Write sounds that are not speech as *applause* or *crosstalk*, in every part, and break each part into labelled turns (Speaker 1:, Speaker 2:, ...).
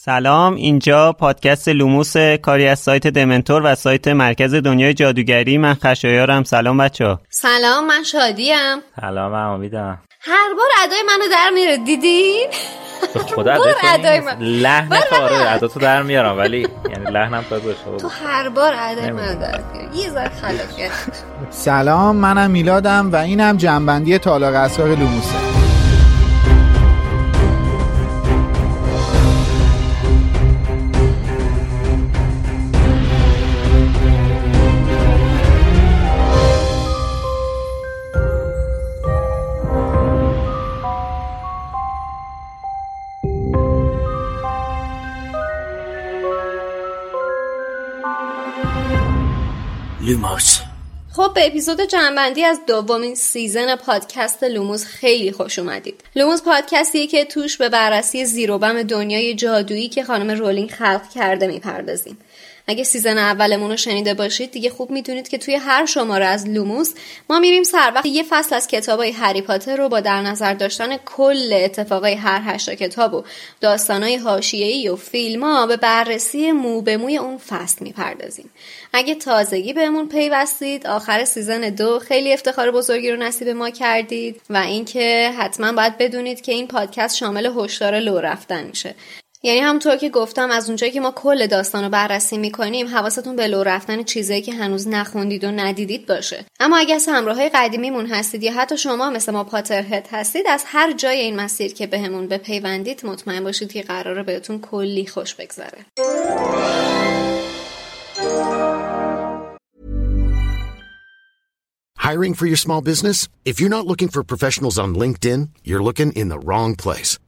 Speaker 1: سلام اینجا پادکست لوموس کاری از سایت دمنتور و سایت مرکز دنیای جادوگری. من خشایارم. سلام بچه
Speaker 2: سلام من شادیم.
Speaker 3: سلام من امیدم.
Speaker 2: هر بار ادای منو در میره دیدین
Speaker 3: خدا ادای من لحن کاره ادا تو در میارم ولی یعنی لحنم تا
Speaker 2: تو هر بار ادای منو در میاری. یه ذره خلاف
Speaker 4: سلام منم میلادم و اینم جنبندی تالاق اسرار لوموسه.
Speaker 2: لوموس خب به اپیزود جمع‌بندی از دومین season پادکست لوموس خیلی خوش اومدید. لوموس پادکستیه که توش به بررسی زیروبم دنیای جادویی که خانم رولینگ خلق کرده می‌پردازیم. اگه season اولمون رو شنیده باشید دیگه خوب می‌دونید که توی هر شماره از لوموس ما میریم سر وقت یه فصل از کتابای هری پاتر رو با در نظر داشتن کل اتفاقای هر هشتا کتاب و داستانای حاشیه‌ای و فیلم ها به بررسی مو به موی اون فصل می‌پردازیم. اگه تازگی بهمون پیوستید آخر season دو خیلی افتخار بزرگی رو نصیب ما کردید و اینکه حتما باید بدونید که این پادکست شامل هشدار لو رفتن میشه. یعنی همونطور که گفتم از اونجایی که ما کل داستان رو بررسی می‌کنیم حواستون به لو رفتن چیزایی که هنوز نخوندید و ندیدید باشه اما اگر از همراه های قدیمیمون هستید یا حتی شما مثل ما Potterhead هستید از هر جای این مسیر که بهمون به بپیوندید مطمئن باشید که قراره بهتون کلی خوش بگذره
Speaker 5: Hiring for your small business? If you're not looking for professionals on LinkedIn, you're looking in the wrong place.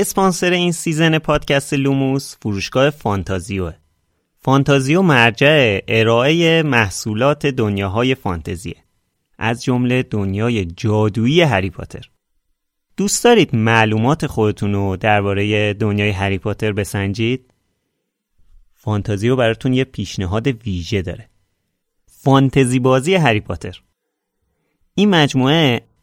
Speaker 1: اسپانسر این سیزن پادکست لوموس فروشگاه فانتازیو فانتازیو مرجع ارائه محصولات دنیاهای فانتزیه. از جمله دنیای جادویی هری پاتر. دوست دارید معلومات خودتون رو درباره دنیای هری پاتر بسنجید؟ فانتازیو براتون یه پیشنهاد ویژه داره. فانتزی بازی هری پاتر. این مجموعه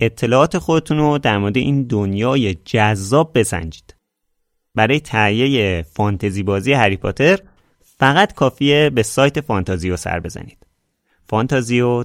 Speaker 1: اطلاعات خودتون رو در مورد این دنیای جذاب بسنجید. برای تهیه فانتزی بازی هری پاتر فقط کافیه به سایت فانتازیو سر بزنید. فانتازیو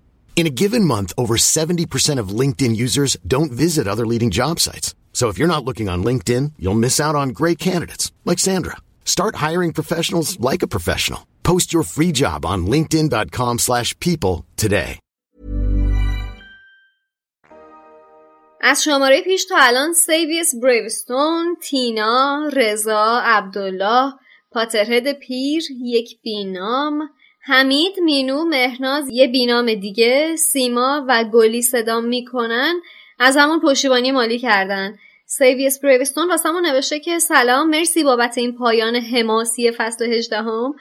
Speaker 5: In a given month, over 70% of LinkedIn users don't visit other leading job sites. So if you're not looking on LinkedIn, you'll miss out on great candidates like Sandra. Start hiring professionals like a professional. Post your free job on linkedin.com/people slash people today.
Speaker 2: از شماره پیش تا الان سیویس بریوستون، تینا، رضا، عبدالله، پاترهد پیر، یک بینام، حمید، مینو، مهناز، یه بینام دیگه، سیما و گلی صدام می‌کنن. از همون پشتیبانی مالی کردن. سیویس بریوستون واسمون نوشته که سلام مرسی بابت این پایان حماسی فصل 18 هم.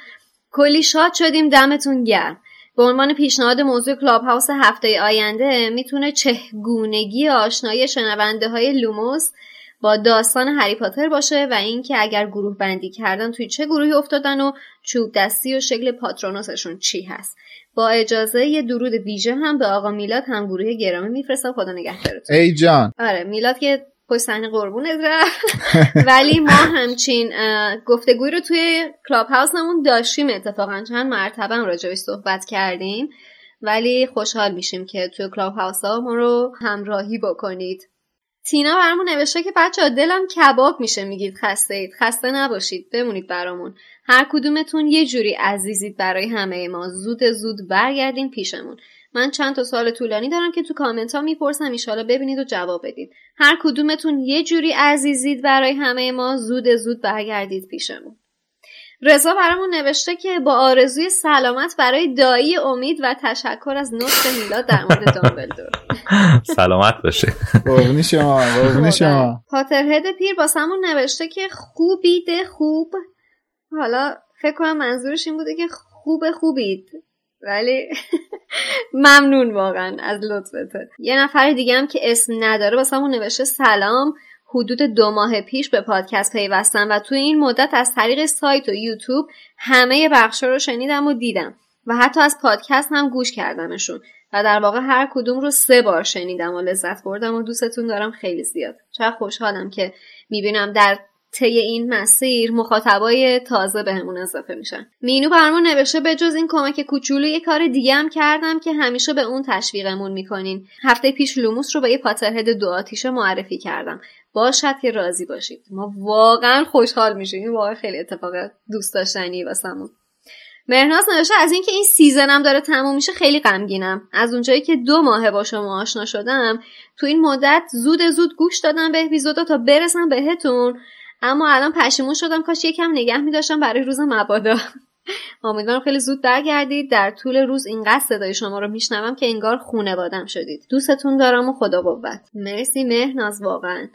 Speaker 2: کلی شاد شدیم دمتون گرم. به عنوان پیشنهاد موضوع کلاب هاوس هفته آینده می‌تونه چگونگی آشنایی شنونده های لوموس با داستان هری پاتر باشه و اینکه اگر گروه بندی کردن توی چه گروهی افتادن و چوب دستی و شکل پاترونوسشون چی هست. با اجازه یه درود ویژه هم به آقا میلاد هم گروه گرامی میفرستم خدا نگهدارتون.
Speaker 4: ای جان.
Speaker 2: آره میلاد که پشت صحنه قربونت رفت *laughs* ولی ما همچین گفتگوی رو توی کلاب هاوسمون داشتیم اتفاقا. چند مرتبه هم راجبش صحبت کردیم. ولی خوشحال میشیم که توی کلاب هاوس ما رو همراهی بکنید. تینا برامون نوشته که بچه دلم کباب میشه میگید خسته اید. خسته نباشید. بمونید برامون. هر کدومتون یه جوری عزیزید برای همه ما. زود زود برگردین پیشمون. من چند تا سوال طولانی دارم که تو کامنت ها می‌پرسم. ایشالا ببینید و جواب بدید. هر کدومتون یه جوری عزیزید برای همه ما. زود زود برگردید پیشمون. رضا برامون نوشته که با آرزوی سلامت برای دایی امید و تشکر از نطق میلاد در مورد دامبلدور.
Speaker 3: سلامت باشه.
Speaker 4: قربونی شما قربونی شما.
Speaker 2: پاترهد پیر باسمون نوشته که خوبید خوب. حالا فکر کنم منظورش این بوده که خوب خوبید. ولی *laughs* ممنون واقعا از لطفته یه نفر دیگه هم که اسم نداره واسمون نوشته سلام. حدود دو ماه پیش به پادکست پیوستم و توی این مدت از طریق سایت و یوتیوب همه بخشا رو شنیدم و دیدم و حتی از پادکست هم گوش کردمشون و در واقع هر کدوم رو سه بار شنیدم و لذت بردم و دوستتون دارم خیلی زیاد. چقدر خوشحالم که می‌بینم در طی این مسیر مخاطبای تازه بهمون اضافه میشن. مینو برمون نوشته به جز این کمک کوچولو یه کار دیگه هم کردم که همیشه به اون تشویقمون می‌کنین. هفته پیش لوموس رو به یه پاترهد دو آتیشه معرفی کردم. باشد که راضی باشید. ما واقعا خوشحال میشیم. این واقعا خیلی اتفاق دوست داشتنی واسمون. مهناز نوشته از اینکه این سیزنم داره تموم میشه خیلی غمگینم. از اونجایی که دو ماهه با شما آشنا شدم تو این مدت زود زود گوش دادم به اپیزودا تا برسم بهتون. اما الان پشیمون شدم کاش یکم نگه میداشتم برای روز مبادا. *laughs* امیدوارم خیلی زود برگردید. در طول روز اینقدر صدای شما رو میشنوم که انگار خونه بادم شدید. دوستتون دارم و خدا قوت. مرسی مهناز واقعا.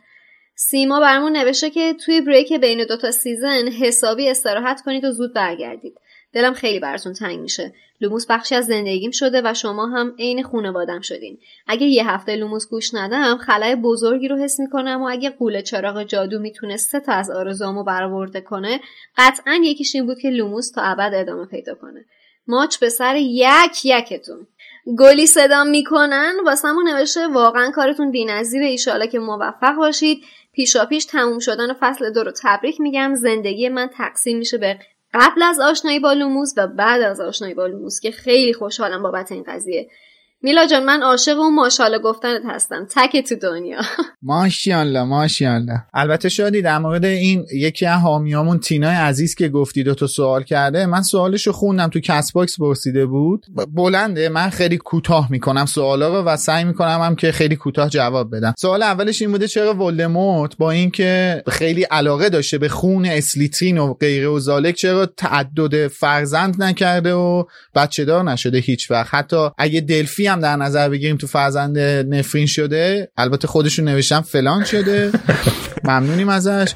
Speaker 2: سیما برمون نوشته که توی break بین دوتا سیزن حسابی استراحت کنید و زود برگردید. دلم خیلی براتون تنگ میشه. لوموس بخشی از زندگیم شده و شما هم عین خونوادم شدین. اگه یه هفته لوموس گوش ندم خلأ بزرگی رو حس می‌کنم و اگه غول چراغ جادو می‌تونست سه تا از آرزوامو برآورده کنه قطعا یکیش این بود که لوموس تا ابد ادامه پیدا کنه. ماچ به سر یک یکتون. گلی صدام می‌کنن واسمون نوشته واقعا کارتون بی‌نظیره ایشالا که موفق باشید. پیشا پیش تموم شدن فصل دو رو تبریک میگم. زندگی من تقسیم میشه به قبل از آشنایی با لوموس و بعد از آشنایی با لوموس که خیلی خوشحالم بابت این قضیه. میلاد جان من عاشق اون ماشاءالله گفتنت هستم. تک تو دنیا. *laughs*
Speaker 4: ماشاءالله ماشاءالله البته شادی در مورد این یکی از حامیامون تینای عزیز که گفتی دو تا سوال کرده من سوالشو خوندم تو کست‌باکس پرسیده بود. بلنده من خیلی کوتاه می‌کنم سوالا رو و سعی می‌کنم هم که خیلی کوتاه جواب بدم. سوال اولش این بوده چرا ولدمورت با اینکه خیلی علاقه داشته به خون اسلیترین و غیره و ذالک چرا تعدد فرزند نکرده و بچه دار نشده هیچ وقت حتی اگه دلفی در نظر بگیریم تو فرزند نفرین شده. البته خودشون نوشتم فلان شده. *laughs* ممنونیم ازش.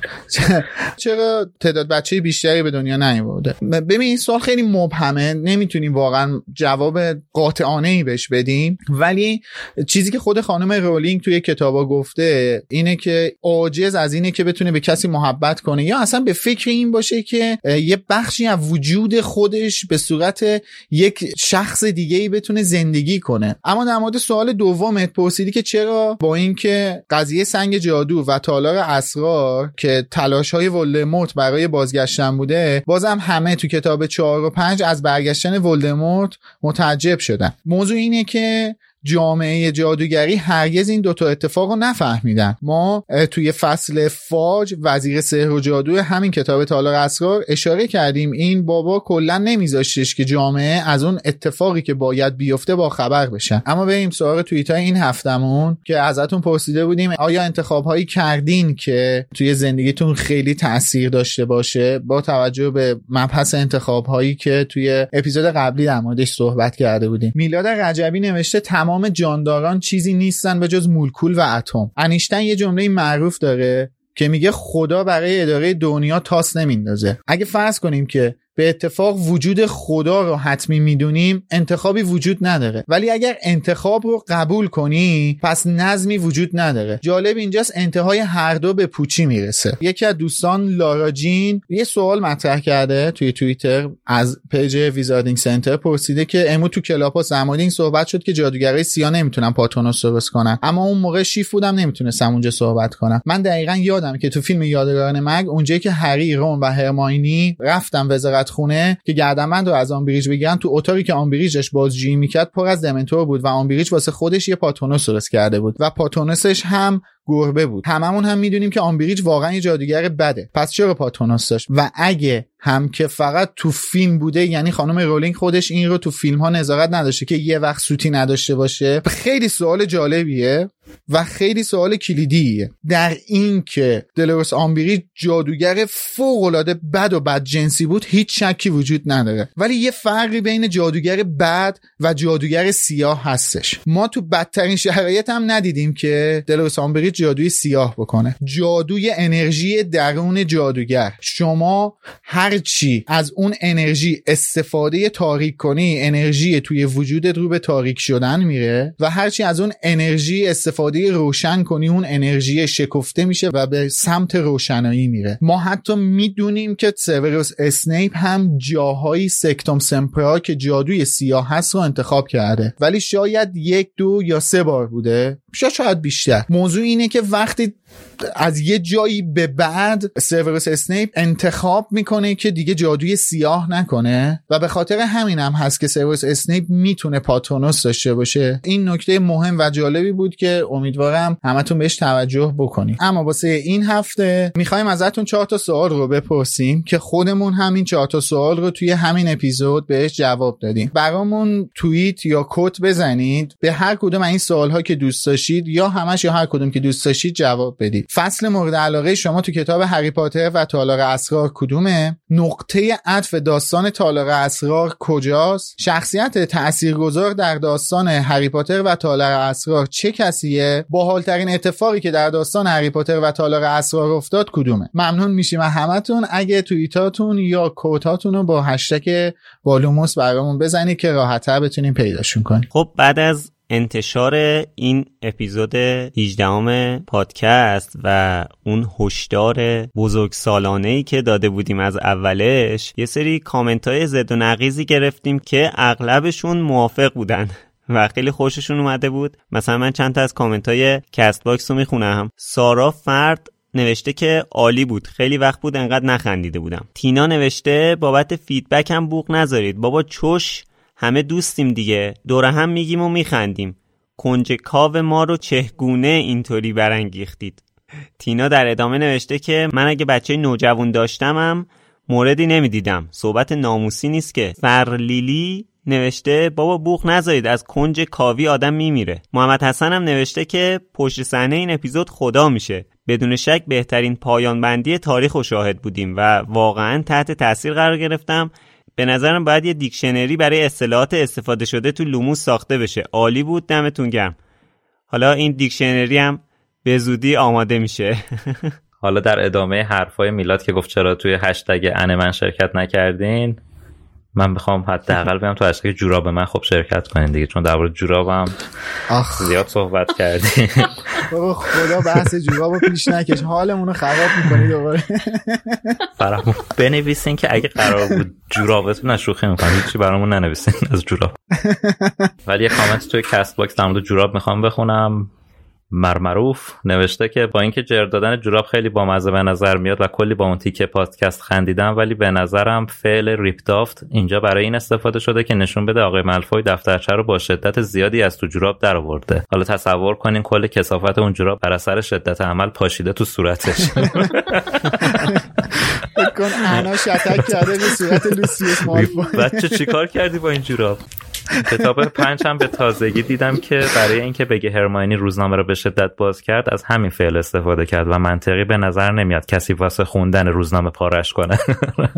Speaker 4: *laughs* چرا تعداد بچه بیشتری به دنیا نیورده؟ ببین این سوال خیلی مبهمه. نمی‌تونیم واقعا جواب قاطعانه ای بهش بدیم. ولی چیزی که خود خانم رولینگ توی کتابا گفته اینه که عاجز از اینه که بتونه به کسی محبت کنه. یا اصلا به فکر این باشه که یه بخشی از وجود خودش به صورت یک شخص دیگه ای بتونه زندگی کنه. اما در مورد سوال دومت پرسیدی که چرا با اینکه قضیه سنگ جادو و تالار اسرار که تلاش های ولدمورت برای بازگشتن بوده بازم همه تو کتاب 4 و 5 از برگشتن ولدمورت متعجب شدن. موضوع اینه که جامعه جادوگری هرگز این دوتا اتفاق رو نفهمیدن. ما توی فصل فاج وزیر سحر و جادو همین کتاب تالار اسرار اشاره کردیم. این بابا کلا نمیذاشتش که جامعه از اون اتفاقی که باید بیفته با خبر بشن اما بریم سراغ توییت این هفتمون که ازتون پرسیده بودیم آیا انتخاب هایی کردین که توی زندگیتون خیلی تاثیر داشته باشه؟ با توجه به مبحث انتخاب هایی که توی اپیزود قبلی در موردش صحبت کرده بودیم. میلاد رجبی نوشته تمام جانداران چیزی نیستن به جز مولکول و اتم. انیشتین یه جمله معروف داره که میگه خدا برای اداره دنیا تاس نمیندازه. اگه فرض کنیم که به اتفاق وجود خدا رو حتمی می‌دونیم انتخابی وجود نداره. ولی اگر انتخاب رو قبول کنی پس نظمی وجود نداره. جالب اینجاست انتهای هر دو به پوچی می‌رسه. یکی از دوستان لاراجین یه سوال مطرح کرده توی توییتر از پیج ویزاردینگ سنتر پرسیده که اومو تو کلابا زمانی این صحبت شد که جادوگرای سیاه نمی‌تونن پاترونوس درست کنن. اما اون موقع شیفت بودم نمی‌تونستم اونجا صحبت کنم. من دقیقا یادم که تو فیلم یادگاران مرگ اونجایی که هری رون و هرماینی رفتن وزارت خونه که گردنبند رو از آمبریج بگیرن تو اتاقی که آمبریج بازجویی می‌کرد پر از دمنتور بود و آمبریج واسه خودش یه پاترونوس درست کرده بود و پاترونوسش هم گربه بود. هممون هم می‌دونیم که آمبریج واقعا یه جادوگر بده. پس چرا پاترونوس داشت؟ و اگه هم که فقط تو فیلم بوده یعنی خانم رولینگ خودش این رو تو فیلم ها نظارت نداشته که یه وقت سوتی نداشته باشه خیلی سوال جالبیه و خیلی سوال کلیدیه. در این که دلورس آمبریج جادوگر فوق العاده بد و بد جنسی بود هیچ شکی وجود نداره. ولی یه فرقی بین جادوگر بد و جادوگر سیاه هستش. ما تو بدترین شرایط هم ندیدیم که دلورس آمبریج جادوی سیاه بکنه. جادوی انرژی درون جادوگر. شما هرچی از اون انرژی استفاده تاریک کنی انرژی توی وجودت رو به تاریک شدن میره و هرچی از اون انرژی استفاده روشن کنی اون انرژی شکفته میشه و به سمت روشنایی میره. ما حتی می‌دونیم که سیوروس اسنیپ هم جاهایی سکتوم‌سمپرا که جادوی سیاه هست رو انتخاب کرده. ولی شاید یک دو یا سه بار بوده. شاید بیشتر. موضوع اینه که وقتی از یه جایی به بعد سیوروس اسنیپ انتخاب می‌کنه که دیگه جادوی سیاه نکنه و به خاطر همین هم هست که سیوروس اسنیپ می‌تونه پاترونوس داشته باشه. این نکته مهم و جالبی بود که امیدوارم همتون بهش توجه بکنیم اما واسه این هفته می‌خوایم ازتون چهار تا سوال رو بپرسیم که خودمون همین چهار تا سوال رو توی همین اپیزود بهش جواب دادیم. برامون توییت یا quote بزنید. به هر کدوم این سوال ها که دوست داشتید یا همش یا هر کدوم که دوست داشتید جواب بدید. فصل مورد علاقه شما تو کتاب هری پاتر و تالار اسرار کدومه؟ نقطه عطف داستان تالار اسرار کجاست؟ شخصیت تاثیرگذار در داستان هری پاتر و تالار اسرار چه کسیه؟ باحالترین اتفاقی که در داستان هری پاتر و تالار اسرار افتاد کدومه؟ ممنون میشیم همتون. اگه توییتاتون یا quote اتون رو با هشتگ با لوموس برامون بزنید که راحتتر بتونیم پیداشون کنیم.
Speaker 1: خب بعد از انتشار این اپیزود 18 پادکست و اون هشدار بزرگ سالانه ای که داده بودیم از اولش یه سری کامنت های ضد و نقیضی گرفتیم که اغلبشون موافق بودن *laughs* و خیلی خوششون اومده بود. مثلا من چند تا از کامنت های Castbox رو می‌خونم. سارا فرد نوشته که عالی بود. خیلی وقت بود انقدر نخندیده بودم. تینا نوشته بابت فیدبک هم بوق نذارید. بابا چش همه دوستیم دیگه. دور هم میگیم و میخندیم. کنج کاو ما رو چهگونه اینطوری برانگیختید. تینا در ادامه نوشته که من اگه بچه نوجوان داشتمم موردی نمی‌دیدم. صحبت ناموسی نیست که. فرلیلی نوشته بابا بوخ نذارید از کنج کاوی آدم میمیره. محمد حسن هم نوشته که پشت صحنه این اپیزود خدا میشه. بدون شک بهترین پایان بندی تاریخ و شاهد بودیم و واقعا تحت تاثیر قرار گرفتم. به نظرم باید یه دیکشنری برای اصطلاحات استفاده شده تو لوموس ساخته بشه. عالی بود دمتون گرم. حالا این دیکشنری هم به زودی آماده میشه. *laughs*
Speaker 3: حالا در ادامه حرفای میلاد که گفت چرا توی هشتگ ان من شرکت نکردین؟ من می‌خوام حداقل بیام تو هشتگ جوراب من خب شرکت کنین دیگه چون درباره جورابم زیاد صحبت کردیم *laughs*
Speaker 4: بابا خدا بحث جورابو پیش نکش. حالمون رو خراب می‌کنی دوباره.
Speaker 3: برامون بنویسین که اگه قرار بود جورابتون شوخی می‌کنم. هیچی برامون ننویسین از جوراب. *laughs* ولی یه کامنت توی Castbox در مورد جوراب می‌خوام بخونم. مرمروف نوشته که با اینکه جر دادن جوراب خیلی بامزه به نظر میاد و کلی با اون تیکه پادکست خندیدم ولی به نظرم فعل ripped off اینجا برای این استفاده شده که نشون بده آقای ملفوی دفترچه رو با شدت زیادی از تو جوراب در آورده حالا تصور کنین کل کثافت اون جوراب بر اثر شدت عمل پاشیده تو صورتش.
Speaker 4: کن انا شتک کرده به صورت لوسیوس
Speaker 3: بچه چیکار کردی با این جوراب؟ کتاب پنج هم به تازگی دیدم که برای اینکه بگه هرماینی روزنامه رو به شدت باز کرد از همین فعل استفاده کرد و منطقی به نظر نمیاد کسی واسه خوندن روزنامه پارش کنه.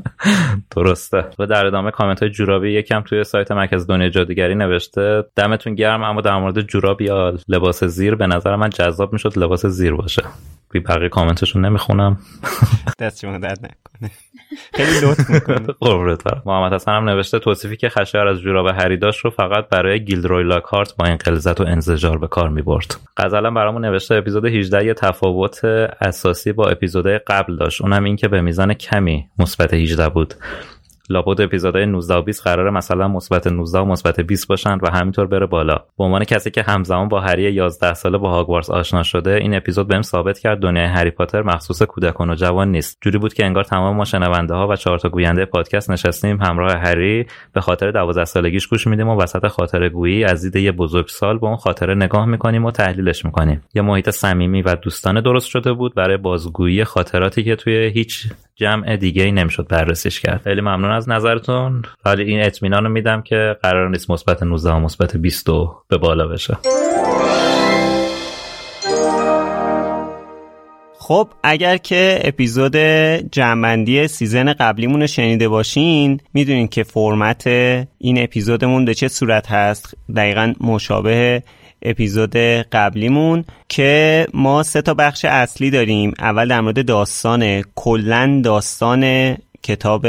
Speaker 3: *laughs* درسته. و در ادامه کامنت های جورابی یکم توی سایت مرکز دنیا جادوگری نوشته دمتون گرم اما در مورد جوراب یا لباس زیر به نظر من جذاب می‌شد لباس زیر باشه. بی بقیه کامنتشون نمی‌خونم.
Speaker 1: دست شما درد نکنه. خیلی لطف می‌کنه *laughs*
Speaker 3: قربونت برم. محمد حسن هم نوشته توصیفی که خشایار از جوراب هری داشت رو فقط برای گیلدروی لاکارت با این قلزت و انزجار به کار می‌برد. غزلا برامون نوشته اپیزود 18 یه تفاوت اساسی با اپیزودهای قبل داشت. اونم این که به میزان کمی مثبت 18 بود. لابد اپیزودهای 19 و 20 قراره مثلا مثبت 19 و مثبت 20 باشن و همینطور بره بالا. به عنوان کسی که همزمان با هری 11 ساله با هاگوارتس آشنا شده این اپیزود بهم ثابت کرد دنیای هری پاتر مخصوص کودکان و جوان نیست. جوری بود که انگار تمام ما شنونده ها و چهار تا گوینده پادکست نشستیم همراه هری. به خاطر 12 سالگیش گوش میدیم و وسط خاطره گویی از دید یه بزرگسال به اون خاطره نگاه می‌کنیم و تحلیلش می‌کنیم. یه محیط صمیمی و دوستانه درست شده بود برای بازگویی خاطراتی که توی هیچ جمع دیگه ای نمی‌شد بررسیش کرد. خیلی ممنون از نظرتون. ولی این اطمینان رو میدم که قرار نیست مثبت 19 و مثبت 20 به بالا بشه.
Speaker 1: خب اگر که اپیزود جمعندی سیزن قبلیمون رو شنیده باشین می‌دونین که فرمت این اپیزودمون به چه صورت هست. دقیقا مشابه اپیزود قبلیمون که ما سه تا بخش اصلی داریم. اول در مورد داستان کلا داستان کتاب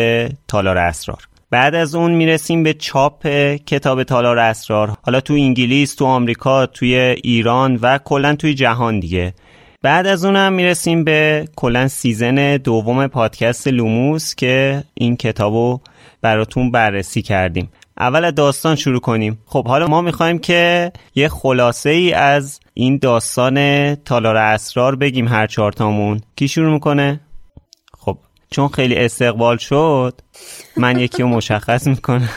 Speaker 1: تالار اسرار. بعد از اون می‌رسیم به چاپ کتاب تالار اسرار. حالا تو انگلیس تو آمریکا توی ایران و کلا توی جهان دیگه. بعد از اون هم می‌رسیم به کلا season دوم پادکست لوموس که این کتابو براتون بررسی کردیم. اول داستان شروع کنیم. خب حالا ما می‌خوایم که یه خلاصه ای از این داستان تالار اسرار بگیم هر چهارتامون کی شروع می‌کنه؟ خب چون خیلی استقبال شد من یکی رو مشخص می‌کنم.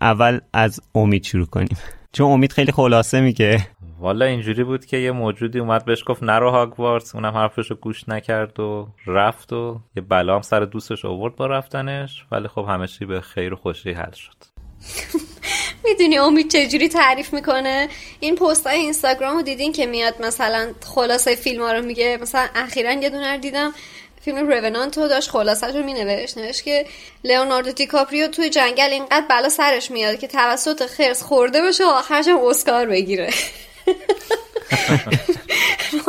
Speaker 1: اول از امید شروع کنیم. چون امید خیلی خلاصه میگه.
Speaker 3: والا اینجوری بود که یه موجودی اومد بهش گفت نرو هاگوارتس اونم حرفش رو گوش نکرد و رفت و یه بلا هم سر دوستش آورد با رفتنش ولی خب همه چی به خیر و خوشی حل شد. *laughs*
Speaker 2: می‌دونی امید چجوری تعریف می‌کنه؟ این پست های اینستاگرام رو دیدین که میاد مثلا خلاصه فیلم ها رو میگه؟ مثلا اخیرا یه دونه دیدم فیلم رونانتو داشت خلاصش رو مینوشت نوشت که لئوناردو دیکاپریو توی جنگل اینقدر بلا سرش میاد که توسط خرس خورده بشه و آخرش اسکار بگیره. *laughs*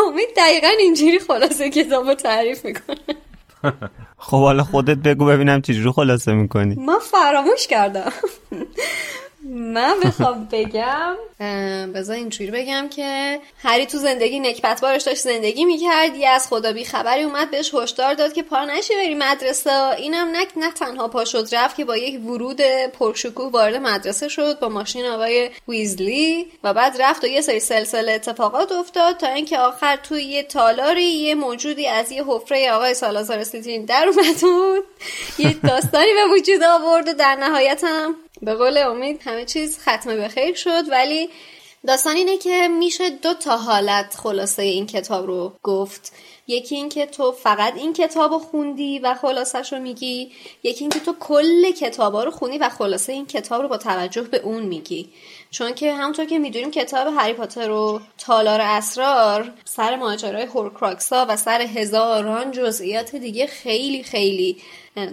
Speaker 2: امید دقیقا اینجوری خلاصه کتاب رو تعریف می‌کنه.
Speaker 1: خب حالا خودت بگو ببینم چجوری خلاصه می‌کنی.
Speaker 2: من فراموش کردم. من بخوام بگم بذار اینجوری بگم که هری تو زندگی نکبت بارش داشت زندگی می‌کرد یه از خدا بی خبری اومد بهش هشدار داد که پا نشی بری مدرسه. اینم نه نه تنها پا شد رفت که با یک ورود پرشکوه وارد مدرسه شد با ماشین آقای ویزلی و بعد رفت و یه سری سلسله اتفاقات افتاد تا اینکه آخر توی یه تالاری یه موجودی از یه حفره آقای سالازار استیتین در اومد یه داستانی به وجود آورد و در نهایت هم به قول امید همه چیز ختم به خیر شد ولی داستان اینه که میشه دو تا حالت خلاصه این کتاب رو گفت. یکی اینکه تو فقط این کتاب رو خوندی و خلاصش رو میگی یکی اینکه تو کل کتابا رو خوندی و خلاصه این کتاب رو با توجه به اون میگی. چون که همونطور که می‌دونیم کتاب هری پاتر و تالار اسرار سر ماجرای هورکراکسا و سر هزاران جزئیات دیگه خیلی خیلی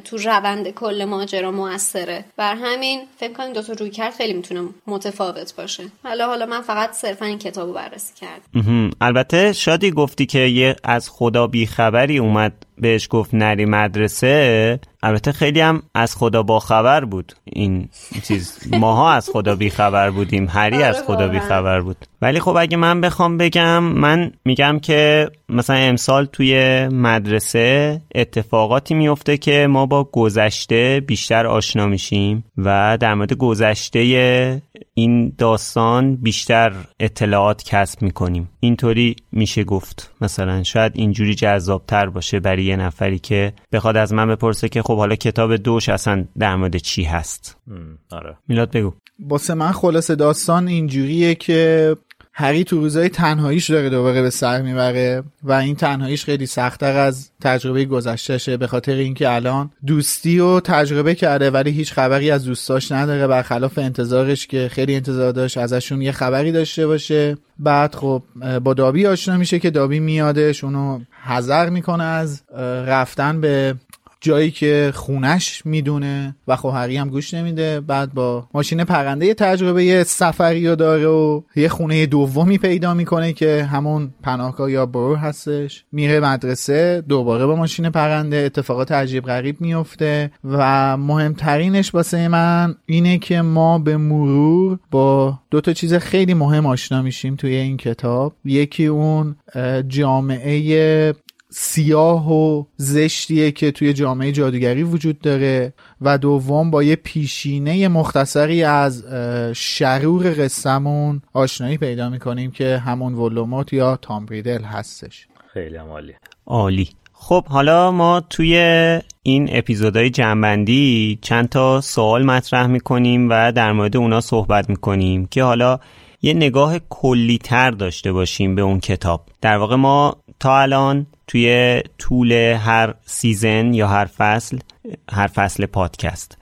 Speaker 2: تو روند کل ماجرا موثره. بر همین فکر کنم دو تا روی کرد خیلی می‌تونه متفاوت باشه. حالا حالا من فقط صرفا این کتاب رو بررسی کردم.
Speaker 1: البته شادی گفتی که یه از خدا بیخبری اومد بهش گفت نری مدرسه البته خیلی هم از خدا باخبر بود این چیز ماها از خدا بیخبر بودیم هری
Speaker 2: آره
Speaker 1: از خدا
Speaker 2: واقعا.
Speaker 1: بیخبر بود ولی خب اگه من بخوام بگم من میگم که مثلا امسال توی مدرسه اتفاقاتی میفته که ما با گذشته بیشتر آشنا میشیم و در مورد گذشته این داستان بیشتر اطلاعات کسب می‌کنیم. اینطوری میشه گفت. مثلا شاید اینجوری جذابتر باشه برای یه نفری که بخواد از من بپرسه که خب حالا کتاب دوش اصلا در مورد چی هست.
Speaker 3: آره.
Speaker 1: میلاد بگو.
Speaker 4: واسه من خلاصه داستان اینجوریه که هری تو روزای تنهاییش داره دوباره به سر می‌بره و این تنهاییش خیلی سختتر از تجربه گذشتهشه به خاطر اینکه الان دوستی رو تجربه کرده ولی هیچ خبری از دوستاش نداره. برخلاف انتظارش که خیلی انتظار داشت ازشون یه خبری داشته باشه. بعد خب با دابی آشنا میشه که دابی میادش. اونو حذر می‌کنه از رفتن به جایی که خونش می‌دونه و خب هری هم گوش نمیده. بعد با ماشین پرنده یه تجربه سفری رو داره و یه خونه دومی پیدا می‌کنه که همون پناهگاه یا برو هستش. میره مدرسه دوباره با ماشین پرنده اتفاقات عجیب غریب میفته و مهمترینش واسه من اینه که ما به مرور با دو تا چیز خیلی مهم آشنا میشیم توی این کتاب. یکی اون جامعه سیاه و زشتیه که توی جامعه جادوگری وجود داره و دوم با یه پیشینه مختصری از شرور قصهمون آشنایی پیدا می‌کنیم که همون ولوموت یا تام ریدل هستش.
Speaker 3: خیلی عالی.
Speaker 1: عالی. خب حالا ما توی این اپیزودهای جنبندی چند تا سوال مطرح می‌کنیم و در مورد اونا صحبت می‌کنیم که حالا یه نگاه کلی تر داشته باشیم به اون کتاب. در واقع ما تا الان توی طول هر season یا هر فصل هر فصل پادکست.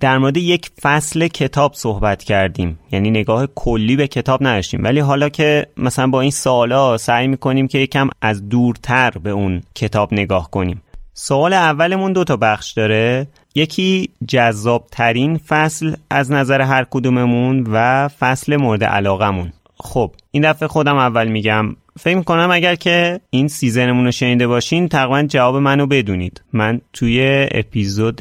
Speaker 1: در مورد یک فصل کتاب صحبت کردیم. یعنی نگاه کلی به کتاب نداشتیم. ولی حالا که مثلا با این سوالا سعی می‌کنیم که یکم از دورتر به اون کتاب نگاه کنیم. سوال اولمون دو تا بخش داره. یکی جذاب ترین فصل از نظر هر کدوممون و فصل مورد علاقمون خب این دفعه خودم اول میگم فکر کنم اگر که این سیزنمون رو شنیده باشین تقریبا جواب منو بدونید. من توی اپیزود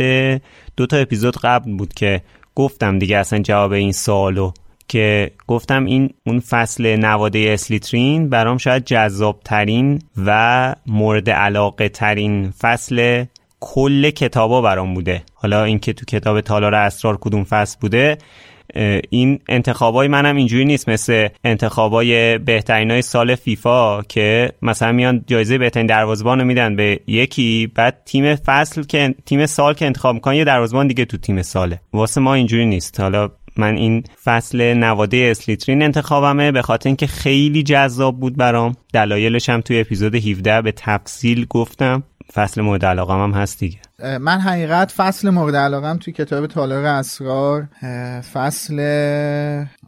Speaker 1: دو تا اپیزود قبل بود که گفتم دیگه اصلا جواب این سوالو که گفتم این اون فصل نواده اسلیترین برام شاید جذاب ترین و مورد علاقه ترین فصل کل کتابا برام بوده. حالا اینکه تو کتاب تالار اسرار کدوم فصل بوده این انتخابای منم اینجوری نیست. مثل انتخابای بهترین های سال فیفا که مثلا میان جایزه بهترین دروازبان رو میدن به یکی بعد تیم فصل که تیم سال که انتخاب می‌کنن یه دروازبان دیگه تو تیم ساله. واسه ما اینجوری نیست. حالا من این فصل نواده اسلیترین انتخابمه به خاطر اینکه خیلی جذاب بود برام. دلایلش هم توی اپیزود 17 به تفصیل گفتم. فصل مورد علاقم هم هست دیگه.
Speaker 4: من حقیقت فصل مورد علاقم توی کتاب تالار اسرار فصل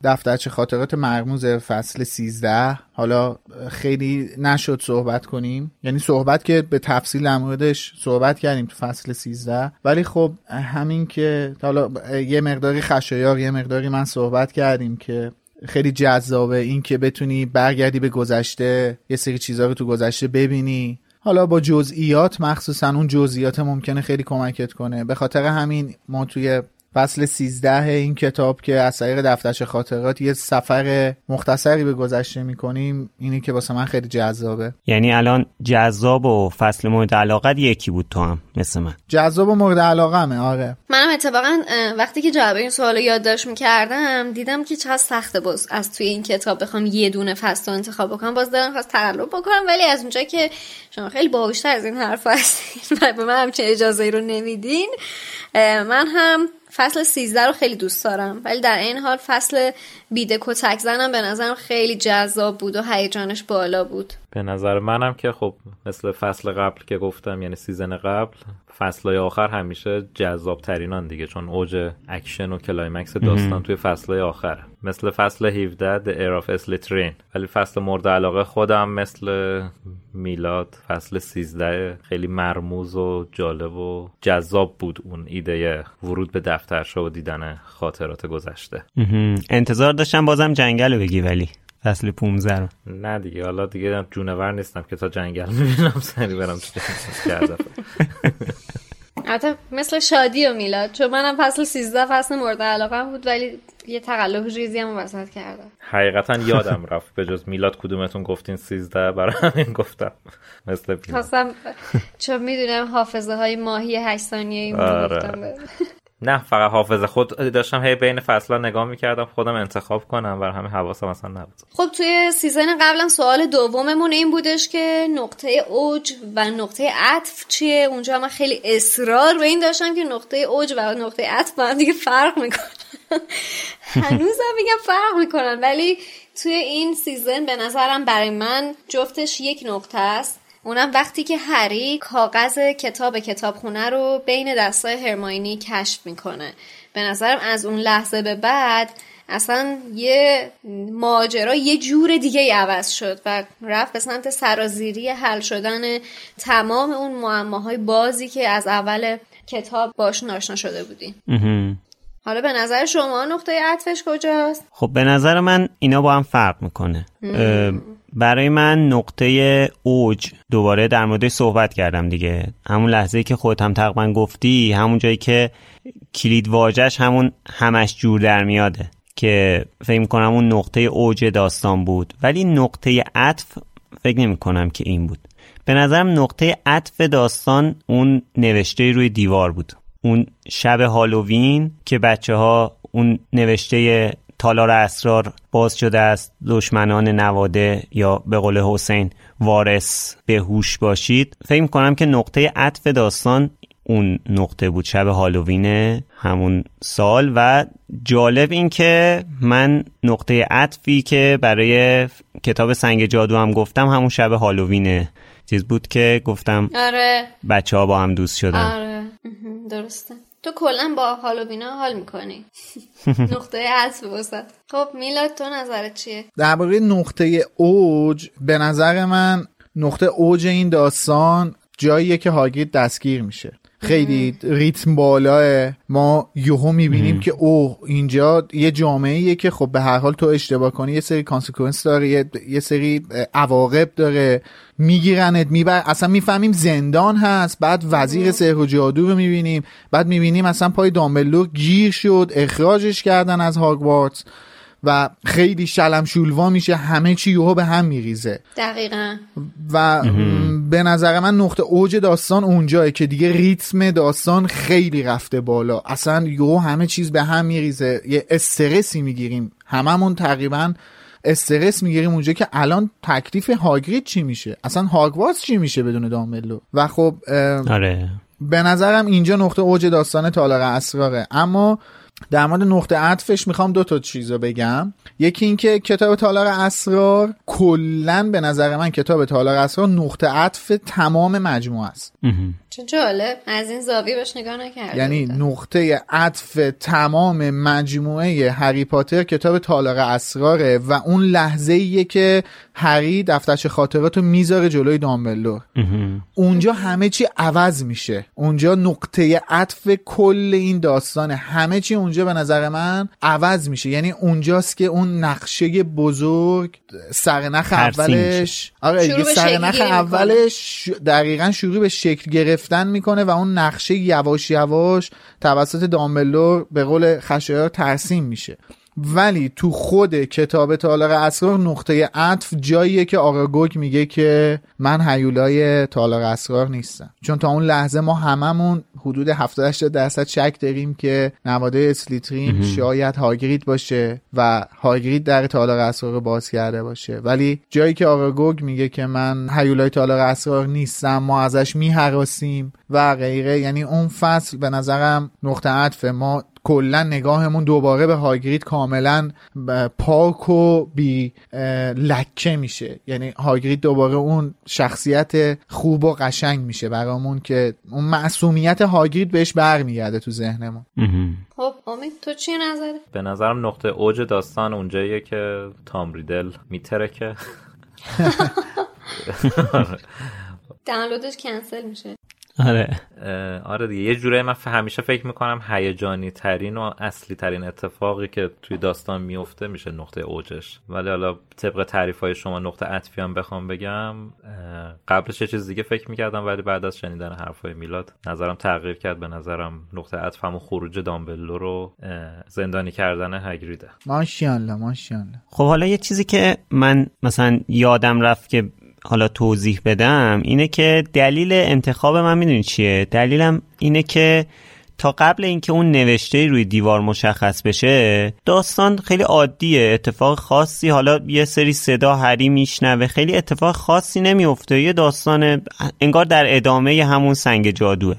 Speaker 4: دفترچه خاطرات مرموز فصل 13 حالا خیلی نشد صحبت کنیم. یعنی صحبت که به تفصیل در موردش صحبت کردیم تو فصل 13 ولی خب همین که حالا یه مقداری خشایار یه مقداری من صحبت کردیم که خیلی جذابه این که بتونی برگردی به گذشته یه سری چیزها رو تو گذشته ببینی. حالا با جزئیات مخصوصا اون جزئیات ممکنه خیلی کمکت کنه. به خاطر همین ما توی فصل 13 این کتاب که از طریق دفترچه خاطرات یه سفر مختصری به گذشته می‌کنیم اینی که واسه من خیلی جذابه.
Speaker 1: یعنی الان جذاب و فصل مورد علاقت یکی بود تو هم مثل من.
Speaker 4: جذاب و مورد علاقمه آره.
Speaker 2: منم اتفاقا وقتی که جواب این سوال یادداشت می‌کردم دیدم که چقدر سخته باز از توی این کتاب بخوام یه دونه فصل رو انتخاب بکنم. باز دارم خواست تقلب بکنم ولی از اونجا که شما خیلی باهوشتر از این حرفا هستین و به من همچین اجازه رو نمیدین من هم فصل 13 رو خیلی دوست دارم. ولی در این حال فصل بید کتک زنم به نظرم خیلی جذاب بود و هیجانش بالا بود.
Speaker 3: به نظر منم که خب مثل فصل قبل که گفتم یعنی season قبل فصلهای آخر همیشه جذاب ترینان دیگه چون اوج اکشن و climax داستان توی فصلهای آخر. مثل فصل 17 The Heir of Slytherin ولی فصل مورد علاقه خودم مثل میلاد فصل 13 خیلی مرموز و جالب و جذاب بود اون ایده ورود به دفترشا و دیدن خاطرات گذشته.
Speaker 1: انتظار داشتم بازم جنگل رو بگی ولی. فصل 15 رو.
Speaker 3: نه دیگه حالا دیگه جونور نیستم که تا جنگل *laughs* می‌بینم سری برم تو جنگل
Speaker 2: حتی مثل شادی و میلاد چون منم فصل 13 فصل مورد علاقه بود ولی یه تقلب ریزی هم وسط کردم.
Speaker 3: حقیقتا یادم رفت به جز میلاد کدومتون گفتین 13 برای همین گفتم. مثل
Speaker 2: خواستم چون می‌دونم حافظه های ماهی 8 ثانیه این آره.
Speaker 3: نه فقط حافظ خود داشتم هی بین فصلا نگاه می‌کردم خودم انتخاب کنم بر همه حواسم اصلا نبود.
Speaker 2: خب توی سیزن قبلا سوال دوممون این بودش که نقطه اوج و نقطه عطف چیه؟ اونجا من خیلی اصرار به این داشتم که نقطه اوج و نقطه عطف با هم دیگه فرق می‌کنن. *laughs* هنوزم میگم فرق می‌کنن ولی توی این سیزن به نظرم برای من جفتش یک نقطه است. اونم وقتی که هری کاغذ کتاب کتابخونه رو بین دستای هرماینی کشف می‌کنه. به نظرم از اون لحظه به بعد اصلا یه ماجرا یه جور دیگه عوض شد و رفت به سمت سرازیری حل شدن تمام اون معماهای بازی که از اول کتاب باش آشنا شده بودیم حالا به نظر شما نقطه عطفش کجاست؟
Speaker 1: خب به نظر من اینا با هم فرق می‌کنه. برای من نقطه اوج دوباره در مورد صحبت کردم دیگه. همون لحظه که خودت هم تقریبا گفتی همون جایی که کلید واجش همون همش جور در میاده که فکر کنم اون نقطه اوج داستان بود. ولی نقطه عطف فکر نمی کنم که این بود. به نظرم نقطه عطف داستان اون نوشته روی دیوار بود. اون شب هالووین که بچه ها اون نوشته تالار اسرار باز شده است. دشمنان نواده یا به قول حسین وارث به هوش باشید. فکر کنم که نقطه عطف داستان اون نقطه بود. شب هالووین همون سال. و جالب این که من نقطه عطفی که برای کتاب سنگ جادو هم گفتم همون شب هالووینه چیز بود که گفتم
Speaker 2: آره.
Speaker 1: بچه ها با هم دوست شدن.
Speaker 2: آره. درسته. تو کلا با هالووینا حال می‌کنی. *laughs* نقطه عطف وسط خب میلاد تو نظرت چیه؟
Speaker 4: درباره نقطه اوج به نظر من نقطه اوج این داستان جاییه که هاگرید دستگیر میشه. خیلی ریتم بالاه. ما یهو می‌بینیم که اوه اینجا یه جامعه که خب به هر حال تو اشتباه کنی یه سری consequence داره یه, یه سری عواقب داره. میگیرنت میبر اصلا می‌فهمیم زندان هست بعد وزیر سحر و جادو رو می‌بینیم بعد می‌بینیم اصلا پای دامبلور گیر شد اخراجش کردن از هاگوارتس و خیلی شلم شولوا میشه همه چی یهو به هم میریزه.
Speaker 2: دقیقا.
Speaker 4: و به نظر من نقطه اوج داستان اونجاه که دیگه ریتم داستان خیلی رفته بالا. اصلا یهو همه چیز به هم میریزه. یه استرسی می‌گیریم. هممون تقریبا استرس می‌گیریم اونجا که الان تکلیف هاگرید چی میشه؟ اصلا هاگوارتس چی میشه بدون دامبلو؟ و خب
Speaker 1: آره.
Speaker 4: به نظرم اینجا نقطه اوج داستان تالار اسراره. اما در مورد نقطه عطفش می‌خوام دو تا چیز رو بگم. یکی اینکه کتاب تالار اسرار کلا به نظر من کتاب تالار اسرار نقطه عطف تمام مجموعه است.
Speaker 2: چه جالب. از این زاویه بهش نگاه نکردم
Speaker 4: یعنی نقطه عطف تمام مجموعه هری پاتر کتاب تالار اسراره و اون لحظه ایه که هری دفترچه خاطرات رو می‌ذاره جلوی دامبلور اونجا همه چی عوض میشه. اونجا نقطه عطف کل این داستانه. همه چی اونجا به نظر من عوض میشه. یعنی اونجاست که اون نقشه بزرگ سرنخ اولش آره سرنخ اولش دقیقا شروع به شکل گرفتن می‌کنه و اون نقشه یواش یواش توسط دامبلور به قول خشایار ترسیم میشه. ولی تو خود کتاب تالار اسرار نقطه عطف جاییه که آراگوگ میگه که من هیولای تالار اسرار نیستم. چون تا اون لحظه ما هممون حدود 70 درصد شک داریم که نواده اسلیترین شاید هاگرید باشه و هاگرید در تالار اسرار رو باز کرده باشه. ولی جایی که آراگوگ میگه که من هیولای تالار اسرار نیستم ما ازش میهراسیم و غیره یعنی اون فصل به نظرم نقطه عطف ما کلا نگاهمون دوباره به هاگرید کاملا پاک و بی لکه میشه. یعنی هاگرید دوباره اون شخصیت خوب و قشنگ میشه برامون که اون معصومیت هاگرید بهش برمیگرده تو ذهنمون.
Speaker 2: خب امید تو چی نظره؟
Speaker 3: به نظرم نقطه اوج داستان اونجاییه که تام ریدل میترکه. *laughs* *laughs*
Speaker 2: دانلودش کنسل میشه.
Speaker 1: آره.
Speaker 3: آره دیگه. یه جوری من همیشه فکر می‌کنم هیجانی ترین و اصلی ترین اتفاقی که توی داستان میفته میشه نقطه اوجش. ولی حالا طبق تعریف های شما نقطه عطفی هم بخوام بگم قبلش یه چیز دیگه فکر می‌کردم ولی بعد از شنیدن حرفای میلاد نظرم تغییر کرد. به نظرم نقطه عطفم و خروج دامبلو رو زندانی کردن هگریده.
Speaker 4: ماشاءالله ماشاءالله.
Speaker 1: خب حالا یه چیزی که من مثلا یادم رفت که حالا توضیح بدم اینه که دلیل انتخاب من می‌دونی چیه؟ دلیلم اینه که تا قبل اینکه اون نوشته روی دیوار مشخص بشه داستان خیلی عادیه اتفاق خاصی حالا یه سری صدا هری میشنوه خیلی اتفاق خاصی نمیفته یه داستان انگار در ادامه همون سنگ جادوه.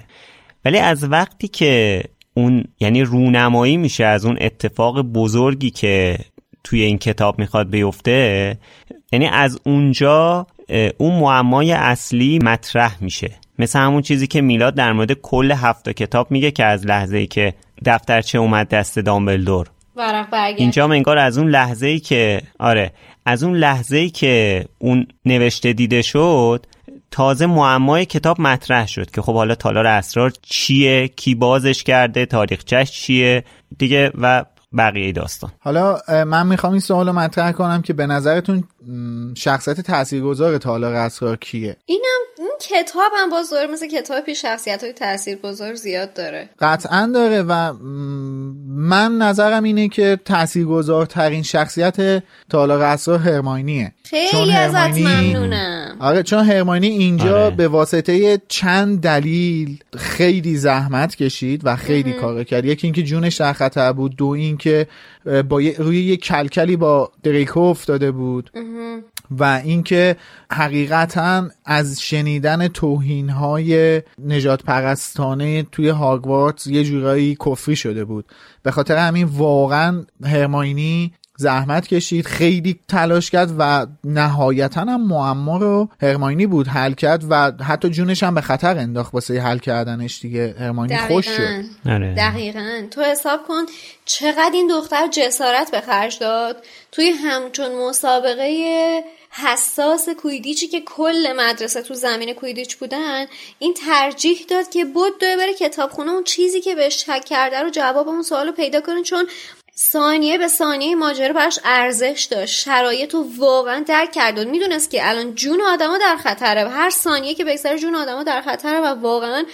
Speaker 1: ولی از وقتی که اون یعنی رونمایی میشه از اون اتفاق بزرگی که توی این کتاب می‌خواد بیفته یعنی از اونجا اون معمای اصلی مطرح میشه. مثل همون چیزی که میلاد در مورد کل هفت کتاب میگه که از لحظه ای که دفترچه اومد دست دامبلدور. اینجا انگار از اون لحظه ای که آره از اون لحظه ای که اون نوشته دیده شد تازه معمای کتاب مطرح شد که خب حالا تالار اسرار چیه کی بازش کرده تاریخچش چیه دیگه و بقیه داستان.
Speaker 4: حالا من می‌خوام این سوال رو مطرح کنم که به نظرتون شخصیت تاثیرگذار تالار اسرار کیه؟
Speaker 2: اینم این کتاب هم باز داره مثل کتاب پیش شخصیت های تاثیرگذار زیاد داره.
Speaker 4: قطعا داره و من نظرم اینه که تاثیرگذارترین شخصیت تالار اسرار هرماینیه.
Speaker 2: خیلی ازت ممنونم.
Speaker 4: آره چون هرماینی اینجا آره. به واسطه چند دلیل خیلی زحمت کشید و خیلی کار کرد. یکی اینکه جونش در خطر بود. دو اینکه با روی یه کلکلی با دریکو افتاده بود. و اینکه حقیقتا از شنیدن توهین های نجات پرستانه توی هاگوارتس یه جورایی کفری شده بود. به خاطر همین واقعا هرماینی زحمت کشید خیلی تلاش کرد و نهایتا هم معما رو هرماینی بود حل کرد و حتی جونش هم به خطر انداخت واسه حل کردنش دیگه. هرماینی خوش شد.
Speaker 2: آره. دقیقا. تو حساب کن چقدر این دختر جسارت به خرج داد. توی همچون مسابقه حساس کویدیچی که کل مدرسه تو زمین کویدیچ بودن این ترجیح داد که بود دوی بره کتابخونه اون چیزی که بهش شک کرده رو جواب اون سوال رو پیدا کنه چون ثانیه به ثانیه ماجرا براش ارزش داشت. شرایط رو واقعا درک کرد و می‌دونست که الان جون آدما در خطره هر ثانیه که بگذره جون آدما در خطره و واقعا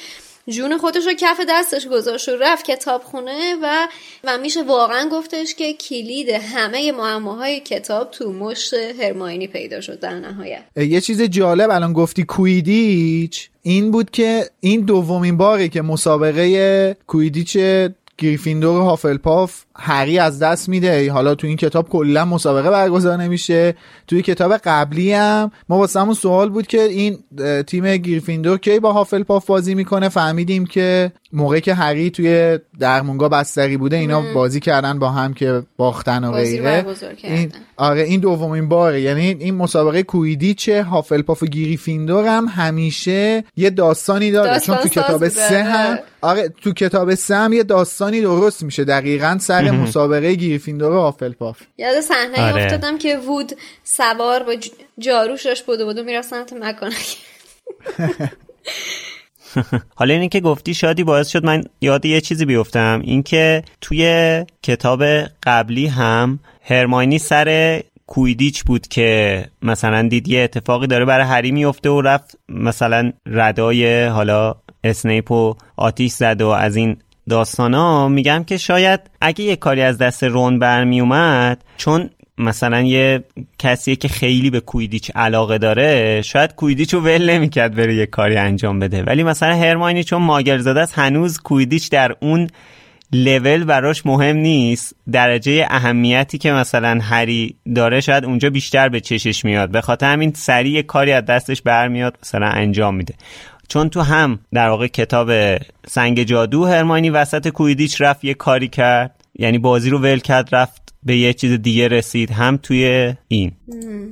Speaker 2: جون خودش رو کف دستش گذاشت و رفت کتابخونه و و میشه واقعا گفتش که کلید همه معماهای کتاب تو مشت هرماینی پیدا شد در نهایت.
Speaker 4: یه چیز جالب الان گفتی کویدیچ. این بود که این دومین باری که مسابقه کویدیچ گریفیندور و هافلپاف هری از دست میده. حالا تو این کتاب کلا مسابقه برگزار نمیشه. توی کتاب قبلی هم ما واسه همون سوال بود که این تیم گریفیندور کی با هافلپاف بازی می‌کنه؟ فهمیدیم که موقعی که هری توی درمونگا بستری بوده اینا بازی کردن با هم که باختن و غیره. این آره این دومین باره. یعنی این مسابقه کوییدیچ هافلپاف و گریفیندور هم همیشه یه داستانی داره. چون تو کتاب سه هم آره تو کتاب سه هم یه داستانی درست میشه. دقیقا سر مسابقه گریفیندور و هافلپاف
Speaker 2: یاد صحنه آره. افتادم که وود سوار با جاروش داشت بوده بودو می‌رفت سمت مکانک *laughs*
Speaker 1: حالا اینکه که گفتی شادی باعث شد من یاد یه چیزی بیفتم. اینکه توی کتاب قبلی هم هرماینی سر کویدیچ بود که مثلا دید یه اتفاقی داره برای هری میفته و رفت مثلا ردای حالا اسنیپ و آتیش زد و از این داستانا میگم که شاید اگه یه کاری از دست رون برمی اومد چون مثلا یه کسی که خیلی به کویدیچ علاقه داره شاید کویدیچ رو ول نمی‌کرد بره یه کاری انجام بده. ولی مثلا هرماینی چون ماگر زده است هنوز کویدیچ در اون لول براش مهم نیست. درجه اهمیتی که مثلا هری داره شاید اونجا بیشتر به چشش میاد. به خاطر همین سریع کاری از دستش برمیاد مثلا انجام میده. چون تو هم در واقع کتاب سنگ جادو هرمانی وسط کویدیچ رفت یه کاری کرد. یعنی بازی رو ول کرد رفت به یه چیز دیگه رسید هم توی این.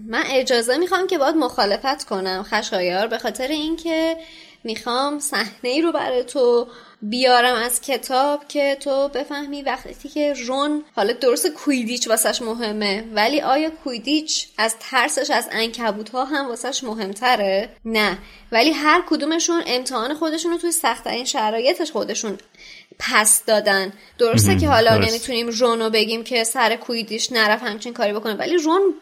Speaker 2: من اجازه می‌خوام که باید مخالفت کنم خشایار به خاطر اینکه می‌خوام صحنه ای رو برای تو بیارم از کتاب که تو بفهمی وقتی که رون حالا درست کویدیچ واسش مهمه ولی آیا کویدیچ از ترسش از انکبوت ها هم واسش مهمتره؟ نه. ولی هر کدومشون امتحان خودشون رو توی سختترین شرایطش خودشون پس دادن. درسته که حالا
Speaker 1: درست.
Speaker 2: نمی‌تونیم رونو بگیم که سر کویدیش نرفت همچین کاری بکنه ولی رون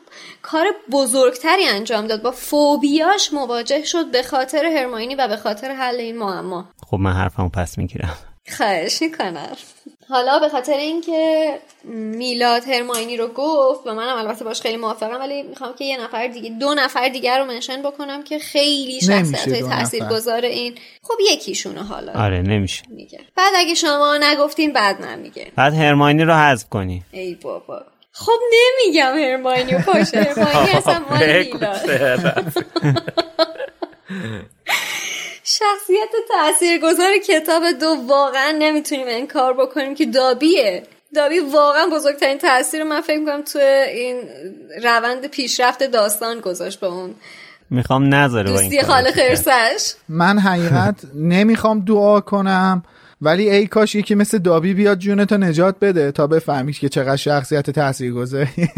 Speaker 2: کار بزرگتری انجام داد. با فوبیاش مواجه شد به خاطر هرماینی و به خاطر حل این معما.
Speaker 1: خب من حرفمو پس می‌گیرم.
Speaker 2: خواهش می‌کنم. حالا به خاطر اینکه میلاد هرماینی رو گفت و منم البته باش خیلی موافقم ولی می‌خوام که یه نفر دیگه دو نفر دیگر رو منشن بکنم که خیلی شخصیت
Speaker 4: دو
Speaker 2: تاثیر
Speaker 4: نفر.
Speaker 2: گذار این. خب یکیشونه حالا.
Speaker 1: آره نمیشه.
Speaker 2: میگه. بعد اگه شما نگفتین بعد نمیگه
Speaker 1: بعد هرماینی رو حذف کنی.
Speaker 2: ای بابا. خب نمیگم هرماینی و پاشه هرماینی *laughs* اصلا *laughs* مال
Speaker 3: بگو
Speaker 2: میلاد
Speaker 3: چرا.
Speaker 2: شخصیت تاثیرگذار کتاب دو واقعا نمی‌تونیم انکار بکنیم که دابیه. دابی واقعا بزرگترین تاثیر رو من فکر می‌کنم تو این روند پیشرفت داستان گذاشت به اون.
Speaker 1: می‌خوام نذاره این
Speaker 2: دوستی
Speaker 1: بکنه.
Speaker 2: خرسش.
Speaker 4: من حقیقت نمی‌خوام دعا کنم ولی ای کاش یکی مثل دابی بیاد جونتو نجات بده تا بفهمیش که چقدر شخصیت تاثیرگذاری.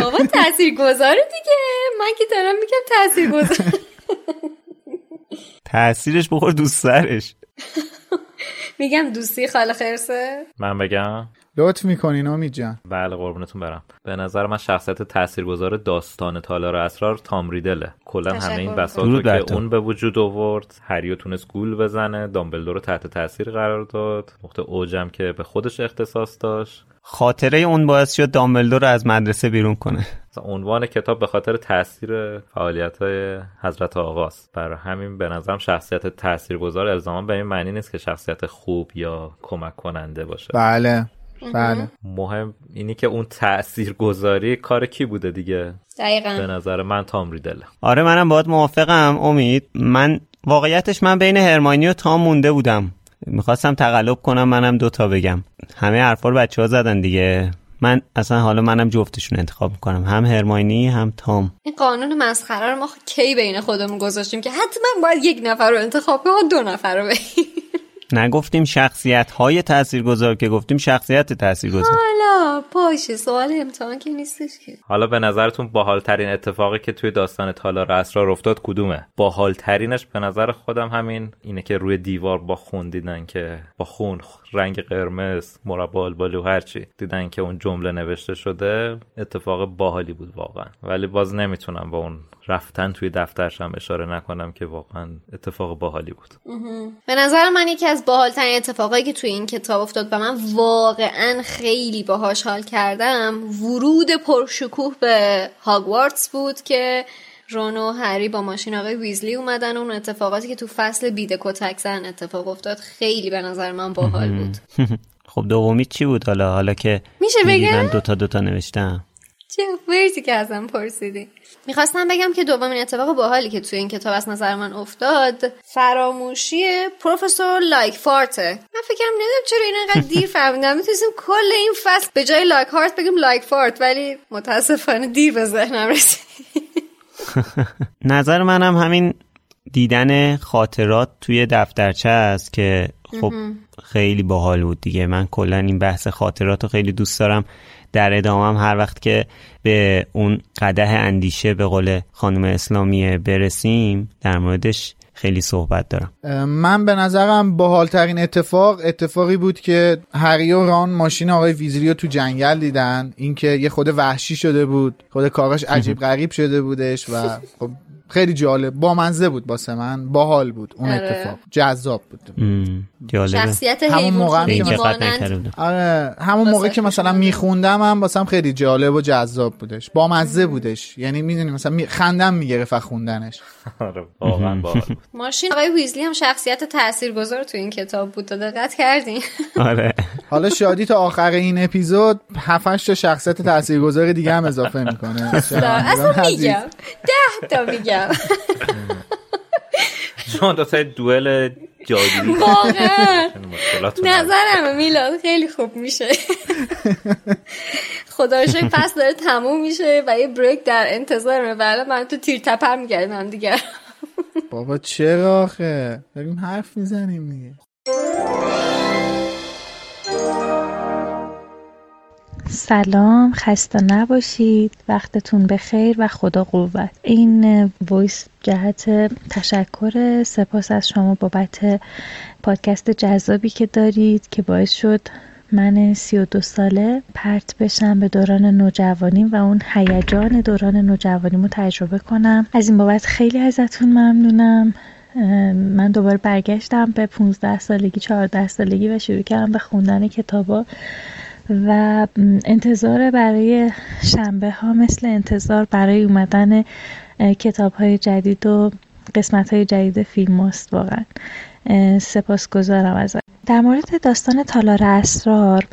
Speaker 2: بابا تاثیر گذاره دیگه. من که دارم میگم تاثیر گذار *laughs*
Speaker 1: تاثیرش بخور دوست سرش. *laughs*
Speaker 2: میگم دوستی خاله خرسه؟
Speaker 3: من بگم.
Speaker 4: لطف می‌کنین امید جان.
Speaker 3: بله قربونتون برم. به نظر من شخصیت تاثیرگذار داستان تالار اسرار تام ریدله کلا همه این بساط رو که
Speaker 1: تو.
Speaker 3: اون به وجود آورد هریو تونست گول بزنه دامبلدور رو تحت تاثیر قرار داد. نقطه اوجم که به خودش اختصاص داشت.
Speaker 1: خاطره اون باعث شد دامبلدور رو از مدرسه بیرون کنه.
Speaker 3: عنوان کتاب به خاطر تاثیر فعالیت های حضرت آقاست برای همین به نظرم شخصیت تاثیرگذار الزاما به این معنی نیست که شخصیت خوب یا کمک کننده باشه.
Speaker 4: بله. بله.
Speaker 3: مهم اینی که اون تاثیرگذاری کار کی بوده دیگه؟ به
Speaker 2: دقیقا
Speaker 3: نظر من تام ریدله
Speaker 1: آره منم باید موافقم امید. من واقعیتش من بین هرماینی و تام مونده بودم. می‌خواستم تقلب کنم منم دوتا بگم. همه حرفا رو بچه ها زدن دیگه. من اصلا حالا منم جفتشون انتخاب می‌کنم. هم هرماینی هم تام.
Speaker 2: این قانون مسخره رو ما کی بین خودمون گذاشتیم که حتما باید یک نفر رو انتخاب کنیم دو نفر رو بگیم.
Speaker 1: نگفتیم شخصیت های تاثیرگذار که گفتیم شخصیت تاثیرگذار.
Speaker 2: حالا باشه سوال امتحان که نیستش که.
Speaker 3: حالا به نظرتون باحالترین اتفاقی که توی داستان تالار اسرار افتاد کدومه؟ باحالترینش به نظر خودم همین اینه که روی دیوار با خون دیدن که با خون رنگ قرمز مربع البالی و هرچی دیدن که اون جمله نوشته شده اتفاق باحالی بود واقعا. ولی باز نمی‌تونم با اون رفتن توی دفترشم اشاره نکنم که واقعا اتفاق باحالی بود.
Speaker 2: به نظر من یکی از باحالترین اتفاقایی که توی این کتاب افتاد و من واقعا خیلی باهاش حال کردم ورود پرشکوه به هاگوارتس بود که رون و هری با ماشین آقای ویزلی اومدن. و اون اتفاقاتی که تو فصل بیده کتک زن اتفاق افتاد خیلی به نظر من باحال بود. *laughs*
Speaker 1: خب دومی چی بود حالا؟ حالا که
Speaker 2: میشه
Speaker 1: میگی من
Speaker 2: بگم
Speaker 1: دوتا دوتا نوشتم.
Speaker 2: چه مرسی که ازم پرسیدی. می‌خواستم بگم که دومین اتفاق باحالی که توی این کتاب از نظر من افتاد فراموشی پروفسور لاک فارته من فکرم نمی‌دونم چرا این انقدر دیر *laughs* فهمیدم. می‌تونستیم کل این فصل به جای لاک هارت بگیم لاک فارت ولی متاسفانه دیر به ذهنم رسید. *laughs*
Speaker 1: نظر منم همین دیدن خاطرات توی دفترچه است که خب خیلی باحال بود دیگه. من کلا این بحث خاطرات رو خیلی دوست دارم. در ادامه هر وقت که به اون قدح اندیشه به قول خانم اسلامی برسیم در موردش خیلی صحبت دارم.
Speaker 4: من به نظرم باحالترین اتفاق اتفاقی بود که هری و ران ماشین آقای ویزلی رو تو جنگل دیدن. اینکه یه خود وحشی شده بود خود کاراش عجیب غریب شده بودش و خب خیلی جالب. بامزه بود باسه من. باحال بود. اون
Speaker 2: آره.
Speaker 4: اتفاق. جذاب بود.
Speaker 1: جالبه.
Speaker 2: شخصیت
Speaker 4: همون موقع که آره. همون موقع که مثلا میخوندم هم واسم خیلی جالب و جذاب بودش. بامزه بودش. یعنی می‌دونی مثلا می- خندم می‌گرفت از خوندنش.
Speaker 3: آره واقعا باحال بود. *laughs*
Speaker 2: ماشین آقای ویزلی هم شخصیت تاثیرگذار تو این کتاب بود. دقت کردین. *laughs*
Speaker 1: آره.
Speaker 4: حالا شادی تا آخر این اپیزود 7 تا شخصیت تاثیرگذار دیگه هم اضافه می‌کنه. *laughs*
Speaker 2: اصلا میگم. ده تا میگم. *laughs*
Speaker 3: شما دوتا دوئل جادویی.
Speaker 2: واقعا. نظرمه میلاد خیلی خوب میشه. خدا پس داره تموم میشه و یه بریک در انتظارمه. ولی من تو تیر تپر میگردم هم دیگر
Speaker 4: بابا چرا آخه؟ داریم حرف می‌زنیم دیگه.
Speaker 6: سلام خسته نباشید. وقتتون بخیر و خدا قوت. این voice جهت تشکر سپاس از شما بابت پادکست جذابی که دارید که باعث شد من سی و دو ساله پرت بشم به دوران نوجوانیم و اون هیجان دوران نوجوانیم رو تجربه کنم. از این بابت خیلی ازتون ممنونم. من دوباره برگشتم به 15 سالگی 14 سالگی و شروع کردم به خوندن کتابا. و انتظار برای شنبه ها مثل انتظار برای اومدن کتاب های جدید و قسمت های جدید فیلم است واقعا. سپاس گذارم از در مورد داستان تالار اسرار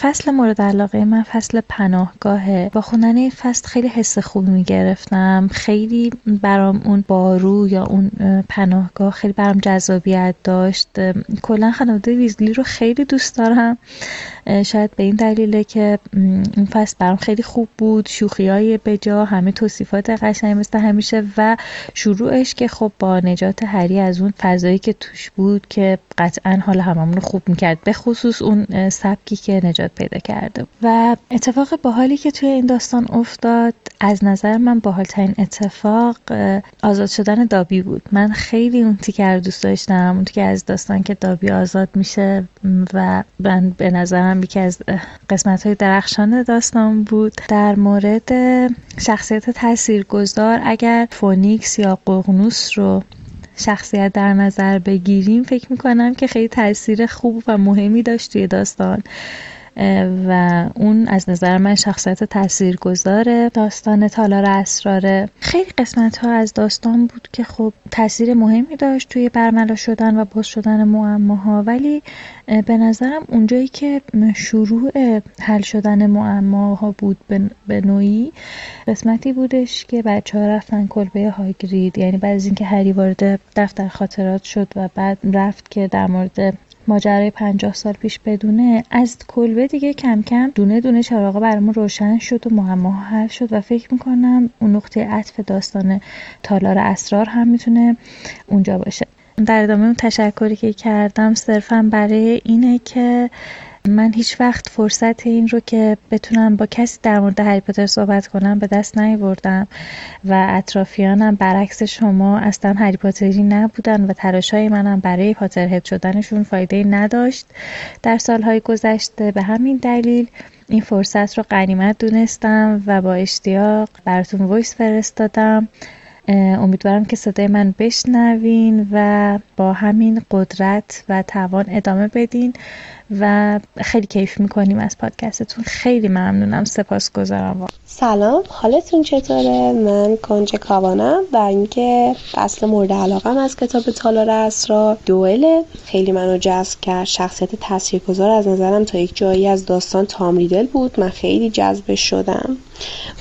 Speaker 6: فصل مورد علاقه من فصل پناهگاهه. با خوندن این فصل خیلی حس خوب می‌گرفتم. خیلی برام اون بارو یا اون پناهگاه خیلی برام جذابیت داشت. کلا خانواده ویزلی رو خیلی دوست دارم. شاید به این دلیله که این فصل برام خیلی خوب بود شوخی های بجا همه توصیفات قشنگ مثل همیشه و شروعش که خب با نجات هری از اون فضایی که توش بود که قطعا حال هممون رو خوب می‌کرد به خصوص اون سبکی که نجات پیدا کرده و اتفاق باحالی که توی این داستان افتاد از نظر من باحالترین اتفاق آزاد شدن دابی بود. من خیلی اون تیکه رو دوست داشتم اون تیکه از داستان که دابی آزاد میشه و من به نظرم یکی از قسمت های درخشان داستان بود. در مورد شخصیت تاثیرگذار اگر phoenix یا ققنوس رو شخصیت در نظر بگیریم فکر می‌کنم که خیلی تاثیر خوب و مهمی داشت توی داستان. و اون از نظر من شخصیت تاثیرگذار داستان تالار اسراره. خیلی قسمت ها از داستان بود که خب تاثیر مهمی داشت توی برملا شدن و باز شدن معماها. ولی به نظرم اونجایی که شروع حل شدن معماها بود به نوعی قسمتی بودش که بچه ها رفتن کلبه هاگرید. یعنی بعد از اینکه هری وارد دفتر خاطرات شد و بعد رفت که در مورد ماجرای پنجاه سال پیش بدونه از کلبه دیگه کم کم دونه دونه چراغا برامون روشن شد و معماها حل شد و فکر می‌کنم اون نقطه عطف داستان تالار اسرار هم می‌تونه اونجا باشه. در ادامه اون تشکری که کردم صرفا برای اینه که من هیچ وقت فرصت این رو که بتونم با کسی در مورد هری پاتر صحبت کنم به دست نیاوردم و اطرافیانم برعکس شما اصلا هری پاتری نبودن و تلاشهای منم برای پاترهد شدنشون فایده نداشت. در سالهای گذشته به همین دلیل این فرصت رو غنیمت دونستم و با اشتیاق براتون voice فرستادم. امیدوارم که صدای من بشنوین و با همین قدرت و توان ادامه بدین. و خیلی کیف می‌کنیم از پادکستتون. خیلی ممنونم. سپاس گذارم
Speaker 7: سلام. حالتون چطوره؟ من کنج کاوانم. و اینکه فصل مورد علاقم از کتاب تالار اسرار دوئل. خیلی منو جذب کرد. شخصیت تاثیرگذار از نظرم تا یک جایی از داستان تام ریدل بود. من خیلی جذب شدم.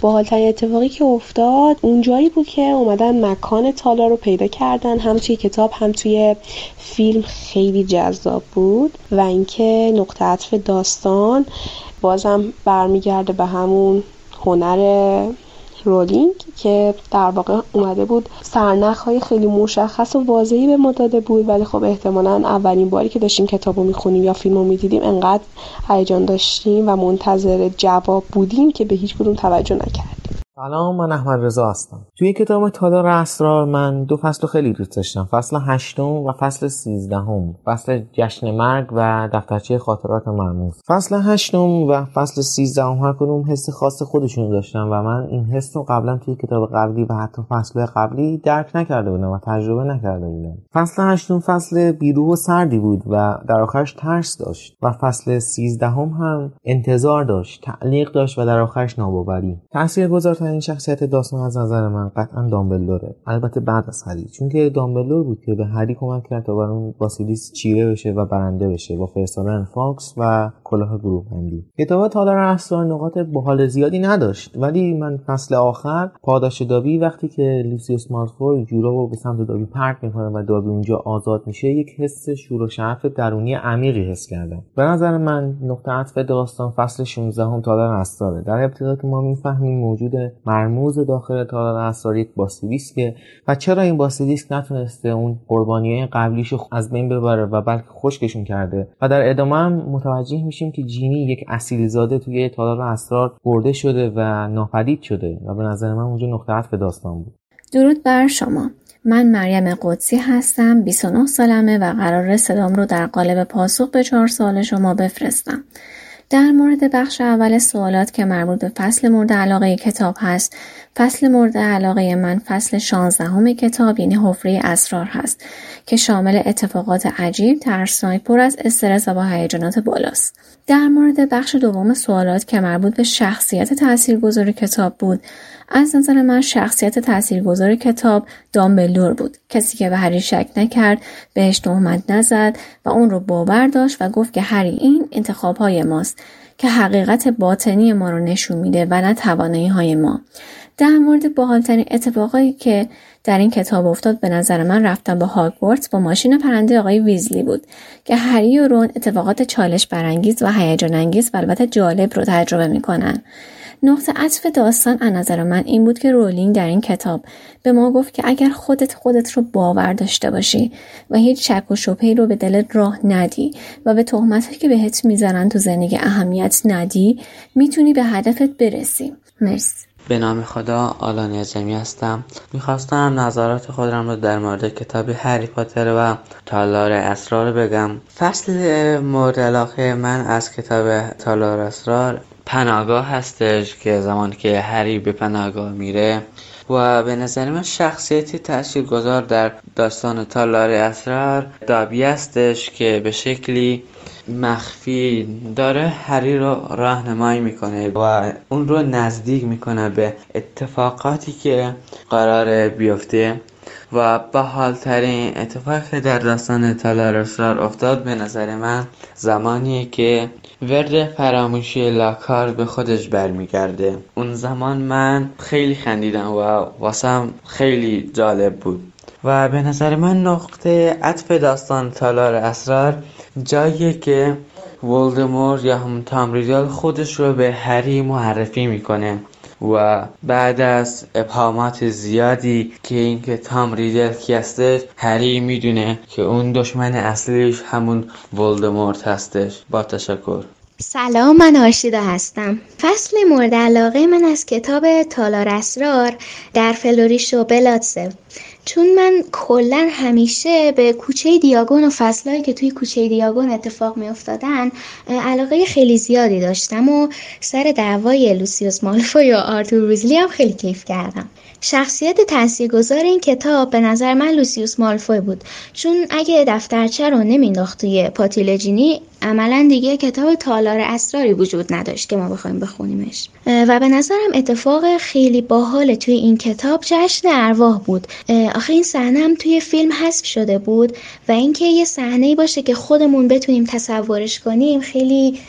Speaker 7: با حالترین اتفاقی که افتاد اونجایی بود که اومدن مکان تالار رو پیدا کردن. هم توی کتاب هم توی فیلم خیلی جذاب بود. و اینکه نقطه عطف داستان بازم برمیگرده به همون هنر رولینگ که در واقع اومده بود سرنخ های خیلی مشخص و واضحی به ما داده بود ولی خب احتمالا اولین باری که داشتیم کتاب رو می‌خونیم یا فیلم رو می‌دیدیم انقدر هیجان داشتیم و منتظر جواب بودیم که به هیچ کدوم توجه نکردیم.
Speaker 8: سلام من احمد رضا هستم. توی کتاب تالار اسرار من دو فصل خیلی دوست داشتم. فصل هشتم و فصل سیزدهم. فصل جشن مرگ و دفترچه خاطرات مرموز. فصل هشتم و فصل سیزدهم هر کدوم حس خاص خودشون داشتن و من این حس رو قبلا توی کتاب قبلی و حتی فصل قبلی درک نکرده بودم و تجربه نکرده بودم. فصل هشتم فصل بیروح و سردی بود و در آخرش ترس داشت و فصل سیزدهم هم انتظار داشت تعلیق داشت و در آخرش ناباوری. تاثیرگذار این شخصیت داستان از نظر من قطعا دامبلدوره. البته بعد از هری چون که دامبلدور بود که به هری کمک کرد تا بر اون باسیلیسک چیره بشه و برنده بشه با فرستادن فاکس و کلاه گروه بندی. کتاب تالار اسرار نقاط باحال زیادی نداشت. ولی من فصل آخر پاداش دابی وقتی که لوسیوس مالفوی جوراب رو به سمت دابی پرت می‌کنه و دابی اونجا آزاد میشه یک حس شور و شعف درونی عمیقی حس کردم. به نظر من نقطه عطف داستان فصل 16 هم تالار اسراره در ابتدا که ما می‌فهمیم موجود مرموز داخل تالار اسرار یک باسیلیسکه و چرا این باسیلیسک نتونسته اون قربانی قبلیش از بین ببره و بلکه خشکشون کرده. و در ادامه هم متوجه میشیم که جینی یک اصیل زاده توی تالار اسرار برده شده و ناپدید شده و به نظر من اونجا نقطه عطف داستان بود.
Speaker 9: درود بر شما. من مریم قدسی هستم 29 سالمه و قرار صدام رو در قالب پاسخ به چهار سال شما بفرستم. در مورد بخش اول سوالات که مربوط به فصل مورد علاقه کتاب هست فصل مورد علاقه من فصل 16 کتاب یعنی حفره اسرار هست که شامل اتفاقات عجیب ترسناک پر از استرس و با هیجانات بالاست. در مورد بخش دوم سوالات که مربوط به شخصیت تاثیرگذار کتاب بود از نظر من شخصیت تاثیرگذار کتاب دامبلور بود. کسی که به هری شک نکرد بهش تهمت نزد و اون رو باور داشت و گفت که هری این انتخاب های ماست که حقیقت باطنی ما رو نشون میده و نه توانایی های ما. در مورد باحالترین اتفاقایی که در این کتاب افتاد به نظر من رفتن به هاگوارتس با ماشین پرنده آقای ویزلی بود که هری و رون اتفاقات چالش برانگیز و هیجان انگیز و البته جالب رو تجربه می‌کنن. نقطه عطف داستان از نظر من این بود که رولینگ در این کتاب به ما گفت که اگر خودت خودت رو باور داشته باشی و هیچ شک و شبهی رو به دلت راه ندی و به تهمتی که بهت می‌زنن تو زندگی اهمیت ندی می‌تونی به هدفت برسی. مرسی.
Speaker 10: به نام خدا آلانی جمی هستم. می‌خواستم نظرات خودم رو در مورد کتاب هری پاتر و تالار اسرار بگم. فصل مورد علاقه من از کتاب تالار اسرار پناهگاه هستش که زمانی که هری به پناهگاه میره و به نظر من شخصیتی تاثیرگذار در داستان تالار اسرار دابی هستش که به شکلی مخفی داره. هری رو راهنمایی می‌کنه و اون رو نزدیک می‌کنه به اتفاقاتی که قرار بیفته. و ترین اتفاقی در داستان تالار اسرار افتاد به نظر من زمانی که ورد فراموشی لاکار به خودش برمیگرده. اون زمان من خیلی خندیدم و واسم خیلی جالب بود. و به نظر من نقطه عطف داستان تالار اسرار جاییه که ولدمور یا هم تامریدال خودش رو به هری معرفی می‌کنه. و بعد از ابهامات زیادی که اینکه تام ریدل کی هستش هری می‌دونه که اون دشمن اصلیش همون ولدمورت هستش. با تشکر.
Speaker 11: سلام من آشیدا هستم. فصل مورد علاقه من از کتاب تالار اسرار در فلوریش و بلاتسه. چون من کلا همیشه به کوچه دیاگون و فصلهایی که توی کوچه دیاگون اتفاق می افتادن علاقه خیلی زیادی داشتم و سر دعوای لوسیوس مالفو یا آرتور ریزلی هم خیلی کیف کردم. شخصیت تاثیرگذار این کتاب به نظر من لوسیوس مالفوی بود. چون اگه دفترچه رو نمینداخت توی پاتیلجینی عملا دیگه کتاب تالار اسراری وجود نداشت که ما بخوایم بخونیمش. و به نظرم اتفاق خیلی باحال توی این کتاب جشن ارواح بود. آخه این صحنه هم توی فیلم حذف شده بود و اینکه یه صحنه باشه که خودمون بتونیم تصورش کنیم خیلی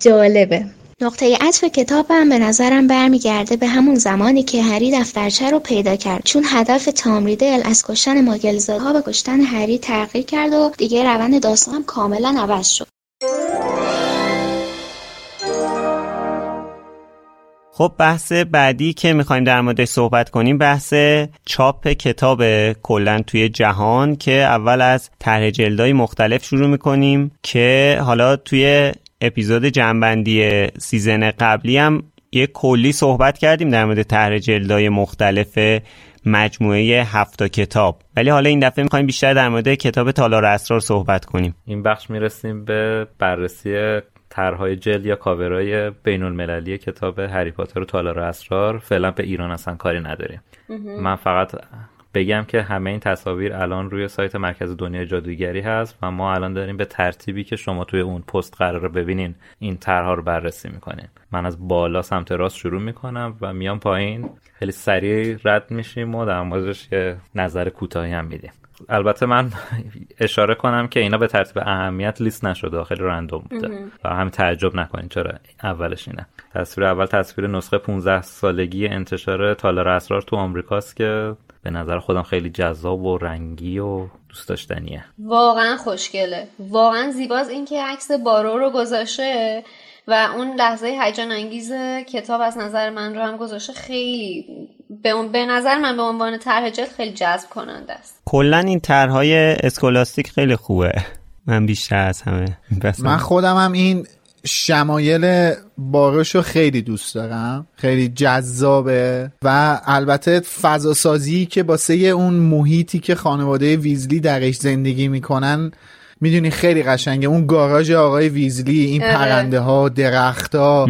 Speaker 11: جالبه. نقطه عطف کتابم به نظرم برمیگرده به همون زمانی که هری دفترچه رو پیدا کرد. چون هدف تامریدل از کشتن ماگلزادها به کشتن هری تغییر کرد و دیگه روند داستان کاملا عوض شد.
Speaker 1: خب بحث بعدی که می‌خوایم در موردش صحبت کنیم بحث چاپ کتاب کلا توی جهان که اول از طرح جلدهای مختلف شروع می‌کنیم که حالا توی اپیزود جنبندی سیزن قبلی هم یه کلی صحبت کردیم در مورد طرح جلدهای مختلف مجموعه هفتا کتاب. ولی حالا این دفعه می‌خوایم بیشتر در مورد کتاب تالار اسرار صحبت کنیم.
Speaker 3: این بخش می‌رسیم به بررسی طرحهای جلد یا کاورای بین المللی کتاب هری پاتر و تالار اسرار فعلا به ایران اصلا کاری نداریم. من فقط بگم که همه این تصاویر الان روی سایت مرکز دنیا جادوگری هست و ما الان داریم به ترتیبی که شما توی اون پست قرار ببینین این طرحها رو بررسی می‌کنیم من از بالا سمت راست شروع می‌کنم و میام پایین. خیلی سریع رد میشیم و در موردش یه نظر کوتاهی هم میدیم. البته من اشاره کنم که اینا به ترتیب اهمیت لیست نشده خیلی رندوم بوده. و هم تعجب نکنین چرا اولش اینه. تصویر اول تصویر نسخه 15 سالگی انتشار تالار اسرار تو آمریکاست که به نظر خودم خیلی جذاب و رنگی و دوست داشتنیه.
Speaker 2: واقعا خوشگله. واقعا زیباز این که عکس بارو رو گذاشته. و اون لحظه هیجان انگیز کتاب از نظر من رو هم گذاشته خیلی به, به نظر من به عنوان طرح جلد خیلی جذب کننده است.
Speaker 1: کلا این طرحهای اسکولاستیک خیلی خوبه. من بیشتر از همه.
Speaker 4: من خودم هم این شمایل بارش رو خیلی دوست دارم. خیلی جذابه و البته فضاسازی که باسه اون محیطی که خانواده ویزلی درش زندگی می‌کنن می‌دونی خیلی قشنگه. اون گاراژ آقای ویزلی این پرنده ها درخت ها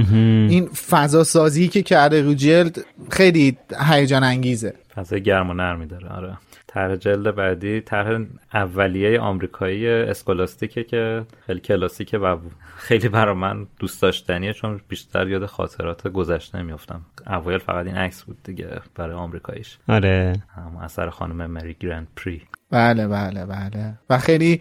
Speaker 4: این فضا سازی که کرده رو جلد خیلی هیجان انگیزه.
Speaker 3: فضا گرم و نرمی داره. آره. طرح جلد بعدی طرح اولیه آمریکایی اسکولاستیکه که خیلی کلاسیکه و خیلی برای من دوست داشتنیه چون بیشتر یاد خاطرات گذشته میفتم اوایل فقط این عکس بود دیگه برای آمریکاییش.
Speaker 1: آره.
Speaker 3: هم اثر خانم مری گرند پری.
Speaker 4: بله بله بله. و خیلی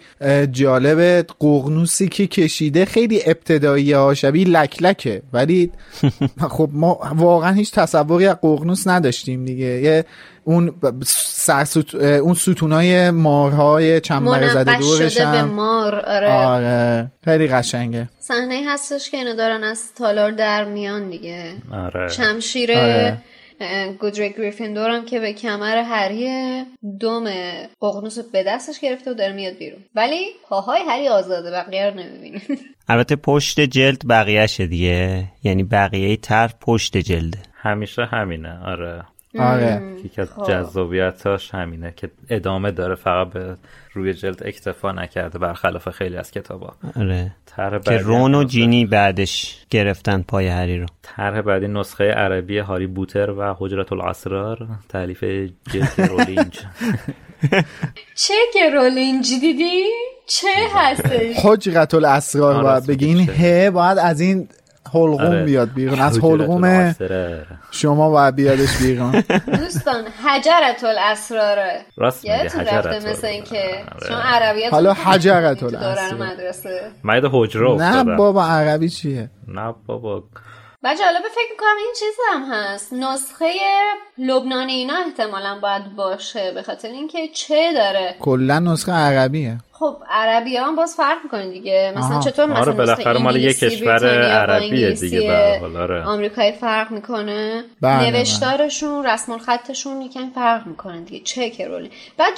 Speaker 4: جالب قغنوسی که کشیده خیلی ابتدایی ها شبیه لکلکه ولی *laughs* خب ما واقعا هیچ تصوری از قغنوس نداشتیم دیگه. یه اون سرسوت... اون ستونای مارهای چنبر زده دورش
Speaker 2: به مار آره.
Speaker 4: آره. خیلی قشنگه.
Speaker 2: صحنه هستش که اینا دارن از تالار در میان دیگه.
Speaker 3: آره.
Speaker 2: شمشیر آره. گودریک گریفیندور هم که به کمر هری دوم ققنوس به دستش گرفته و داره میاد بیرون. ولی پاهای هری آزاده بقیه رو نمی‌بینیم *laughs*
Speaker 1: البته پشت جلد بقیهشه دیگه. یعنی بقیه تر پشت جلده.
Speaker 3: همیشه همینه. آره.
Speaker 4: آره.
Speaker 3: یکی از جذابیتاش همینه که ادامه داره فقط به روی جلد اکتفا نکرده برخلاف خیلی از کتابا.
Speaker 1: آره. که رون و جینی بعدش گرفتن پای هری رو.
Speaker 3: طرح بعدی نسخه عربی هاری بوتر و حجرت الاسرار تعلیف جلد *laughs* رولینج.
Speaker 2: چه که رولینج؟ دیدی؟ چه *laughs* هستش؟
Speaker 4: حجرت الاسرار باید بگین. ه باید از این حلقوم آره. بیاد بیرون. از حلقوم شما باید بیادش بیرون.
Speaker 2: دوستان حجرت الاسراره.
Speaker 3: راست میگه
Speaker 2: رفته مثل این که چون عربیت
Speaker 4: حالا حجرت الاسرار
Speaker 2: مدرسه.
Speaker 3: ماید حجره
Speaker 4: نه بابا عربی چیه؟
Speaker 3: نه بابا.
Speaker 2: بچه حالا به فکر می‌کنم این چیز هم هست. نسخه لبنانی اینا احتمالا باید باشه به خاطر اینکه چه داره؟
Speaker 4: کلا نسخه عربیه.
Speaker 2: خب عربی هم باز فرق می‌کنه دیگه. مثلا آها. چطور؟ مثلا
Speaker 3: آره بالاخره مال یه کشور عربیه دیگه
Speaker 2: آره. آمریکایی فرق می‌کنه. بله نوشتارشون بله. رسم الخطشون یکم فرق می‌کنه دیگه. چه کرولی بعد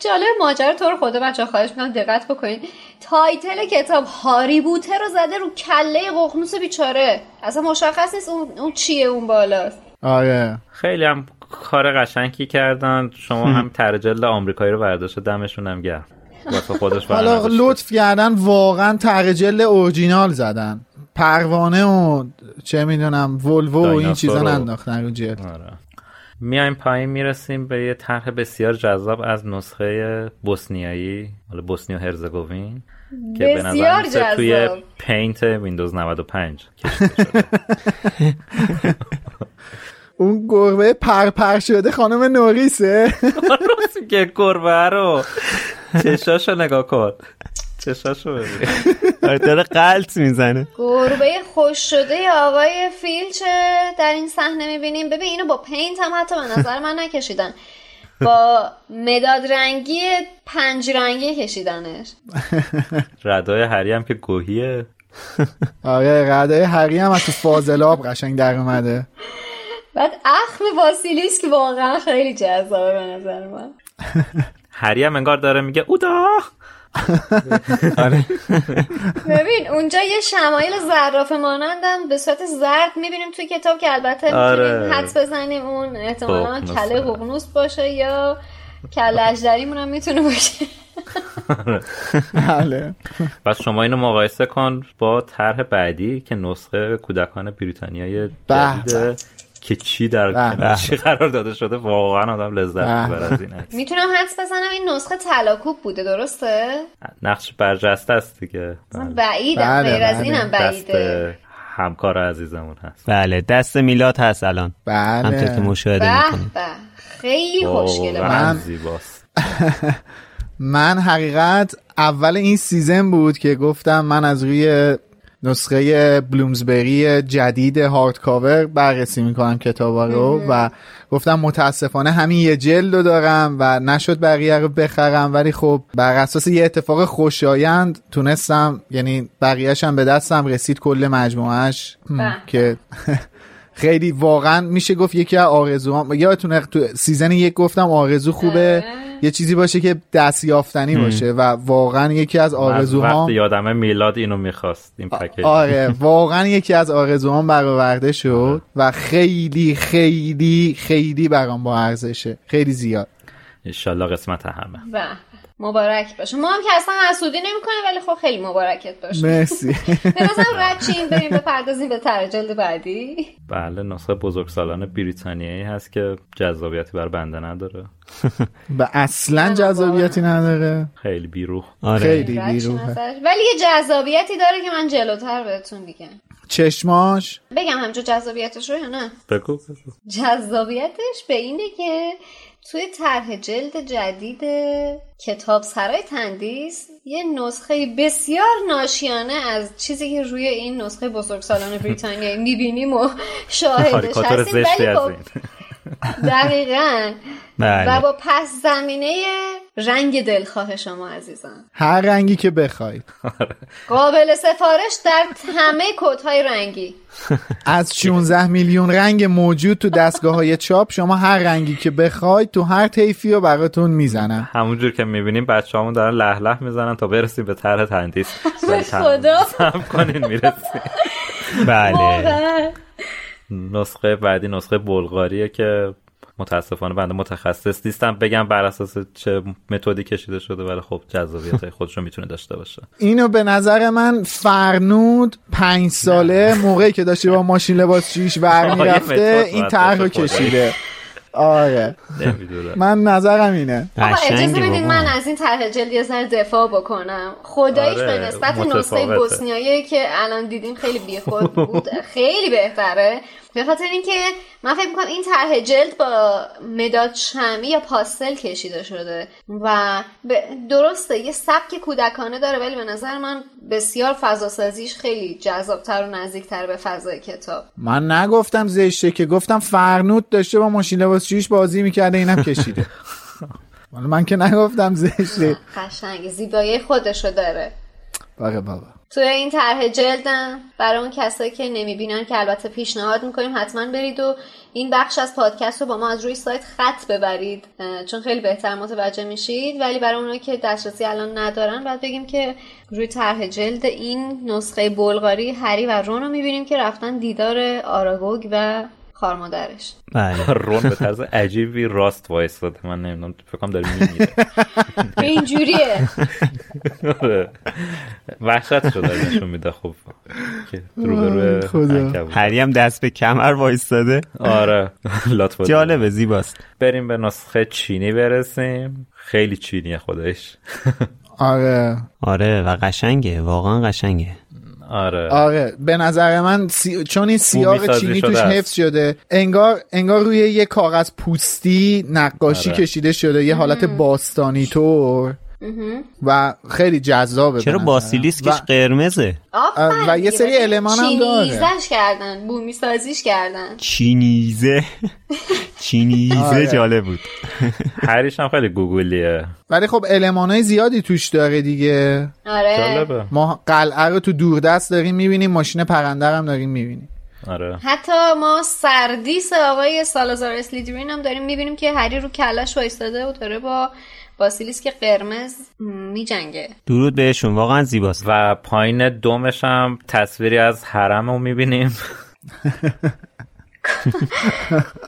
Speaker 2: جالب ماجرا تو رو خدا بچا خواهش می‌کنم دقت بکنید تایتل کتاب هاری بوته رو زده رو کله ققنوس بیچاره. اصلا مشخص نیست اون, اون چیه اون بالاست.
Speaker 4: آره.
Speaker 3: خیلی هم کار قشنگی کردن. شما هم. ترجل آمریکایی رو برداشت دمشون هم گرم خودش
Speaker 4: حالا لطف کردن واقعا ترجل اورجینال زدن. پروانه و چه می‌دونم ولوو و این چیزا ننداختن رو جلد.
Speaker 3: آره. میایم پایین می‌رسیم به یه طرح بسیار جذاب از نسخه بوسنیایی حالا بوسنی و هرزگوین که به نظر توی پینت ویندوز 95 *laughs*
Speaker 4: اون گربه پرپر شده خانم نوریسه.
Speaker 3: راست که گربه رو. چشاشو نگاه کن. چشاشو ببین.
Speaker 1: آره داره قلط می‌زنه.
Speaker 2: گربه خوش شده آقای فیلچه در این صحنه می‌بینیم. ببین اینو با پینت هم حتی به نظر من نکشیدن. با مداد رنگی پنج رنگی کشیدنش.
Speaker 3: ردای هری هم که گوهیه.
Speaker 4: آره ردای هری هم از تو فاضلاب قشنگ در اومده.
Speaker 2: بعد اخم واسیلیس که واقعا خیلی جذابه به نظر من. *laughs*
Speaker 3: هری هم انگار داره میگه اودا.
Speaker 1: آره.
Speaker 2: ببین اونجا یه شمایل زراف مانندم به صورت زرد می‌بینیم توی کتاب که البته
Speaker 3: آره.
Speaker 2: می‌تونیم حدس بزنیم اون احتمالا کله ققنوس باشه یا کله اجدریمون هم می‌تونه باشه.
Speaker 4: بله.
Speaker 3: پس شما اینو مقایسه کن با طرح بعدی که نسخه کودکان بریتانیای جدید که چی *laughs* در چی قرار داده شده واقعا آدم لذت می‌بره از این
Speaker 2: می‌تونم حدس بزنم این نسخه طلاکوب بوده درسته؟
Speaker 3: نقش برجسته است دیگه.
Speaker 2: بعید بله. غیر از اینم بعیده.
Speaker 3: همکار عزیزمون هست.
Speaker 1: بله دست میلاد هست الان.
Speaker 4: بله.
Speaker 1: همطور که مشاهده می‌کنید.
Speaker 2: خیلی خوشگله.
Speaker 3: من زیباست. *laughs*
Speaker 4: من حقیقت اول این season بود که گفتم من از روی نسخه بلومزبری جدید hardcover بررسی می‌کنم کتاب رو و گفتم متاسفانه همین یه جلد رو دارم و نشد بقیه رو بخرم ولی خب بر اساس یه اتفاق خوشایند تونستم یعنی بقیهش هم به دستم رسید کل مجموعهش که *laughs* خیلی واقعا میشه گفت یکی از آرزوام یادتونه تو season یک گفتم آرزو خوبه. یه چیزی باشه که دست یافتنی باشه و واقعا یکی از آرزوهام
Speaker 3: وقتی یادمه میلاد اینو می‌خواست این package.
Speaker 4: آره واقعا یکی از آرزوهام برآورده شد و خیلی خیلی خیلی برام با ارزشه. خیلی زیاد.
Speaker 3: انشالله قسمت همه.
Speaker 2: و مبارک باشه ما هم که اصلا حسودی نمی‌کنیم ولی خب خیلی مبارکت باشه
Speaker 4: مرسی. *laughs*
Speaker 2: مثلا رد چین بریم بپردازیم به طرح جلد بعدی.
Speaker 3: بله نسخه بزرگسالان بریتانیایی هست که جذابیتی بر بنده نداره. *laughs*
Speaker 4: و اصلا جذابیتی نداره.
Speaker 3: خیلی بیروح.
Speaker 4: آره. خیلی بیروح
Speaker 2: ولی یه جذابیتی داره که من جلوتر بهتون میگم.
Speaker 4: چشماش؟
Speaker 2: بگم همجا جذابیتش رو یا نه؟
Speaker 3: بگو بگو.
Speaker 2: جذابیتش به اینه که توی طرح جلد جدید کتاب سرای تندیس یه نسخه بسیار ناشیانه از چیزی که روی این نسخه بزرگسالان بریتانیایی *laughs* می‌بینیم و شاهدش هستیم. خب دقیقا. *laughs* و با پس زمینه رنگ دلخواه شما عزیزان.
Speaker 4: هر رنگی که بخواید
Speaker 2: قابل سفارش در همه کودهای رنگی.
Speaker 4: از 16 میلیون رنگ موجود تو دستگاه های چاپ شما هر رنگی که بخواید تو هر طیفی رو براتون می‌زنن
Speaker 3: همونجور که می‌بینیم بچه همون دارن لح لح می‌زنن تا برسیم به طرح تندیس. *laughs*
Speaker 2: خدا.
Speaker 3: کنین می‌رسیم.
Speaker 4: بله *laughs*
Speaker 3: نسخه بعدی نسخه بلغاریه که متاسفانه بنده متخصص نیستم. بگم بر اساس چه متدی کشیده شده ولی خب جذابیت *laughs* خودش رو می‌تونه داشته باشه.
Speaker 4: اینو به نظر من فرنود پنج ساله موقعی که داشته با ماشین لباس چیش ور می‌رفته این طرح رو کشیده. آره. من نظرم اینه.
Speaker 2: اجازه بدید من از این طرح جلد یه ذره دفاع بکنم. خداییش
Speaker 3: آره،
Speaker 2: به نسبت نسخه بوسنیایی که الان دیدیم خیلی بیخود بود خیلی بهتره. به خاطر اینکه من فکر می‌کنم این طرح جلد با مداد شمی یا پاستل کشیده شده و درسته یه سبک کودکانه داره ولی به نظر من بسیار فضاسازیش خیلی جذابتر و نزدیکتر به فضای کتاب.
Speaker 4: من نگفتم زشته که گفتم فرنود داشته با ماشین لباسشویش بازی می‌کرده اینم کشیده. *laughs* من که نگفتم زشته.
Speaker 2: قشنگ زیبایی خودشو داره.
Speaker 4: بابا بابا
Speaker 2: توی این طرح جلدم برای اون کسایی که نمی‌بینن که البته پیشنهاد می‌کنیم حتما برید و این بخش از پادکست رو با ما از روی سایت خط ببرید چون خیلی بهتر متوجه میشید. ولی برای اونایی که دسترسی الان ندارن باید بگیم که روی طرح جلد این نسخه بلغاری هری و رون رو می‌بینیم که رفتن دیدار آراگوگ و خار مادرش.
Speaker 1: بله. *laughs*
Speaker 3: رون به طرز عجیبی راست وایستاده. من نمی‌دونم فکر کنم داره میمیره. *laughs*
Speaker 2: اینجوریه.
Speaker 3: وحشت شده نشون میده خب. روبرو
Speaker 1: هری هم دست به کمر وایستاده.
Speaker 3: آره. لطف *laughs*
Speaker 1: جالبه زیباست.
Speaker 3: بریم به نسخه چینی برسیم. خیلی چینیه خودش
Speaker 4: آره.
Speaker 1: آره و قشنگه واقعا قشنگه.
Speaker 3: آره.
Speaker 4: آره. به نظر من سی... چون این سیاق چینی توش حفظ شده انگار انگار روی یه کاغذ پوستی نقاشی
Speaker 3: آره.
Speaker 4: کشیده شده یه حالت باستانی طور. و خیلی جذابه
Speaker 1: چرا باسیلیسکش قرمزه؟
Speaker 4: و یه سری المان هم داره.
Speaker 2: چینیزش کردن بومی سازیش کردن.
Speaker 1: چینیزه. *laughs* چینیزه
Speaker 4: آره.
Speaker 1: جالب بود. *laughs*
Speaker 3: هریش هم خیلی گوگلیه.
Speaker 4: ولی خب المانای زیادی توش داره دیگه.
Speaker 2: آره.
Speaker 3: جالبه.
Speaker 4: ما قلعه رو تو دوردست داریم می‌بینیم ماشین پرنده هم داریم می‌بینیم.
Speaker 3: آره.
Speaker 2: حتی ما سردیس آقای سالازار اسلیدرین هم داریم می‌بینیم که هری رو کلش وایستاده و داره با باسیلیسک قرمز می جنگه
Speaker 1: درود بهشون واقعا زیباست.
Speaker 3: و پایین دومش هم تصویری از حرم رو می‌بینیم.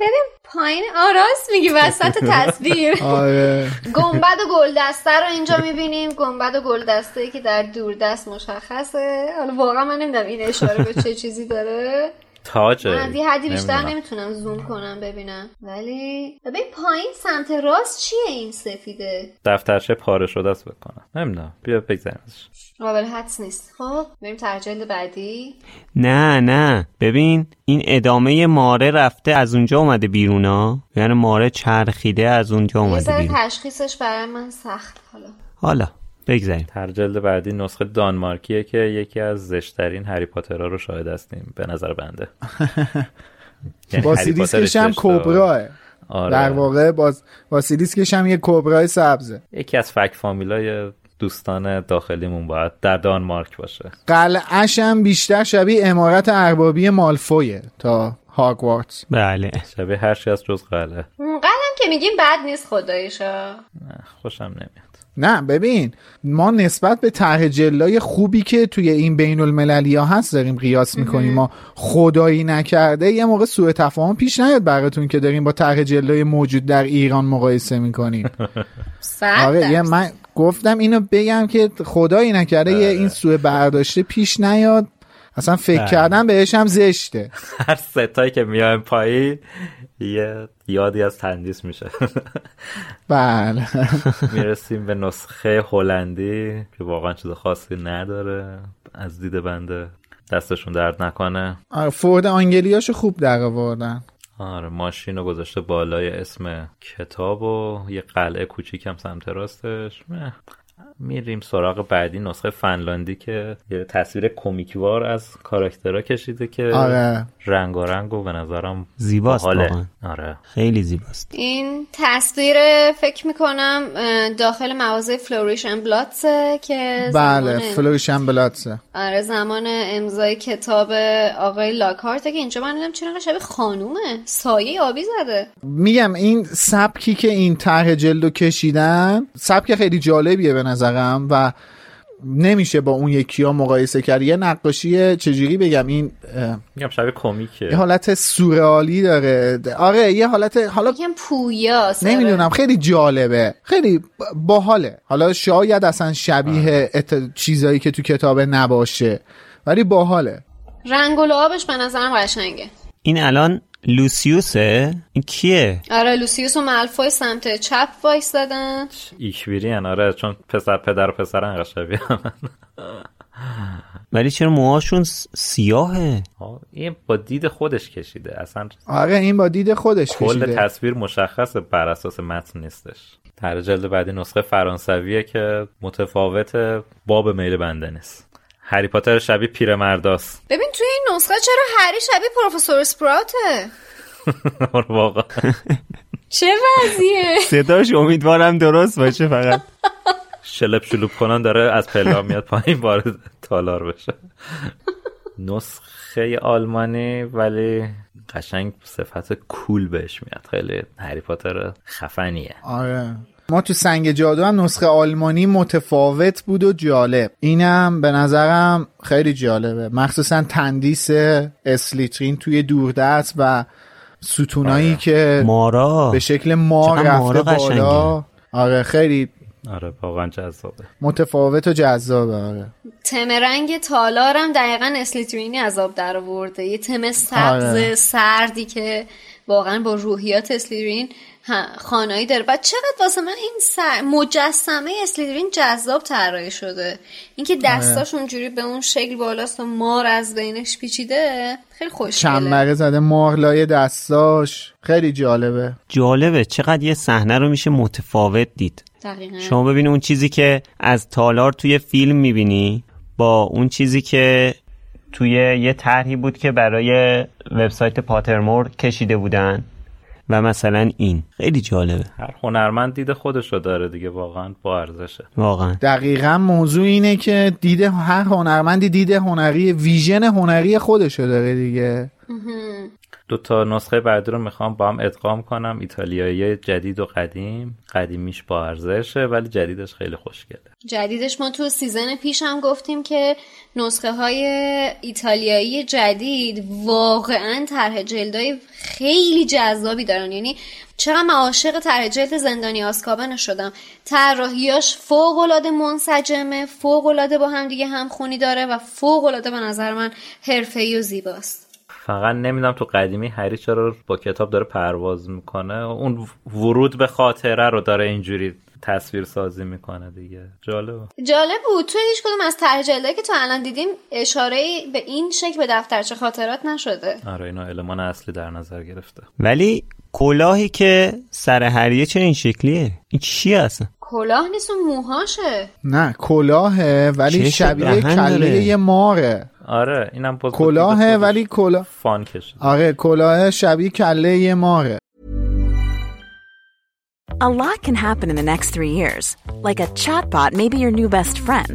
Speaker 2: بریم پایین آراست میگی وسط تصویر. *laughs*
Speaker 4: آره.
Speaker 2: گنبد و گلدسته رو اینجا می‌بینیم. گنبد و گلدسته ای که در دوردست مشخصه. حالا واقعا من نمی‌دونم این اشاره به چه چیزی داره.
Speaker 3: تاجه
Speaker 2: من یه حدی بیشتر. نمی‌تونم زوم کنم ببینم. ولی ببین پایین سمت راست چیه این سفیده؟
Speaker 3: دفترچه پاره شده است بکنم نمی‌دونم. بیا بگذاریم ازش.
Speaker 2: قابل حدس نیست. خب بریم ترجیل بعدی.
Speaker 1: نه نه. ببین این ادامه ماره رفته از اونجا اومده بیرون ها؟ یعنی ماره چرخیده از اونجا
Speaker 2: یه
Speaker 1: اومده بیرون.
Speaker 2: تشخیصش برای من سخت حالا.
Speaker 1: حالا. بگذاریم.
Speaker 3: تر جلد بعدی نسخه دانمارکیه که یکی از زشترین هری پاترها رو شاهد هستیم. به نظر بنده. *laughs* یعنی
Speaker 4: با
Speaker 3: هری پاتر
Speaker 4: سیریسکش هم کبراه
Speaker 3: آره.
Speaker 4: در واقع با, با سیریسکش هم یه کبرای سبزه.
Speaker 3: یکی از فک فامیلای دوستان داخلیمون باید در دانمارک باشه.
Speaker 4: قلعش هم بیشتر شبیه امارت اربابی مالفویه تا هاگوارتس
Speaker 1: بله.
Speaker 3: شبیه هر از جز قلعه.
Speaker 2: اونقدرم که میگیم بد نیست خدایشا
Speaker 3: خوشم نمیاد.
Speaker 4: نه ببین ما نسبت به طرح جلای خوبی که توی این بین المللی ها هست داریم قیاس می‌کنیم. ما خدایی نکرده یه موقع سوء تفاهم پیش نیاد براتون که داریم با طرح جلای موجود در ایران مقایسه می‌کنیم. آره یه. من گفتم اینو بگم که خدایی نکرده یه این سوء برداشته پیش نیاد. اصلا فکر. کردن بهش هم زشته.
Speaker 3: هر ستایی که میایم پایین یه یادی از تندیس میشه. *laughs*
Speaker 4: بله. *laughs*
Speaker 3: می‌رسیم به نسخه هلندی که واقعا چیز خاصی نداره. از دید بنده دستشون درد نکنه.
Speaker 4: آره فورد آنگلیاشو خوب در آوردن
Speaker 3: آره ماشین رو گذاشته بالای اسم کتاب و یه قلعه کوچیک هم سمت راستش. مه. میریم سراغ بعدی نسخه فنلاندی که یه تصویر کمیکوار از کاراکترها کشیده که
Speaker 4: آره.
Speaker 3: رنگارنگ و به نظرم
Speaker 1: زیباست
Speaker 3: باحاله. آره.
Speaker 1: خیلی زیباست.
Speaker 2: این تصویر فکر می‌کنم داخل مغازه Flourish Blotts ه که
Speaker 4: بله
Speaker 2: Flourish
Speaker 4: and Blotts ه
Speaker 2: آره زمان امضای کتاب آقای لاکارته که اینجا من دیدم چرا شبیه خانومه. سایه آبی زده.
Speaker 4: میگم این سبکی که این طرح جلدو کشیدن سبک خیلی جالبیه به نظرم و نمیشه با اون یکی ها مقایسه کرد. یه نقاشی چجوری بگم؟ این
Speaker 3: میگم شبیه کمیکه
Speaker 4: یه حالت سورئالی داره. آره یه حالت حالا
Speaker 2: میگم پویاست.
Speaker 4: نمی‌دونم خیلی جالبه. خیلی باحاله. حالا شاید اصلا شبیه ات... چیزایی که تو کتابه نباشه. ولی باحاله.
Speaker 2: رنگ و لعابش به نظرم قشنگه.
Speaker 1: این الان لوسیوسه این کیه؟
Speaker 2: آره لوسیوس و مالفوی سمت چپ وایسادن
Speaker 3: ایکویری آره چون پسر پدر و پسر انقدر شبیه.
Speaker 1: ولی چرا موهاشون سیاهه؟
Speaker 3: آه، این با دید خودش کشیده. اصلا
Speaker 4: آره این با دید خودش
Speaker 3: کل
Speaker 4: کشیده.
Speaker 3: تصویر مشخص بر اساس متن نیستش. در جلد بعدی نسخه فرانسویه که متفاوت باب میل بنده نیست. هری پاتر شبیه پیرمرداست.
Speaker 2: ببین توی این نسخه چرا هری شبیه پروفسور اسپراته *laughs*
Speaker 3: واقعا.
Speaker 2: چه وضعیه؟
Speaker 1: صداش امیدوارم درست باشه فقط.
Speaker 3: شلپ شلوپ کنن داره از پلا میاد پایین وارد تالار بشه. نسخه آلمانی ولی قشنگ صفت کول بهش میاد. خیلی هری پاتر خفنیه.
Speaker 4: آره. ما تو سنگ جادو هم نسخه آلمانی متفاوت بود و جالب. اینم به نظرم خیلی جالبه. مخصوصا تندیس اسلیترین توی دوردست و ستونایی که
Speaker 1: مارا.
Speaker 4: به شکل مار
Speaker 1: چقدر
Speaker 4: رفته
Speaker 1: مارا
Speaker 4: بالا. آره خیلی
Speaker 3: آره واقعا جذابه.
Speaker 4: متفاوت و جذابه آره.
Speaker 2: تم رنگ تالارم دقیقا اسلیترینی از آب در آورده. یه تم سبز
Speaker 4: آره.
Speaker 2: سردی که واقعا با روحیات اسلیترین خانایی داره. بعد چقدر واسه من این سر... مجسمه اسلیترین جذاب طراحی شده. اینکه دستاش اونجوری به اون شکل بالاست و مار از بینش پیچیده خیلی خوشگله.
Speaker 4: چنبره زده. مارلای دستاش. خیلی جالبه.
Speaker 1: جالبه. چقدر یه صحنه رو میشه متفاوت دید.
Speaker 2: دقیقا.
Speaker 1: شما ببینی اون چیزی که از تالار توی فیلم می‌بینی با اون چیزی که توی یه طرحی بود که برای وبسایت پاترمور کشیده بودن. و مثلا این. خیلی جالبه.
Speaker 3: هر هنرمند دید خودش رو داره دیگه واقعا با ارزشه.
Speaker 1: واقعا.
Speaker 4: دقیقا موضوع اینه که دید هر هنرمندی دید هنری vision هنری خودشو داره دیگه.
Speaker 3: دو تا نسخه بعدی رو می‌خوام با هم ادغام کنم. ایتالیایی جدید و قدیم. قدیمیش با ارزشه ولی جدیدش خیلی خوشگله.
Speaker 2: جدیدش ما تو season پیش هم گفتیم که نسخه های ایتالیایی جدید واقعا طرح جلدای خیلی جذابی دارن. یعنی چقدر من عاشق طرح جلد زندانی آسکابن شدم. طراحیاش فوق العاده منسجمه فوق العاده با هم دیگه همخونی داره و فوق العاده به نظر من حرفه‌ای و زیباست.
Speaker 3: فقط نمی‌دونم تو قدیمی هری چرا با کتاب داره پرواز می‌کنه. اون ورود به خاطره رو داره اینجوری تصویر سازی می‌کنه دیگه. جالب
Speaker 2: جالب بود. توی هیچ کدوم از طرح که تو الان دیدیم اشاره به این شکل به دفترچه خاطرات نشده.
Speaker 3: آره اینا المان اصلی در نظر گرفته.
Speaker 1: ولی کلاهی که سر هریه چه این شکلیه؟ این چی هست؟
Speaker 2: کلاه نیست اون موهاشه.
Speaker 4: نه کلاهه ولی شبیه کله یه ماره
Speaker 3: آره اینم
Speaker 4: کلاهه ولی کلاه
Speaker 3: فان کشه
Speaker 4: آره کلاه شبیه کله یه ماره
Speaker 12: A lot can happen in the next three years. Like a chatbot may be your new best friend.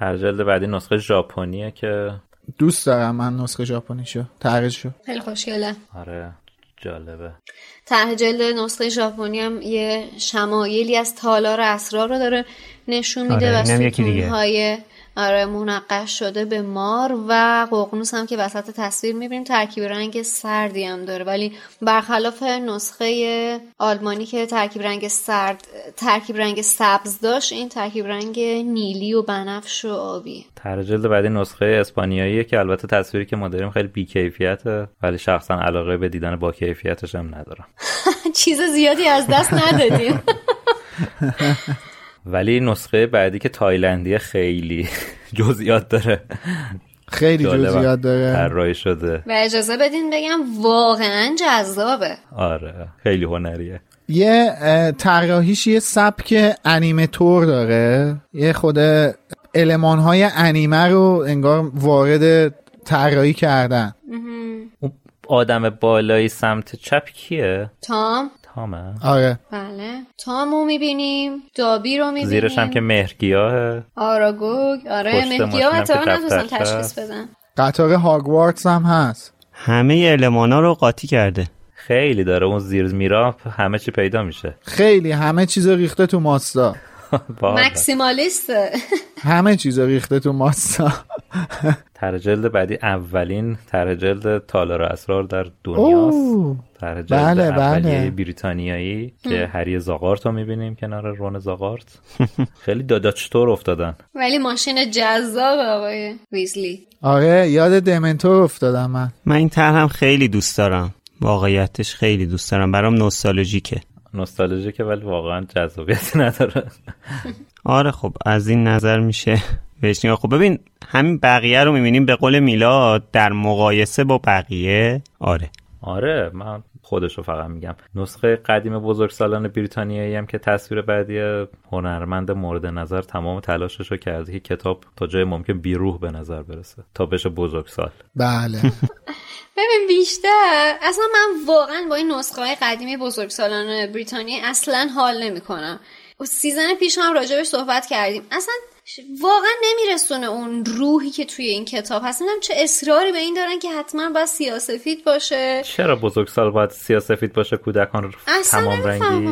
Speaker 3: ترجلد بعدی نسخه ژاپنیه که
Speaker 4: دوست دارم من نسخه ژاپنیشو. شو
Speaker 2: خیلی خوشگله.
Speaker 3: آره جالبه.
Speaker 2: ته جلد نسخه ژاپنی هم یه شمایلی از تالار اسرار رو داره نشون میده آره، و ستونهای آره منقش شده به مار و ققنوس هم که وسط تصویر می‌بینیم ترکیب رنگ سردی هم داره. ولی برخلاف نسخه آلمانی که ترکیب رنگ سرد ترکیب رنگ سبز داشت این ترکیب رنگ نیلی و بنفش و آبی.
Speaker 3: تر جلد بعدی نسخه اسپانیاییه که البته تصویری که ما داریم خیلی بیکیفیته ولی شخصا علاقه به دیدن با کیفیتش هم ندارم. *laughs*
Speaker 2: چیز زیادی از دست ندادیم. *laughs*
Speaker 3: ولی نسخه بعدی که تایلندی خیلی *laughs* جزئیات داره.
Speaker 4: خیلی جزئیات داره.
Speaker 3: طراحی شده.
Speaker 2: و اجازه بدین بگم واقعا جذابه.
Speaker 3: آره خیلی هنریه.
Speaker 4: یه طراحیش یه سبک انیمتور داره. یه خود علمان های انیمه رو انگار وارد طراحی کردن.
Speaker 3: آدم بالایی سمت چپ کیه؟
Speaker 2: تام.
Speaker 3: تامه.
Speaker 4: آره.
Speaker 2: بله. تامو می‌بینیم دابی رو می‌بینیم.
Speaker 3: زیرش هم که مهرگیاه.
Speaker 2: آراگوگ آره مهرگیاه. تا نتونستم تشخیص بدن.
Speaker 4: قطار هاگوارتس هم هست.
Speaker 1: همه المانا رو قاطی کرده.
Speaker 3: خیلی داره. اون زیر میرا همه چی پیدا میشه.
Speaker 4: خیلی همه چیز ریخته تو ماستا. *laughs*
Speaker 2: مکسیمالیست
Speaker 4: همه چیز ریخته تو ماستا.
Speaker 3: تر جلد بعدی اولین تر جلد تالار اسرار در دنیاست. تر جلد بله بله. بریتانیایی که هری زاغارت رو می‌بینیم کنار رون زاغارت. *laughs* خیلی دادا چطور افتادن.
Speaker 2: ولی ماشین جذاب آقای ویزلی.
Speaker 4: آره یاد دمنتور افتادم من.
Speaker 1: من این تر هم خیلی دوست دارم. واقعیتش خیلی دوست دارم. برام نوستالژیکه.
Speaker 3: نوستالژیکه ولی واقعا جذابیت *laughs* نداره. *laughs*
Speaker 1: آره خب از این نظر میشه. *laughs* بهش خب ببین همین بقیه رو می‌بینیم به قول میلاد در مقایسه با بقیه؟ آره.
Speaker 3: آره من خودش رو فقط میگم. نسخه قدیم بزرگ سالان بریتانیایی هم که تصویر بعدی هنرمند مورد نظر تمام تلاشش رو کرده که کتاب تا جای ممکن بیروح به نظر برسه تا بشه بزرگ سال
Speaker 4: بله. *laughs*
Speaker 2: ببین بیشتر اصلا من واقعا با این نسخه های قدیمی بزرگ سالان بریتانیا اصلا حال نمی‌کنم. سیزن پیش هم راجبش صحبت کردیم. اصلا واقعا نمیرسونه اون روحی که توی این کتاب هست. نمی‌دونم چه اصراری به این دارن که حتما باید سیاسفید باشه.
Speaker 3: چرا بزرگسال باید سیاسفید باشه کودکان تمام رنگی؟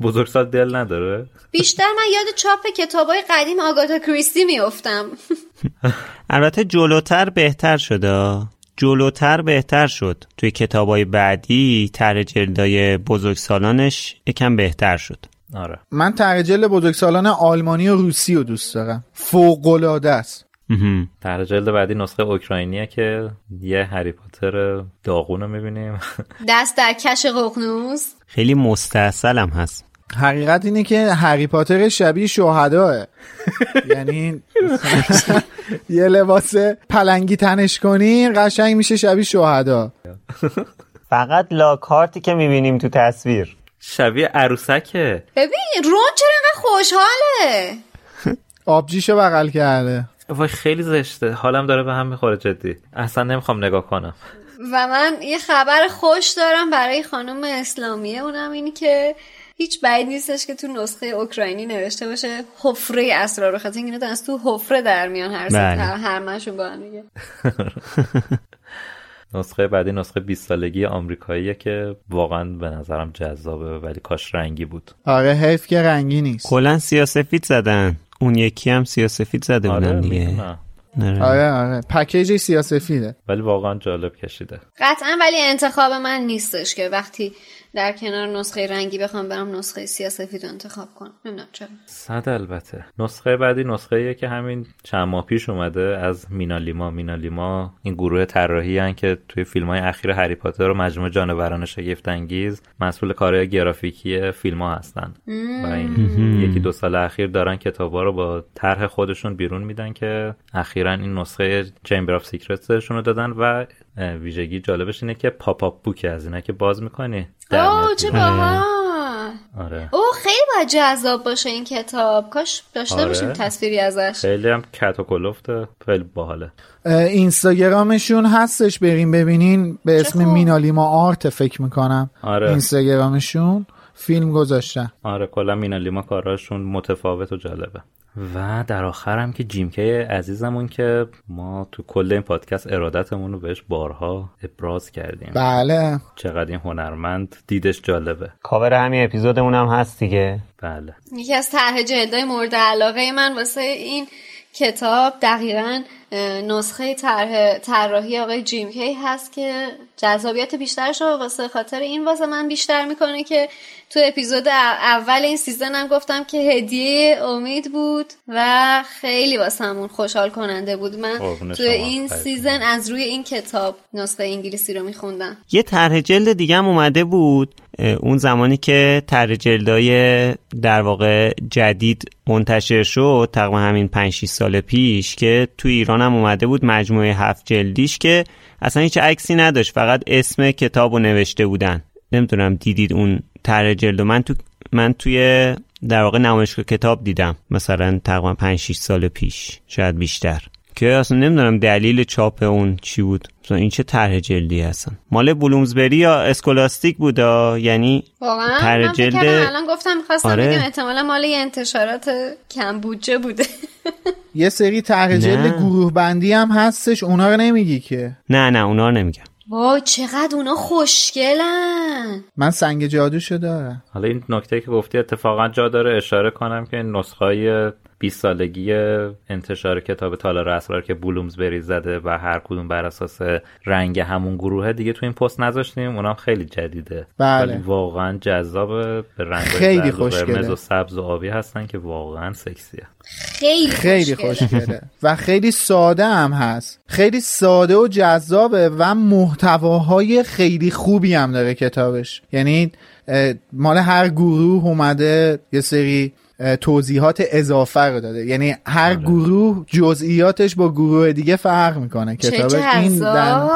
Speaker 3: بزرگسال دل نداره؟
Speaker 2: بیشتر من یاد چاپ کتابای قدیم آگاتا کریستی میافتم. *laughs*
Speaker 1: البته جلوتر بهتر شده. جلوتر بهتر شد. توی کتابای بعدی تر جلدای بزرگسالانش یکم بهتر شد.
Speaker 3: آره.
Speaker 4: من ترجل بزرگسالان آلمانی و روسی رو دوست دارم. فوقلاده است.
Speaker 3: در جلد بعدی نسخه اوکراینیه که یه هری پاتر داغون رو می‌بینیم. *laughs*
Speaker 2: دست در کش ققنوس.
Speaker 1: خیلی مستاصلم هست.
Speaker 4: حقیقت اینه که هری پاتر شبیه شهداه *laughs* یعنی یه لباس پلنگی تنش کنی قشنگ میشه شبیه شهدا *laughs*
Speaker 1: فقط لاکارتی که می‌بینیم تو تصویر.
Speaker 3: شبیه عروسکه.
Speaker 2: ببین رون چرا اینقدر خوشحاله؟ *laughs*
Speaker 4: آبجیشو بغل کرده.
Speaker 3: وای خیلی زشته. حالم داره به هم می‌خوره جدی. اصلا نمی‌خوام نگاه کنم.
Speaker 2: و من یه خبر خوش دارم برای خانم اسلامیه اونم اینی که هیچ بعید نیستش که تو نسخه اوکراینی نوشته باشه حفره اسرار رو خاطر اینا از تو حفره در میان هر
Speaker 1: بله.
Speaker 2: هر منشون با هم *laughs*
Speaker 3: نسخه بعدی نسخه 20 سالگی آمریکاییه که واقعا به نظرم جذابه ولی کاش رنگی بود.
Speaker 4: آره حیف که رنگی نیست.
Speaker 1: کلا سیاسفید زدن. اون یکی هم سیاسفید زده
Speaker 3: آره
Speaker 1: بودن دیگه. آره.
Speaker 4: آره آره. package سیاه سفیده
Speaker 3: ولی واقعا جالب کشیده.
Speaker 2: قطعا ولی انتخاب من نیستش که وقتی در کنار نسخه رنگی بخوام برم نسخه سیاه سفید رو انتخاب کنم. نمی‌دونم چرا.
Speaker 3: صد البته. نسخه بعدی نسخه ایه که همین چند ماه پیش اومده از MinaLima، MinaLima این گروه طراحی که توی فیلم های اخیر هری پاتر و مجموعه جانوران شگفت انگیز مسئول کارهای گرافیکی فیلم ها هستن و این یکی دو سال اخیر دارن کتابا رو با طرح خودشون بیرون میدن که اخیرا این نسخه Chamber of Secrets شون رو دادن و ویژگی جالبش اینه که pop-up book ه از اینا که باز می‌کنی.
Speaker 2: اوه چه باحال.
Speaker 3: آره.
Speaker 2: اوه خیلی باید جذاب باشه این کتاب. کاش داشته
Speaker 3: آره.
Speaker 2: باشیم تصویری ازش.
Speaker 3: خیلی هم کت و کلفته خیلی باحاله.
Speaker 4: اینستاگرامشون هستش. بریم ببینین. به اسم. MinaLima art فکر می‌کنم.
Speaker 3: آره.
Speaker 4: اینستاگرامشون. فیلم گذاشتن.
Speaker 3: آره کلا MinaLima کاراشون متفاوت و جالبه. و در آخر هم که Jim Kay عزیزمون که ما تو کل این پادکست ارادتمون رو بهش بارها ابراز کردیم.
Speaker 4: بله.
Speaker 3: چقدر این هنرمند دیدش جالبه.
Speaker 1: کاور همین اپیزودمون هم هست دیگه.
Speaker 3: بله.
Speaker 2: یکی از طرح جلدهای مورد علاقه من واسه این کتاب دقیقا نسخه طرح طراحی آقای جیم کی هست که جذابیت بیشترش رو واسه خاطر این واسه من بیشتر می‌کنه که تو اپیزود اول این season هم گفتم که هدیه امید بود و خیلی واسه همون خوشحال کننده بود من تو. این
Speaker 3: خیلی.
Speaker 2: season از روی این کتاب نسخه انگلیسی رو میخوندم
Speaker 1: یه طرح جلد دیگه هم اومده بود اون زمانی که طرح جلدای در واقع جدید منتشر شد تقریبا همین 5 6 سال پیش که تو ایران هم اومده بود مجموعه هفت جلدیش که اصلا هیچ عکسی نداشت فقط اسم کتاب رو نوشته بودن نمی‌دونم دیدید اون طرح جلد. من تو من توی در واقع نمایشگاه کتاب دیدم مثلا تقریبا 5 6 سال پیش شاید بیشتر که اصلا نمی‌دونم دلیل چاپ اون چی بود. مثلا این چه طرح جلدی هستن. مال بلومزبری یا اسکولاستیک بودا یعنی
Speaker 2: واقعا
Speaker 1: طرح جلد
Speaker 2: الان گفتم می‌خواستم
Speaker 1: آره.
Speaker 2: بگم احتمالا مال یه انتشارات کم بودجه بوده. *laughs*
Speaker 4: یه سری طرح. جلد گروه بندی هم هستش اونا رو نمیگی که؟
Speaker 1: نه نه اونا رو نمیگم.
Speaker 2: وای چقدر اونا خوشگلن.
Speaker 4: من سنگ جادوشو دارم.
Speaker 3: حالا این نکته که گفتی اتفاقا جا داره اشاره کنم که این نسخه 20 سالگی انتشار کتاب تالار اسرار که بلومزبری زده و هر کدوم بر اساس رنگ همون گروه دیگه تو این پست نذاشتیم اونم خیلی جدیده
Speaker 4: بله.
Speaker 3: ولی واقعا جذاب به رنگ
Speaker 4: خیلی خوشگله.
Speaker 3: قرمز و سبز و آبی هستن که واقعا سکسیه
Speaker 2: خیلی
Speaker 4: خیلی
Speaker 2: خوشگله.
Speaker 4: و خیلی ساده هم هست خیلی ساده و جذابه و محتواهای خیلی خوبی هم داره کتابش یعنی مال هر گروه اومده یه سری توضیحات اضافه رو داده. یعنی هر گروه جزئیاتش با گروه دیگه فرق می‌کنه.
Speaker 2: چه
Speaker 4: کتابش این دن...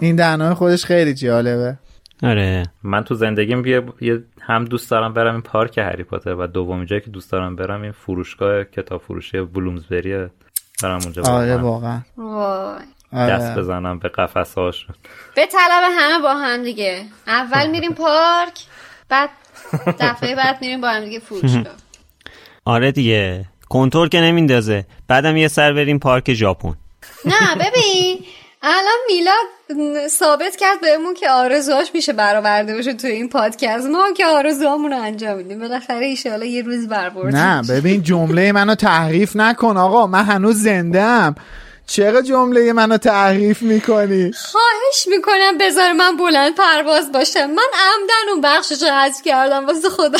Speaker 4: این دنای خودش خیلی جالبه.
Speaker 1: آره.
Speaker 3: من تو زندگیم یه یه- هم دوست دارم برم این پارک هری پاتر و دومین جایی که دوست دارم برم این فروشگاه کتاب فروشی بلومزبریه برم اونجا
Speaker 4: آره
Speaker 3: واقعاً.
Speaker 2: وای.
Speaker 3: دست
Speaker 4: آره.
Speaker 3: بزنم به قفس هاشون
Speaker 2: به طلب همه با هم دیگه. اول میریم پارک بعد دفعه بعد میریم با هم دیگه فروشگاه. *laughs*
Speaker 1: آره دیگه. کنترل که نمیندازه. بعدم یه سر بریم پارک ژاپن.
Speaker 2: نه ببین. الان میلاد ثابت کرد بهمون که آرزوهاش میشه برآورده بشه تو این پادکست. ما هم که آرزوهامون رو انجام میدیم. بالاخره ایشالا یه روز بربرد
Speaker 4: نه ببین جمله منو تحریف نکن آقا. من هنوز زنده ام چرا جمله منو تعریف می‌کنی؟
Speaker 2: خواهش می‌کنم بذار من بلند پرواز باشم. من عمدن اون بخشش رو حذف کردم واسه خدا.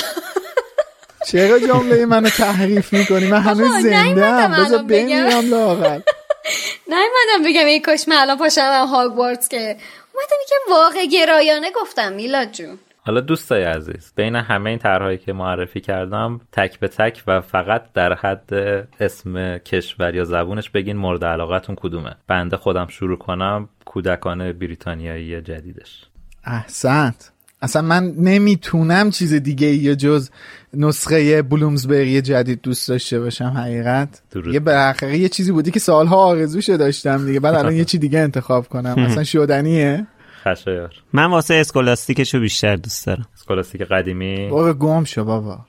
Speaker 4: چرا جمله منو تحریف می‌کنی؟ من هنوز زنده ام. بذار بمیرم لاغر *laughs*
Speaker 2: نیومدم بگم ای کاش من الان پاشم هاگوارتس که اومدم که واقع گرایانه گفتم میلاد جون.
Speaker 3: حالا دوستای عزیز بین همه این طرحهایی که معرفی کردم تک به تک و فقط در حد اسم کشور یا زبونش بگین مورد علاقتون کدومه. بنده خودم شروع کنم کودکان بریتانیایی جدیدش.
Speaker 4: احسنت. اصلا من نمی‌تونم چیز دیگه یا جز نسخه بلومزبری جدید دوست داشته باشم حقیقت.
Speaker 3: درود.
Speaker 4: یه بالاخره یه چیزی بودی که سالها آرزوشو داشتم دیگه. بعد الان یه چی دیگه انتخاب کنم. *laughs* اصلا شدنیه.
Speaker 3: خشایار.
Speaker 1: من واسه Scholastic شو بیشتر دوست دارم.
Speaker 3: Scholastic قدیمی؟
Speaker 4: بابا گم شو بابا. *laughs*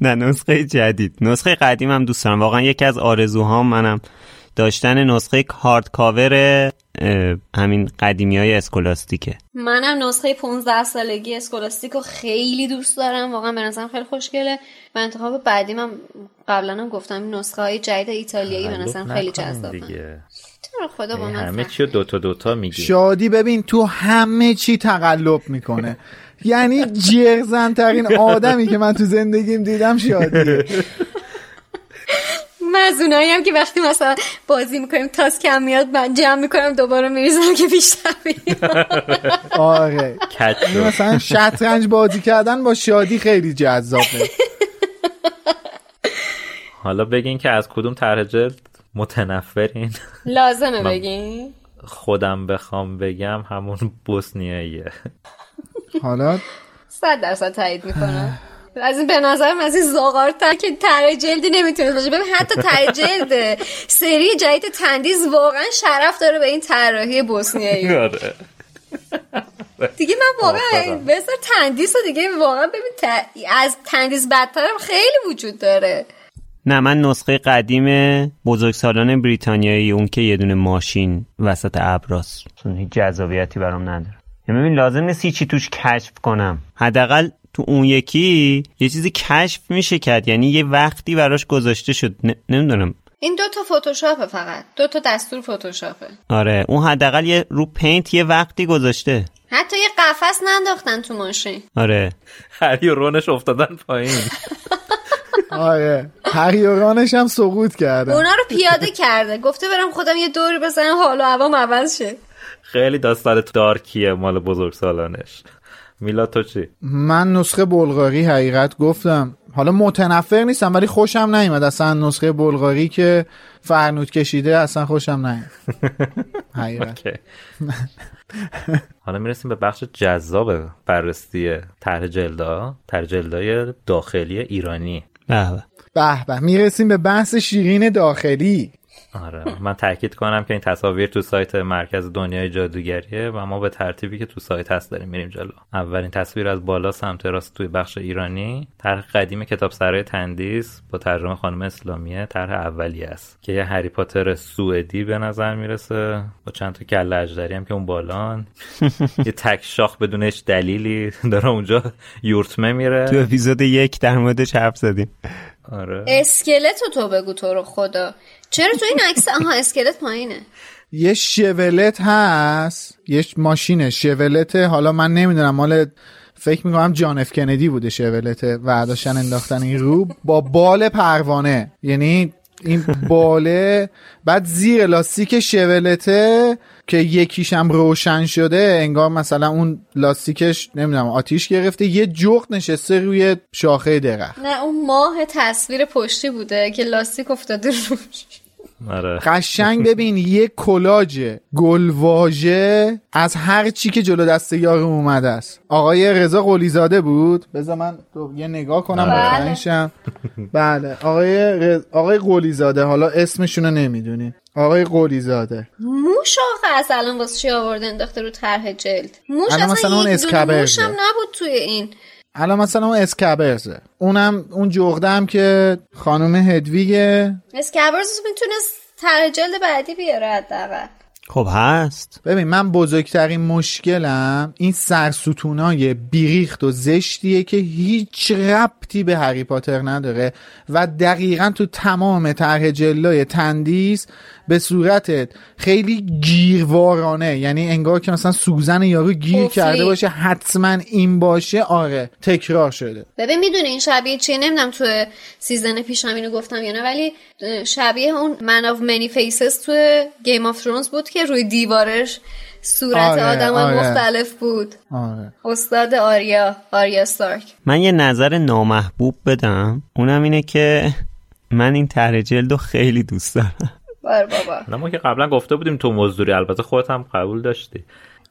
Speaker 1: نه نسخه جدید. نسخه قدیمم دوست دارم. واقعا یکی از آرزوهام منم داشتن نسخه hardcover همین قدیمی های Scholastic ه.
Speaker 2: منم نسخه 15 سالگی Scholastic رو خیلی دوست دارم. واقعا به نظرم خیلی خوشگله. و انتخاب بعدی من قبلا هم گفتم نسخه های جدید ایتالیایی به نظرم خیلی جذابه خدا با من
Speaker 3: همه. چی دوتا دوتا میگی.
Speaker 4: شادی ببین تو همه چی تقلب می‌کنه. یعنی جرزن ترین آدمی که من تو زندگیم دیدم شادیه. *laughs*
Speaker 2: من از اونایی هم که وقتی مثلا بازی می‌کنیم تاس کم میاد من جمع می‌کنم دوباره میریزم که بیشتر بیاد. *laughs*
Speaker 4: آره.
Speaker 3: شد.
Speaker 4: مثلا شطرنج بازی کردن با شادی خیلی جذابه.
Speaker 3: حالا بگین که از کدوم طرح جلد متنفرین؟
Speaker 2: لازمه بگین.
Speaker 3: خودم بخوام بگم همون بوسنیاییه.
Speaker 4: حالا
Speaker 2: صد درصد تایید می‌کنم. *sighs* از این به نظرم از این زاغارتر که تره جلدی نمی‌تونه باشه. ببین حتی تره جلد سری جدید تندیز واقعا شرف داره به این طراحی بوسنیایی. *laughs*
Speaker 3: آره.
Speaker 2: دیگه من واقعا. بذار تندیس رو دیگه واقعا ببین ت- از تندیس بدترم خیلی وجود داره.
Speaker 1: نه من نسخه قدیم بزرگسالان بریتانیایی اون که یه دونه ماشین وسط ابراست چون هیچ جذابیتی برام نداره. یعنی ببین لازم نیست هیچی توش کشف کنم. حداقل تو اون یکی یه چیزی کشف میشه کرد. یعنی یه وقتی براش گذاشته شد. ن- نمی‌دونم.
Speaker 2: این دو تا فتوشاپه فقط. دو تا دستور فتوشاپه.
Speaker 1: آره اون حداقل یه رو پینت یه وقتی گذاشته.
Speaker 2: حتی یه قفس ننداختن تو ماشین.
Speaker 1: آره.
Speaker 3: هری و رونش افتادن پایین.
Speaker 4: آره. هریورانش هم سقوط کرده.
Speaker 2: اونا رو پیاده کرده. گفته برم خودم یه دوری بزنم حال و هوام عوض شه.
Speaker 3: خیلی داستان دارکیه مال بزرگ سالانش میلا تو چی؟
Speaker 4: من نسخه بلغاری حقیقت گفتم. حالا متنفر نیستم ولی خوشم نیومد. اصلا نسخه بلغاری که فرنود کشیده اصلا خوشم نیومد. *laughs* حقیقت.
Speaker 3: حالا می‌رسیم به بخش جذاب بررسی طرح جلدا. طرح جلدای داخلی ایرانی.
Speaker 1: به. به
Speaker 4: به می‌رسیم به بحث شیرین داخلی.
Speaker 3: آره. من تاکید کنم که این تصاویر تو سایت مرکز دنیای جادوگریه و ما به ترتیبی که تو سایت هست داریم میریم جلو. اولین تصویر از بالا سمت راست توی بخش ایرانی طرح قدیم کتاب سرای تندیس با ترجمه خانم اسلامیه طرح اولیه است که یه هری پاتر سوئدی به نظر می‌رسه. با چند تا کله اژدری هم که اون بالان. *laughs* یه تک شاخ بدون هیچ دلیلی داره اونجا یورتمه میره.
Speaker 1: تو اپیزود یک در موردش حرف زدیم.
Speaker 3: آره.
Speaker 2: اسکلت رو تو بگو تو رو خدا. چرا تو این عکس؟ آها اسکلت پایینه.
Speaker 4: یه شولت هست. یه ماشین شولت حالا من نمی‌دونم مال فکر می‌کنم جان اف کندی بوده شولت ورداشتن انداختن این رو. با بال پروانه. یعنی این باله بعد زیر لاستیک شولته که یکیشم روشن شده انگار مثلا اون لاستیکش نمی‌دونم آتیش گرفته یه جغد نشسته روی شاخه درخت.
Speaker 2: نه اون ماه تصویر پشتی بوده که لاستیک افتاده روش.
Speaker 3: آره.
Speaker 4: قشنگ ببین یه کلاژ گلواژه از هر چی که جلو دست یارم اومده است. آقای رضا قلیزاده بود؟ بذار من تو یه نگاه کنم
Speaker 2: بله.
Speaker 4: بله. آقای رز... آقای قلیزاده حالا اسمشون رو نمی‌دونیم آقای قلیزاده.
Speaker 2: موش آخه از الان واسه چی آورده انداخته رو طرح جلد. موش اصلا
Speaker 4: مثلا اون.
Speaker 2: موش هم نبود توی این.
Speaker 4: الان مثلا اون اسکبرزه اونم اون جغده هم که خانم هدویگه.
Speaker 2: اسکبرز می‌تونست طرح جلد بعدی بیاره حداقل.
Speaker 1: خب هست.
Speaker 4: ببین من بزرگترین مشکلم این سرستونای بیریخت و زشتیه که هیچ ربطی به هری پاتر نداره و دقیقا تو تمام طرح جلای تندیس به صورت خیلی گیروارانه. یعنی انگار که مثلا سوزن یارو گیر
Speaker 2: افلی.
Speaker 4: کرده باشه حتما این باشه. آره تکرار شده.
Speaker 2: ببین می‌دونی این شبیه چیه؟ نمی‌دونم تو سیزن پیشم اینو گفتم یا نه ولی شبیه اون من آف منی فیسز تو گیم آف ترونز بود که روی دیوارش صورت
Speaker 4: آره،
Speaker 2: آدم
Speaker 4: آره.
Speaker 2: مختلف بود.
Speaker 4: آره.
Speaker 2: استاد آریا آریا ستارک.
Speaker 1: من یه نظر نامحبوب بدم. اونم اینه که من این طرح جلد رو خیلی دوست دارم.
Speaker 2: بار بابا.
Speaker 3: نه ما که قبلا گفته بودیم تو مزدوری البته خودت هم قبول داشتی.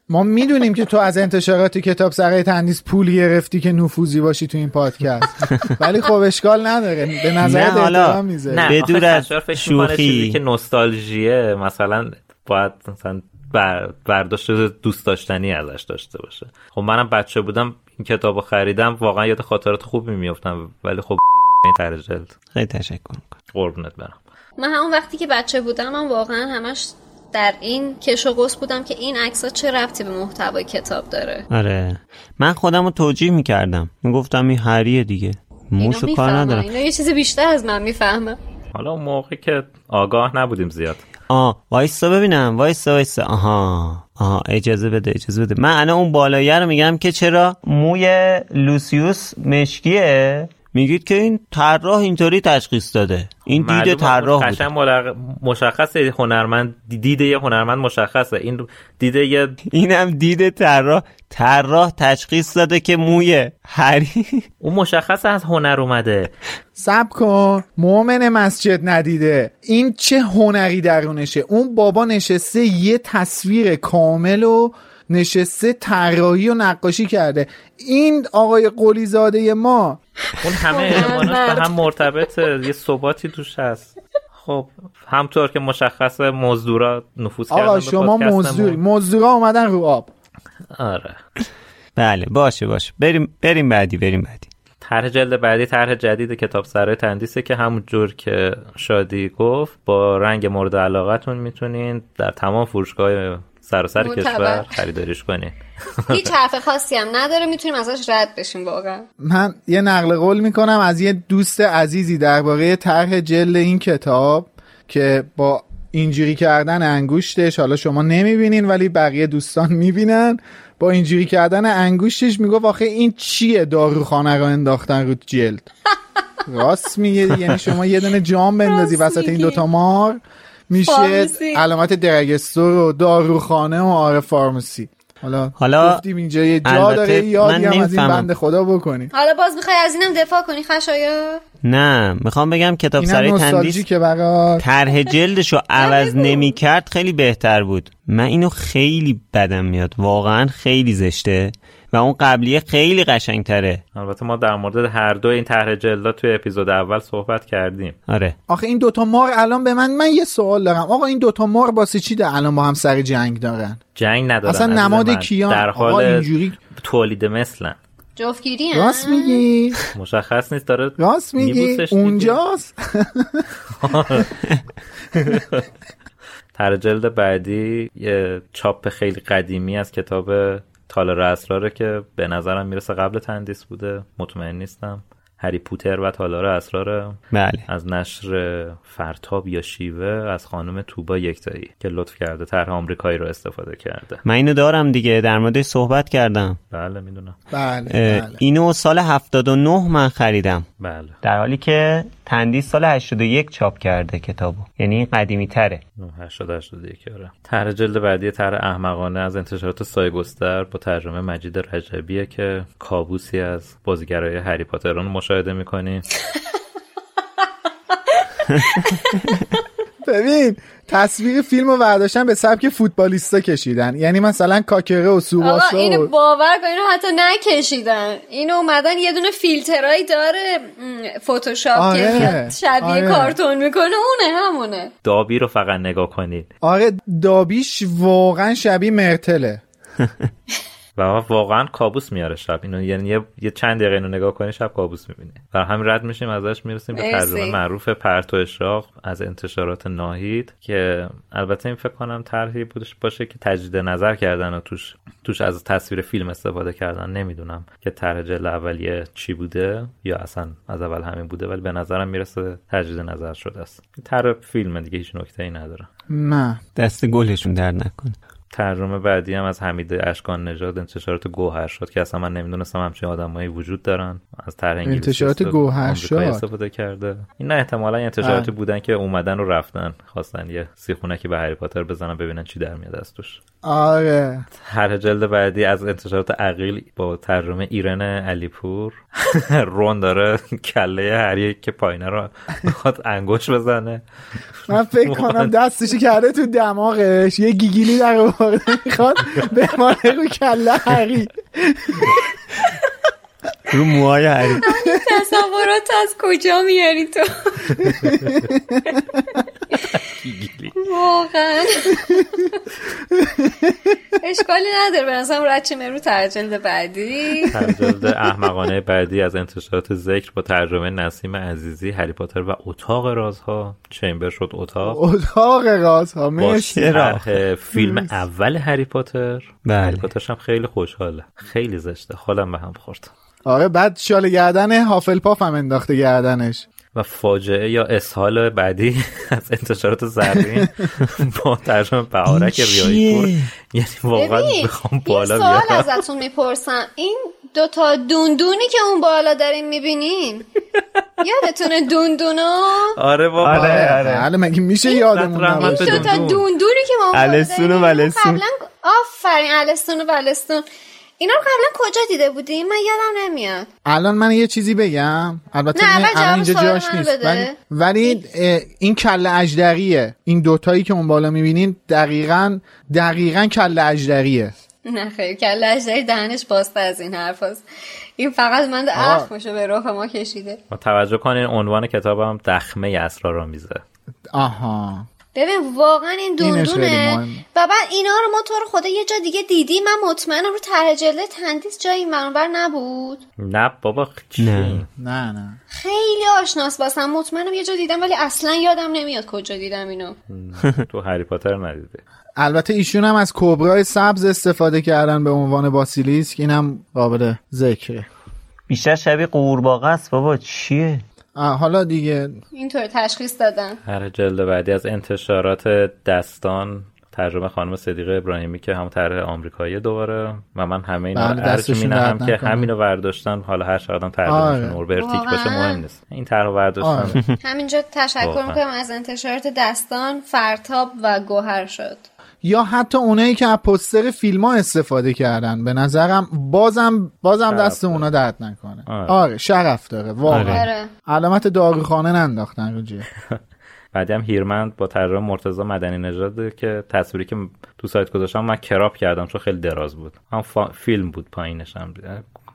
Speaker 4: ما می‌دونیم که تو از انتشارات کتاب سرای تندیس پول گرفتی که نفوذی باشی تو این پادکست. *laughs* ولی خب اشکال نداره. به نظر
Speaker 1: حالا.
Speaker 4: احترام
Speaker 1: بدون
Speaker 3: آخه
Speaker 1: از شوخی.
Speaker 3: چیزی که نوستالژیه مثلا باید مثلا بر برداشت دوست داشتنی ازش داشته باشه. خب منم بچه بودم این کتابو خریدم واقعا یاد خاطرات خوبی میفتم ولی خب به این طرح جلد
Speaker 1: خیلی تشکر می‌کنم.
Speaker 3: قربونت برم.
Speaker 2: من همون وقتی که بچه بودم من واقعا همش در این کش و قوس بودم که این عکس چه ربطی به محتوای کتاب داره.
Speaker 1: آره. من خودم رو توجیه می‌کردم. می‌گفتم این هریه دیگه. موشو کار. ندارم.
Speaker 2: اینو یه چیز بیشتر از من می‌فهمه
Speaker 3: حالا اون موقع که آگاه نبودیم زیاد.
Speaker 1: آه وایستا ببینم. وایستا وایستا. آها. آها اجازه بده اجازه بده. من الان اون بالاییه رو میگم که چرا موی لوسیوس مشکیه؟ میگید که این طراح اینطوری تشخیص داده. این دید طراح بود
Speaker 3: قشنگ ملق- مشخصه. هنرمند دید یه هنرمند مشخصه. این دید یه
Speaker 1: اینم دید طراح. طراح تشخیص داده که موی هری.
Speaker 3: اون مشخصه از هنر اومده.
Speaker 4: سب کن. مؤمن مسجد ندیده. این چه هنری درونشه؟ اون بابا نشسته یه تصویر کامل و نشسته طراحی و نقاشی کرده. این آقای قلی زاده ما.
Speaker 3: اون همه الماناش به هم مرتبطه یه ثباتی توش هست. خب همطور که مشخص مزدورا نفوذ کردن
Speaker 4: آقا شما. مزدوری مزدورا اومدن رو آب.
Speaker 3: آره.
Speaker 1: بله باشه باشه. بریم بریم بعدی بریم بعدی.
Speaker 3: طرح جلد بعدی طرح جدید کتاب سرای تندیسه که همون جور که شادی گفت با رنگ مورد علاقتون می‌تونین در تمام فروشگاه سراسر
Speaker 2: معتبر.
Speaker 3: کشور خریداریش کنین *laughs*
Speaker 2: هیچ حرف خاصی هم نداره می‌تونیم ازش رد بشیم واقعا.
Speaker 4: من یه نقل قول می‌کنم از یه دوست عزیزی درباره طرح جلد این کتاب که با اینجوری کردن انگوشتش حالا شما نمی‌بینین ولی بقیه دوستان می‌بینن. با اینجوری کردن انگوشتش می‌گفت آخه این چیه داروخانه رو انداختن رو جلد؟ *laughs* راست میگه یعنی شما یه دونه جام بندازی وسط این. دوتا مار. میشه
Speaker 2: فارمسی.
Speaker 4: علامت درگستور و داروخانه و آره فارمسی. حالا
Speaker 1: حالا
Speaker 4: گفتیم اینجا یه جا داره یادی هم از این. بند خدا بکنی
Speaker 2: حالا باز می‌خوای از اینم دفاع کنی خشایا
Speaker 1: نه می‌خوام بگم کتاب سرای تندیس
Speaker 4: برات.
Speaker 1: طرح جلدش رو عوض نمی کرد خیلی بهتر بود. من اینو خیلی بدم میاد واقعا خیلی زشته. و اون قبلیه خیلی قشنگتره.
Speaker 3: البته ما در مورد هر دو این طرح جلدا توی اپیزود اول صحبت کردیم.
Speaker 1: آره.
Speaker 4: آخه این دوتا مار الان به من من یه سوال دارم. آقا این دوتا مار واسه چی ده الان با هم سر جنگ دارن؟
Speaker 3: جنگ ندارن
Speaker 4: اصلا نماد. کیان؟
Speaker 3: در حال
Speaker 4: اینجوری-
Speaker 3: تولید مثلن.
Speaker 2: جفتگیری
Speaker 4: راست میگی.
Speaker 3: مشخص نیست داره
Speaker 4: راست میگی. اونجاست. *laughs*
Speaker 3: طرح جلد بعدی یه چاپ خیلی قدیمی از کتاب تالار اسراره که به نظرم می‌رسه قبل تندیس بوده. مطمئن نیستم. هری پوتر و تالار اسرار
Speaker 1: بله.
Speaker 3: از نشر فرتاب یا شیوه از خانم توبا یکتایی که لطف کرده طرح آمریکایی رو استفاده کرده.
Speaker 1: من اینو دارم دیگه. در موردش صحبت کردم.
Speaker 3: بله می‌دونم.
Speaker 4: بله بله.
Speaker 1: اینو سال 79 من خریدم.
Speaker 3: بله.
Speaker 1: در حالی که تندیس سال 81 چاپ کرده کتابو. یعنی قدیمی تره.
Speaker 3: 80 81 آره. طرح جلد بعدی طرح احمقانه از انتشارات سایگستر با ترجمه مجید رجبیه که کابوسی از بازیگرای هری پاتر رو مشاهده می‌کنین *laughs*
Speaker 4: ببین تصویر فیلم رو برداشتن به سبک فوتبالیستا کشیدن. یعنی مثلا کاکره و
Speaker 2: آقا
Speaker 4: سوباسا
Speaker 2: اینو
Speaker 4: و...
Speaker 2: باور کن اینو حتی نکشیدن. اینو اومدن یه دونه فیلترایی داره فتوشاپ
Speaker 4: آره،
Speaker 2: که شبیه
Speaker 4: آره.
Speaker 2: کارتون می‌کنه اونه همونه.
Speaker 3: دابی رو فقط نگاه کنید.
Speaker 4: آره دابیش واقعا شبیه مرتله. *laughs*
Speaker 3: و واقعا کابوس میاره شب. اینو یعنی یه, یه چند دقیقه اینو نگاه کنی شب کابوس می‌بینی. و همین رد میشیم ازش می‌رسیم به ترجمه معروف پرتو اشراق از انتشارات ناهید که البته این فکر کنم طرحی بودش باشه که تجدید نظر کردن و توش توش از تصویر فیلم استفاده کردن. نمی‌دونم که طرح جلد اولیه چی بوده یا اصلا از اول همین بوده ولی به نظرم می‌رسه تجدید نظر شده است. طرح فیلم دیگه هیچ نکته ای نداره.
Speaker 4: نه
Speaker 1: دست گلشون در نکنه.
Speaker 3: ترجمه بعدی هم از حمید اشکان نژاد انتشارات گوهر شد که اصلا من نمی‌دونستم همچین آدمایی وجود دارن. از طرح
Speaker 4: انتشارات گوهر شد.
Speaker 3: استفاده کرده. این نه احتمالا انتشاراتی بودن که اومدن و رفتن. خواستن یه سیخونکی به هری پاتر بزنن ببینن چی در میاد از توش
Speaker 4: آره.
Speaker 3: طرح جلد بعدی از انتشارات عقیل با ترجمه ایرن علیپور. *laughs* رون داره کله هری که پایینه رو می‌خواد انگوش بزنه.
Speaker 4: من فکر *laughs* کنم دستشی کرده تو دماغش. یه گیگیلی در آورده می‌خواد به رو کله هری. *laughs*
Speaker 1: رو موهای هری.
Speaker 2: تصورات از کجا میاری تو؟ واقعا. اشکالی نداره. به نظرم رد رو ترجلد بعدی.
Speaker 3: ترجلد احمقانه بعدی از انتشارات ذکر با ترجمه نسیم عزیزی هری پاتر و اتاق رازها. چمبر شد اتاق.
Speaker 4: اتاق رازها. مرسی.
Speaker 3: فیلم اول هری پاتر.
Speaker 1: بله.
Speaker 3: هری پاترش هم خیلی خوشحاله. خیلی زشته. خالم به هم خورد
Speaker 4: آره بعد شال گردن هافلپاف هم انداخته گردنش.
Speaker 3: و فاجعه یا اسهال بعدی *laughs* از انتشارات زرین *laughs* با ترجمه بهارک ریایی پور یعنی واقعا بخوام بالا
Speaker 2: بیارم سوال ازتون می‌پرسم. این دوتا دوندونی که اون بالا داریم می‌بینیم *laughs* یادتونه دوندونو
Speaker 3: آره بابا.
Speaker 1: آره آره.
Speaker 4: حالا مگه میشه یادمون
Speaker 2: نباشه؟ دوتا دوندونی که ما
Speaker 1: الستون و ولستون
Speaker 2: آفرین الستون و ولستون اینا رو قبلا کجا دیده بودیم من یادم نمیاد.
Speaker 4: الان من یه چیزی بگم. البته نه الان اینجا جاش نیست. ولی, ولی این کله اجدریه. این دوتایی که اون بالا می‌بینین دقیقا دقیقا کله اجدریه.
Speaker 2: نه خیلی کله اجدری دهنش باسته از این حرف هست. این فقط من اخمشو به رخ ما کشیده.
Speaker 3: ما توجه کنین عنوان کتابم دخمه اسرارآمیزه.
Speaker 4: آها.
Speaker 2: ببین واقعا این دوندونه و بعد اینا رو ما تو رو خدا یه جا دیگه دیدیم من مطمئنم رو جلد تندیس جایی منور نبود.
Speaker 3: نه بابا
Speaker 1: نه.
Speaker 4: نه نه.
Speaker 2: خیلی آشناس باسم. مطمئنم یه جا دیدم ولی اصلا یادم نمیاد کجا دیدم اینو. *laughs*
Speaker 3: تو هری پاتر ندیده.
Speaker 4: البته ایشون هم از کبرای سبز استفاده کردن به عنوان باسیلیسک. اینم قابل ذکره.
Speaker 1: بیشتر شبیه قورباغه است بابا. چیه؟
Speaker 4: حالا دیگه.
Speaker 2: اینطور تشخیص دادن.
Speaker 3: هر جلد بعدی از انتشارات دستان ترجمه خانم صدیقه ابراهیمی که هم طرح آمریکایی دوباره و من همه اینا ارج مینم که همینو برداشتن حالا هر چقدر ترجمهشون اوربرتیک باشه مهم نیست. این طرح برداشتن
Speaker 2: همینجا تشکر می‌کنم از انتشارات دستان فرتاب و گوهر شد.
Speaker 4: یا حتی اونایی که از پستر فیلم ها استفاده کردن. به نظرم بازم بازم دست اونا درد نکنه. آره, آره شرف داره. واقعا.
Speaker 2: آره.
Speaker 4: علامت داروخانه ننداختن رو *laughs*
Speaker 3: بعدی هم هیرمند با ترجمه مرتضی مدنی نژاد که تصویری که تو سایت گذاشتم من کراب کردم چون خیلی دراز بود. هم فیلم بود پایینش هم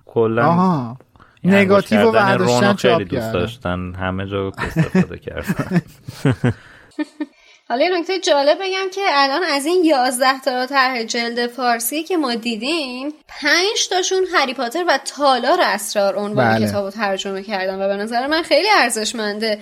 Speaker 3: کلا
Speaker 4: نگاتیو و برداشتن
Speaker 3: خیلی دوست داشتن. همه جا استفاده کردن. *laughs*
Speaker 2: حالا یه نکته جالب بگم که الان از این یازده تا طرح جلد فارسی که ما دیدیم پنج تاشون هری پاتر و تالار اسرار عنوان بله. کتاب ترجمه کردن و به نظر من خیلی ارزشمنده.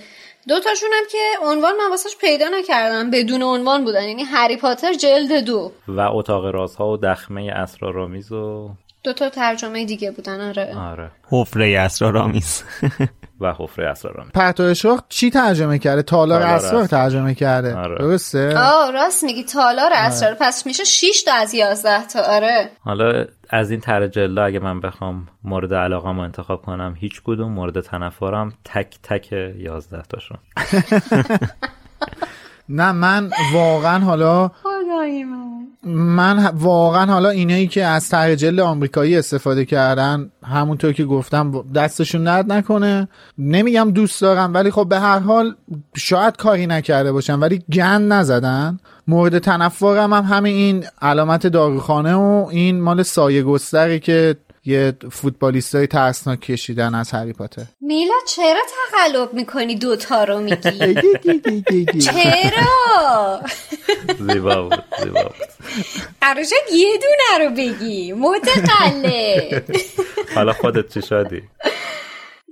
Speaker 2: دو تاشون هم که عنوان من واسش پیدا نکردم بدون عنوان بودن یعنی هری پاتر جلد دو.
Speaker 3: و اتاق رازها و دخمه اسرارآمیز و
Speaker 2: دو تا ترجمه دیگه بودن آره.
Speaker 3: آره.
Speaker 1: حفره اسرارآمیز. *laughs*
Speaker 3: و حفره اسرارآمیز
Speaker 4: پرتو شوق چی ترجمه کرده؟ تالار اسرار ترجمه کرده. آره. درسته؟
Speaker 2: آه راست میگی تالار اسرار. آره. پس میشه 6 تا از 11 تا. آره.
Speaker 3: حالا از این طرح جلد اگه من بخوام مورد علاقه رو انتخاب کنم هیچ کدوم مورد تنفرم تک تک 11 تاشون. *laughs*
Speaker 4: نه من واقعا حالا من. واقعا حالا اینایی که از طرح جلد آمریکایی استفاده کردن همونطور که گفتم دستشون درد نکنه. نمیگم دوست دارم ولی خب به هر حال شاید کاری نکرده باشن ولی گند نزدن. مورد تنفرم هم همین این علامت داروخانه و این مال سایه گستری که یه فوتبالیست های ترسناک کشیدن از هری پاتر.
Speaker 2: میلا چرا تقلب می‌کنی؟ دوتا رو میگی. *laughs* چرا؟
Speaker 3: زیبا بود زیبا بود.
Speaker 2: یه دونه رو بگی. متقلب
Speaker 3: حالا خودت چی شدی؟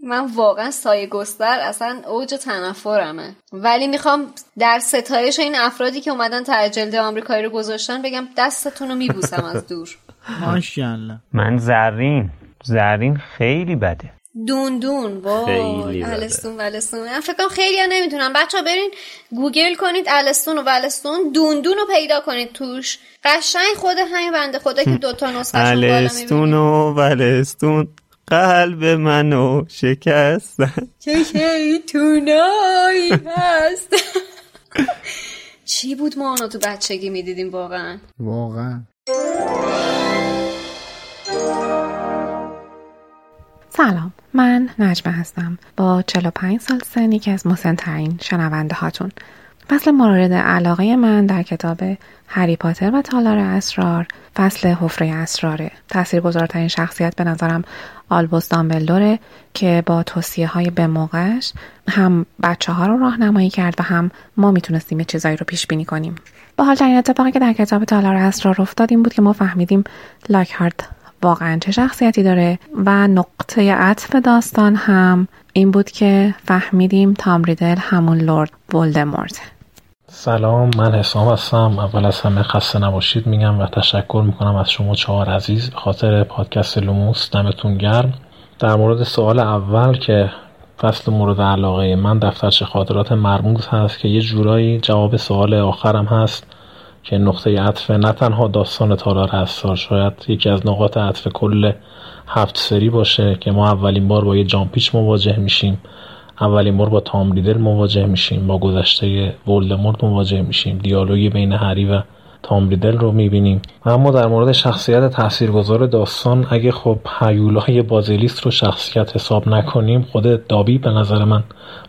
Speaker 2: من واقعا سایه گستر اصلا اوج تنفرمه. ولی می‌خوام در ستایش این افرادی که اومدن تجلد آمریکایی رو گذاشتن بگم دستتون رو میبوسم از دور.
Speaker 4: ماشاءالله.
Speaker 1: من زرین. زرین خیلی بده.
Speaker 2: دون دون وای الستون ولستون. من فکر کنم خیلی ها نمی‌تونم. بچه ها برین گوگل کنید الستون و ولستون. دون دون رو پیدا کنید توش. قشنگ خود همین بنده خدا که دوتا نسخه
Speaker 1: الستون و ولستون. قلب منو شکستن.
Speaker 2: چه شیطونایی هست. *laughs* چی بود ما تو بچگی می‌دیدیم واقعا؟
Speaker 4: واقعا.
Speaker 13: سلام من نجمه هستم. با 45 سال سن یکی از مسنترین شنونده هاتون. فصل مورد علاقه من در کتاب هری پاتر و تالار اسرار فصل حفره اسراره تاثیرگذارترین شخصیت به نظرم آلبوس دامبلدوره که با توصیه های به موقعش هم بچه ها رو راهنمایی کرد و هم ما می‌تونستیم چیزایی رو پیش بینی کنیم. با حال این اتفاقی که در کتاب تالار اسرار افتاد این بود که ما فهمیدیم لاکهارت واقعا چه شخصیتی داره و نقطه عطف داستان هم این بود که فهمیدیم تام ریدل همون لورد ولدمورت.
Speaker 14: سلام من حسام هستم. اول از همه خسته نباشید میگم و تشکر می‌کنم از شما چهار عزیز. به خاطر پادکست لوموس دمتون گرم. در مورد سوال اول که فصل مورد علاقه من دفترچه خاطرات مرموز هست که یه جورایی جواب سوال آخرم هست که نقطه عطف نه تنها داستان تالار هست شاید یکی از نقاط عطف کل هفت سری باشه که ما اولین بار با یه جامپیچ مواجه میشیم اولین بار با تام ریدل مواجه میشیم با گذشته ولدمورت مواجه میشیم دیالوگی بین هری و تام ریدل رو می‌بینیم. اما در مورد شخصیت تاثیرگذار داستان اگه خب هیولای بازیلیست رو شخصیت حساب نکنیم خود دابی به نظر من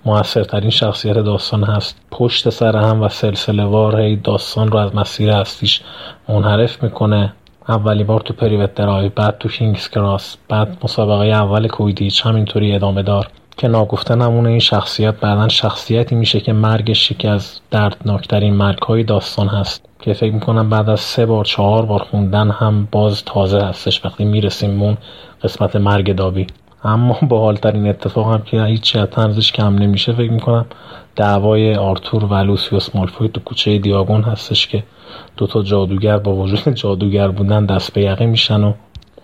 Speaker 14: موثرترین شخصیت داستان هست. پشت سر هم و سلسله وار داستان رو از مسیر هستیش منحرف می‌کنه. اولی بار تو پریوت درای بعد تو کینگز کراس بعد مسابقه اول کویدیچ همینطوری ادامه دار. که ناگفته نمونه این شخصیت بعدا شخصیتی میشه که مرگش یکی از دردناکترین مرگهای داستان هست. که فکر می‌کنم بعد از سه بار چهار بار خوندن هم باز تازه هستش. وقتی می‌رسیم اون قسمت مرگ دابی اما با حالترین اتفاق هم که هیچ از کم نمیشه فکر می‌کنم دعوای آرتور و لوسیوس مالفوی تو کوچه دیاگون هستش که دوتا جادوگر با وجود جادوگر بودن دست به یقه میشن و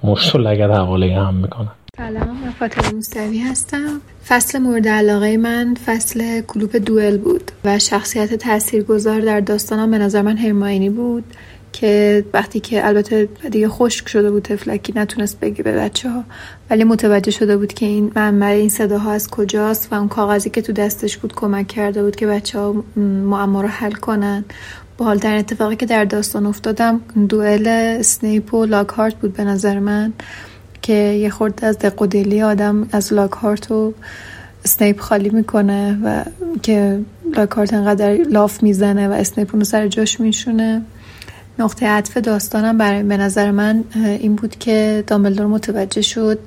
Speaker 14: مشت و لگت حواله هم می‌کنن.
Speaker 15: سلام من فاطمه موسوی هستم. فصل مورد علاقه من فصل کلوپ دوئل بود و شخصیت تاثیرگذار در داستانم به نظر من هرماینی بود که وقتی که البته دیگه خشک شده بود تفلکی نتونست بگه به بچه ها ولی متوجه شده بود که این منبع این صداها از کجاست و اون کاغذی که تو دستش بود کمک کرده بود که بچه ها معما رو حل کنن. با در اتفاقی که در داستان افتادم دوئل اسنیپ و لاکهارت بود به نظر من. که یه خورده از دقودلی آدم از لاکهارت و اسنیپ خالی می‌کنه و که لاکهارت انقدر لاف می‌زنه و اسنیپ اونو سر جاش میشونه. نقطه عطف داستانم برای به نظر من این بود که دامبلدور متوجه شد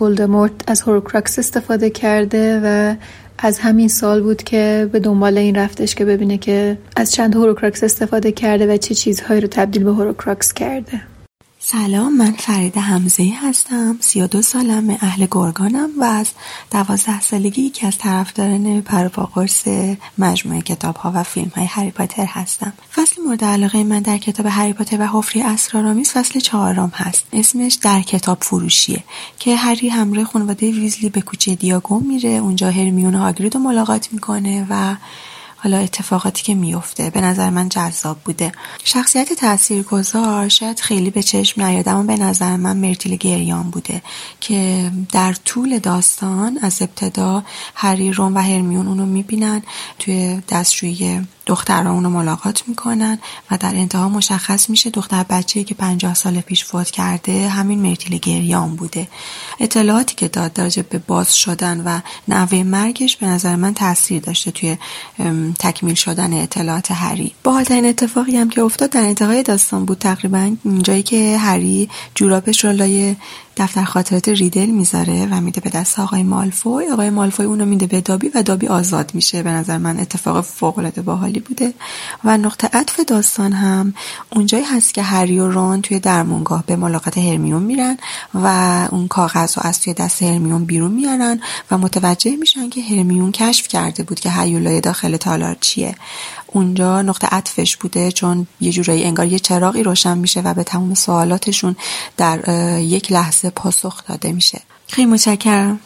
Speaker 15: ولدمورت از هوروکراکس استفاده کرده و از همین سال بود که به دنبال این رفتش که ببینه که از چند هوروکراکس استفاده کرده و چه چیزهایی رو تبدیل به هوروکراکس کرده.
Speaker 16: سلام من فرید حمزه هستم 32 سالم اهل گرگانم و از دوازده سالگی که از طرفداران پروپاقرس مجموعه کتاب ها و فیلم های هری پاتر هستم. فصل مورد علاقه من در کتاب هری پاتر و حفری اسرارآمیز فصل چهارم هست. اسمش در کتاب فروشیه که هری همراه خانواده ویزلی به کوچه دیاگون میره اونجا هرمیون هاگرید رو ملاقات می‌کنه و حالا اتفاقاتی که میفته به نظر من جذاب بوده. شخصیت تاثیرگذار شاید خیلی به چشم نیاد اما به نظر من مرتیل گریان بوده که در طول داستان از ابتدا هری رون و هرمیون اونو می‌بینن توی دستشویی دخترها اونو ملاقات می‌کنن و در انتها مشخص میشه دختر بچه‌ای که 50 سال پیش فوت کرده همین مرتیل گریان بوده. اطلاعاتی که داد در به باز شدن و نحوه مرگش به نظر من تاثیر داشته توی تکمیل شدن اطلاعات هری. با این اتفاقی هم که افتاد در انتهای داستان بود تقریبا جایی که هری جورابش رو لای دفتر خاطرات ریدل می‌ذاره و میده به دست آقای مالفوی. آقای مالفوی اونو میده به دابی و دابی آزاد میشه. به نظر من اتفاق فوق العاده باحالی بوده. و نقطه عطف داستان هم اونجایی هست که هری و رون توی درمونگاه به ملاقات هرمیون میرن و اون کاغذ رو از توی دست هرمیون بیرون میارن و متوجه میشن که هرمیون کشف کرده بود که هیولای داخل تالار چیه. اونجا نقطه عطفش بوده چون یه جورایی انگار یه چراغی روشن میشه و به تمام سوالاتشون در یک لحظه پاسخ داده میشه. خیلی متشکرم.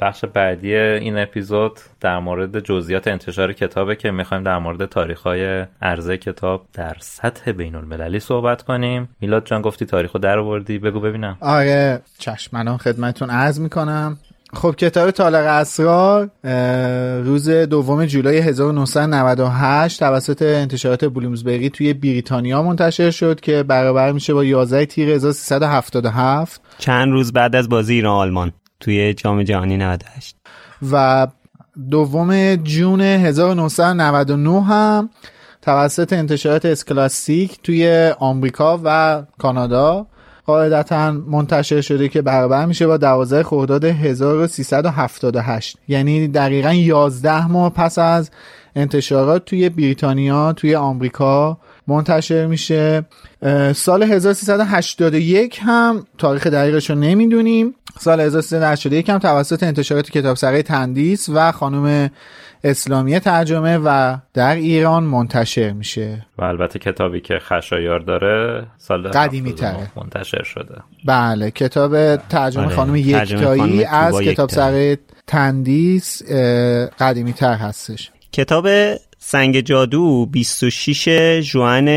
Speaker 3: بخش بعدی این اپیزود در مورد جزئیات انتشار کتابه که می‌خوایم در مورد تاریخهای عرضه کتاب در سطح بین المللی صحبت کنیم. میلاد جان گفتی تاریخو در آوردی. بگو ببینم.
Speaker 4: آره چشم من خدمتتون عرض می‌کنم. خب کتاب تالار اسرار روز دوم جولای 1998 توسط انتشارات بلومزبری توی بریتانیا منتشر شد که برابر میشه با 11 تیر 1377
Speaker 1: چند روز بعد از بازی ایران آلمان توی جام جهانی 98
Speaker 4: و دوم جون 1999 هم توسط انتشارات اسکلاسیک توی آمریکا و کانادا. قاعدتا منتشر شده که برابر میشه با 12 خرداد 1378 یعنی دقیقا 11 ماه پس از انتشارات توی بریتانیا توی آمریکا منتشر میشه. سال 1381 هم تاریخ دقیقش رو نمی‌دونیم. سال 1381 هم توسط انتشارات کتاب سره تندیس و خانم اسلامی ترجمه و در ایران منتشر میشه.
Speaker 3: و البته کتابی که خشایار داره سال
Speaker 4: قدیمی تره.
Speaker 3: منتشر شده.
Speaker 4: بله کتاب ترجمه آره. خانم یکتایی از کتاب سره تندیس قدیمی تر هستش.
Speaker 1: کتاب سنگ جادو 26 جوان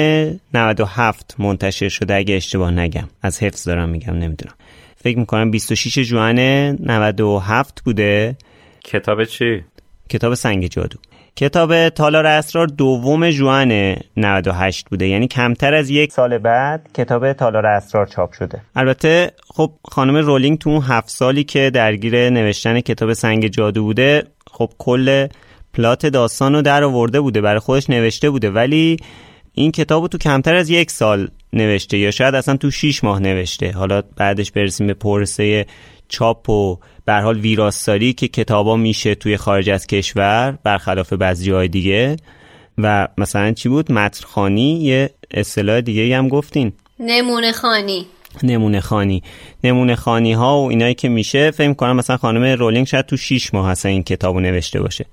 Speaker 1: 97 منتشر شده اگه اشتباه نگم. از حفظ دارم میگم نمی‌دونم. فکر می‌کنم 26 جوان 97 بوده.
Speaker 3: کتاب چی؟
Speaker 1: کتاب سنگ جادو. کتاب تالار اسرار دوم جوان 98 بوده. یعنی کمتر از یک سال بعد کتاب تالار اسرار چاپ شده. البته خب خانم رولینگ تو اون هفت سالی که درگیر نوشتن کتاب سنگ جادو بوده خب کل پلات داستان رو در آورده بوده برای خودش نوشته بوده. ولی این کتاب رو تو کمتر از یک سال نوشته یا شاید اصلا تو 6 ماه نوشته. حالا بعدش برسیم به پرسه چاپ و به حال ویراستاری که کتابا میشه توی خارج از کشور برخلاف بعضی جای دیگه. و مثلا چی بود؟ متن خانی یه اصطلاح دیگه هم گفتین.
Speaker 2: نمونه خانی
Speaker 1: نمونه خانی نمونه خانی ها و اینایی که میشه فکر کنم مثلا خانم رولینگ شاید تو 6 ماه هست این کتابو نوشته باشه.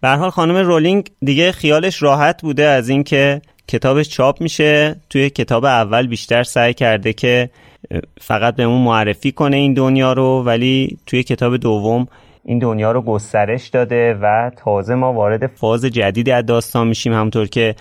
Speaker 1: به حال خانم رولینگ دیگه خیالش راحت بوده از اینکه کتابش چاپ میشه. توی کتاب اول بیشتر سعی کرده که فقط بهمون معرفی کنه این دنیا رو ولی توی کتاب دوم این دنیا رو گسترش داده و تازه ما وارد فاز جدیدی از داستان میشیم. همونطور که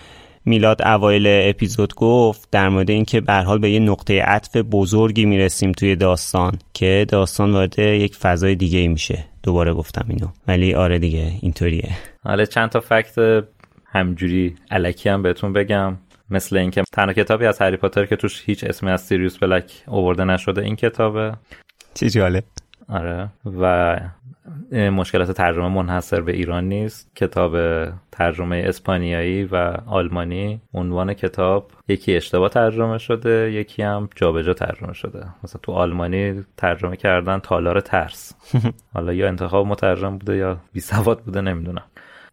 Speaker 1: میلاد اوایل اپیزود گفت در مورد اینکه به حال به یه نقطه عطف بزرگی می‌رسیم توی داستان که داستان وارد یک فضای دیگه میشه. دوباره گفتم اینو. ولی آره دیگه اینطوریه.
Speaker 3: حالا چند تا فکت همجوری علکی هم بهتون بگم. مثل اینکه تنها کتابی از هری پاتر که توش هیچ اسمی از سیریوس بلک اوورده نشده این کتابه.
Speaker 1: چی جالب.
Speaker 3: آره. و مشکلات ترجمه منحصر به ایران نیست. کتاب ترجمه اسپانیایی و آلمانی عنوان کتاب یکی اشتباه ترجمه شده یکی هم جابجا ترجمه شده. مثلا تو آلمانی ترجمه کردن تالار ترس. *laughs* حالا یا انتخاب مترجم بوده یا بی سواد بوده نمی‌دونم.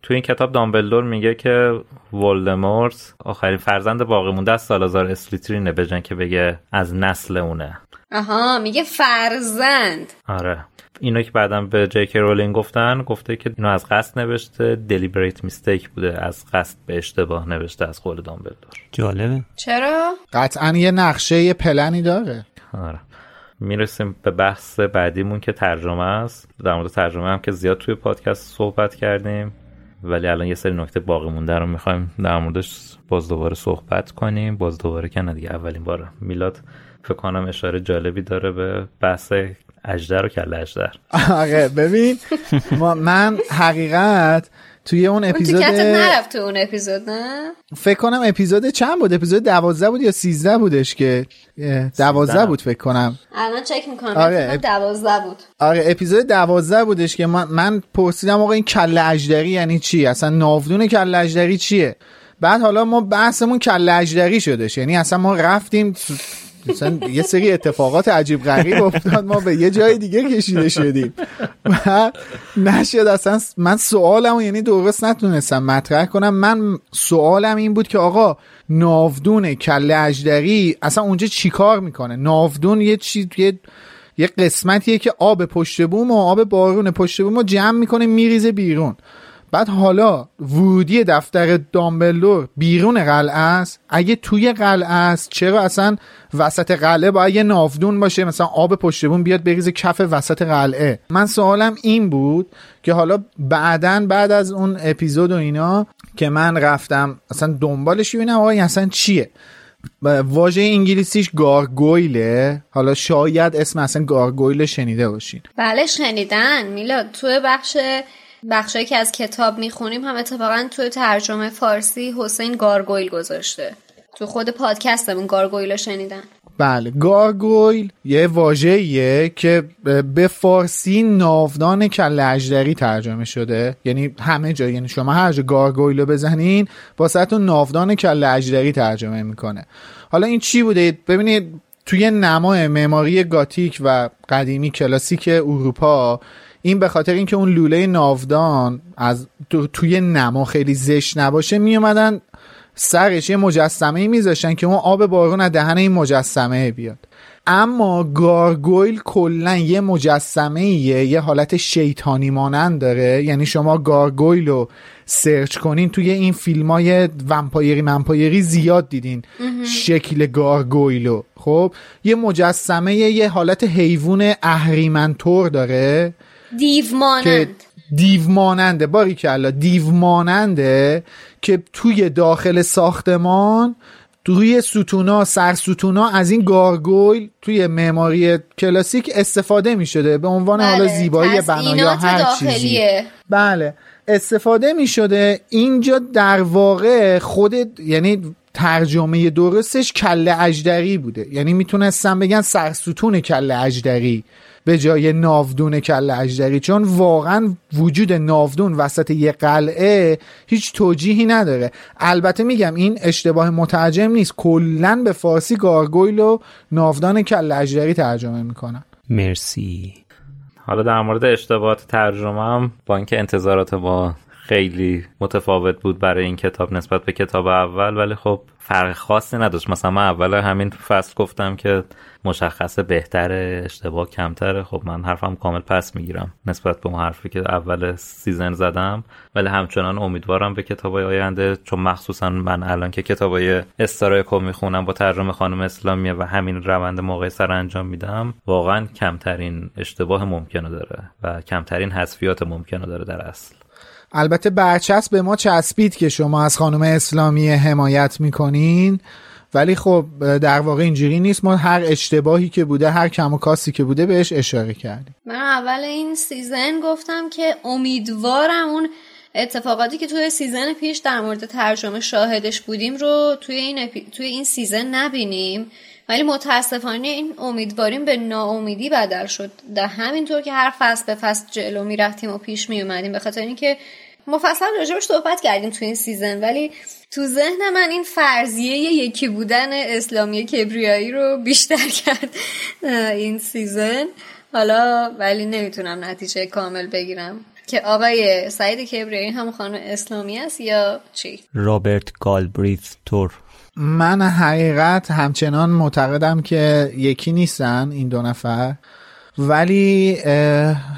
Speaker 3: تو این کتاب دامبلدور میگه که ولدمورت آخرین فرزند باقی مونده از سالازار اسلیترینه بجن که بگه از نسل اونه.
Speaker 2: آها میگه فرزند.
Speaker 3: آره. اینو که بعدم به جیک رولینگ گفتن گفته که اینو از قصد نوشته دلیبریت میستیک بوده از قصد به اشتباه نوشته از قول دامبلدور.
Speaker 1: جالبه.
Speaker 2: چرا؟
Speaker 4: قطعا یه نقشه یه پلنی داره.
Speaker 3: آره. می‌رسیم به بحث بعدیمون که ترجمه است. در مورد ترجمه هم که زیاد توی پادکست صحبت کردیم. ولی الان یه سری نکته باقی مونده رو می‌خوایم در موردش باز دوباره صحبت کنیم. باز دوباره که دیگه اولین باره میلاد فکر کنم اشاره جالبی داره به بحث اجدر و کله اجدر
Speaker 4: آره ببین من حقیقت توی اون اپیزود
Speaker 2: اون نرفت تو اون اپیزود نه؟
Speaker 4: فکر کنم اپیزود چند بود؟ اپیزود دوازده بود یا سیزده بودش که دوازده بود فکر کنم.
Speaker 2: الان چک می‌کنم آره دوازده بود.
Speaker 4: آره اپیزود دوازده بودش که من, من پرسیدم آقا این کله اجدری یعنی چی؟ اصلا ناودون کله اجدری چیه؟ بعد حالا ما بحثمون کله اجدری شدش یعنی اصلا ما رفتیم مثلا یه سری اتفاقات عجیب غریب افتاد ما به یه جای دیگه کشیده شدیم. و نشد اصلا من سوالم یعنی درست نتونستم مطرح کنم. من سوالم این بود که آقا ناودون کله اجدری اصلا اونجا چیکار می‌کنه؟ ناودون یه چی یه یه قسمتیه که آب پشت بوم و آب بارون پشت بوم رو جمع می‌کنه میریزه بیرون. بعد حالا ورودی دفتر دامبلدور بیرون قلعه است. اگه توی قلعه است چرا اصلا وسط قلعه باید یه نافدون باشه؟ مثلا آب پشت بوم بیاد بریزه کف وسط قلعه. من سوالم این بود که حالا بعدا بعد از اون اپیزود و اینا که من رفتم اصلا دنبالش ببینم آقا اصلا چیه؟ واژه انگلیسیش gargoyle ه. حالا شاید اسم اصلا gargoyle شنیده باشین.
Speaker 2: بله شنیدن میلاد. تو بخش بخشایی که از کتاب می‌خونیم هم اتفاقا تو ترجمه فارسی حسین gargoyle گذاشته. تو خود پادکستمون gargoyle شنیدن.
Speaker 4: بله gargoyle یه واژه‌ایه که به فارسی ناودان کله اژدری ترجمه شده. یعنی همه جا یعنی شما هر جا gargoyle رو بزنین واسهتون ناودان کله اجدری ترجمه می‌کنه. حالا این چی بوده؟ ببینید توی نمای معماری گاتیک و قدیمی کلاسیک اروپا این به خاطر اینکه اون لوله ناودان از توی نما خیلی زشت نباشه میومدن سرش یه مجسمه میذاشتن که اون آب بارون از دهن این مجسمه بیاد. اما گارگویل کلا یه مجسمه یه حالت شیطانی مانند داره. یعنی شما گارگویل رو سرچ کنین توی این فیلم های vampire ی منپایری زیاد دیدین. شکل gargoyle و خب یه مجسمه یه حالت حیوان اهریمنطور داره.
Speaker 2: دیو مانند
Speaker 4: دیو ماننده باری که دیو ماننده که توی داخل ساختمان توی ستونا سر ستونا از این gargoyle توی معماری کلاسیک استفاده می شده به عنوان بله. حالا زیبایی بنا یا هر چیزی. بله استفاده می شده اینجا در واقع خود یعنی ترجمه درستش کله اجدری بوده. یعنی می‌تونستم بگن سرستون کله اجدری. به جای ناودون کل اجدری چون واقعا وجود ناودون وسط یه قلعه هیچ توجیهی نداره. البته میگم این اشتباه مترجم نیست. کلا به فارسی گارگویل و ناودان کل اجدری ترجمه می‌کنن.
Speaker 1: مرسی.
Speaker 3: حالا در مورد اشتباهات ترجمه هم با اینکه انتظارات ما خیلی متفاوت بود برای این کتاب نسبت به کتاب اول ولی خب فرق خاصی نداشت. مثلا من اول همین فصل گفتم که مشخصه بهتر اشتباه کمتره. خب من حرفم کامل پس می‌گیرم نسبت به اون حرفی که اول season زدم. ولی همچنان امیدوارم به کتابای آینده چون مخصوصا من الان که کتابای استرایکو می‌خونم با ترجمه خانم اسلامیه و همین روند مقایسه رو انجام میدم واقعا کمترین اشتباه ممکنه داره و کمترین حذفیات ممکنه داره در اصل.
Speaker 4: البته برچسب به ما چسبید که شما از خانم اسلامی حمایت می‌کنین. ولی خب در واقع اینجوری نیست. ما هر اشتباهی که بوده هر کم و کاستی که بوده بهش اشاره کردیم.
Speaker 2: من اول این season گفتم که امیدوارم اون اتفاقاتی که توی season پیش در مورد ترجمه شاهدش بودیم رو توی این, توی این season نبینیم. ولی متاسفانه این امیدواریم به ناامیدی بدل شد. در همینطور که هر فصل به فصل جلو می‌رفتیم و پیش می اومدیم به خاطر اینکه مفصل راجبش صحبت کردیم توی این season ولی تو ذهن من این فرضیه یکی بودن اسلامی کبریایی رو بیشتر *laughs* کرد این season. حالا ولی نمی‌تونم نتیجه کامل بگیرم. که آقای سعید کبریایی هم خانم اسلامی است یا چی؟
Speaker 1: رابرت گالبریث طور.
Speaker 4: من حقیقت همچنان معتقدم که یکی نیستن این دو نفر. ولی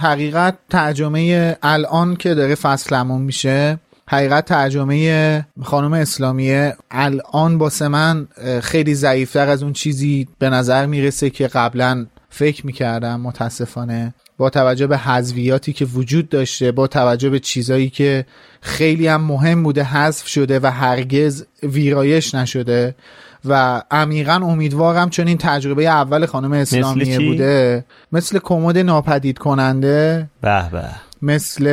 Speaker 4: حقیقت ترجمه الان که داره فصلمون میشه حقیقت ترجمه خانم اسلامیه الان باسه من خیلی ضعیفتر از اون چیزی به نظر می‌رسه که قبلا فکر می‌کردم متاسفانه. با توجه به حذویاتی که وجود داشته با توجه به چیزایی که خیلی هم مهم بوده حذف شده و هرگز ویرایش نشده. و عمیقا امیدوارم چون این تجربه اول خانم اسلامیه بوده مثل کمد ناپدید کننده
Speaker 1: به به.
Speaker 4: مثل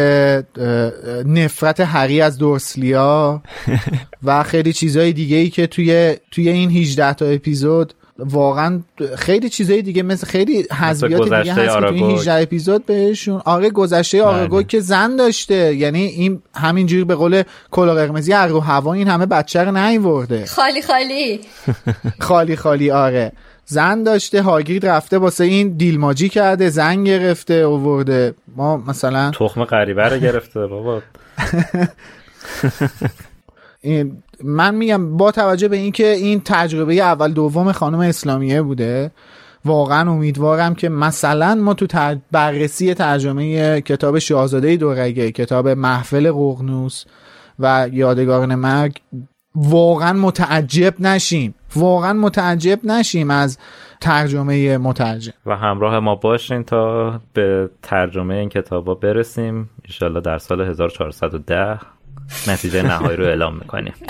Speaker 4: نفرت هری از دورسلیا *laughs* و خیلی چیزهای دیگه ای که توی توی این 18 تا اپیزود واقعا خیلی چیزای دیگه مثل خیلی حذفیات دیگه هست که توی 18 اپیزود بهشون آره گذشته آرگو بله. که زن داشته. یعنی این همینجوری به قول کلا قرمزی رو هوا این همه بچه رو نیورده.
Speaker 2: خالی خالی. *laughs*
Speaker 4: خالی خالی آره. زن داشته هاگرید رفته واسه این دیلماجی کرده زن گرفته اوورده ما مثلا
Speaker 3: تخم غریبه رو گرفته بابا. *laughs*
Speaker 4: من میگم با توجه به اینکه این تجربه اول دوم خانم اسلامیه بوده واقعا امیدوارم که مثلا ما تو بررسی ترجمه کتاب شاهزاده دورگه کتاب محفل قغنوس و یادگاران مرگ واقعا متعجب نشیم. واقعا متعجب نشیم از ترجمه مترجم.
Speaker 3: و همراه ما باشین تا به ترجمه این کتابا برسیم. انشالله در سال 1410 نتیجه نهایی رو اعلام می‌کنیم. *laughs*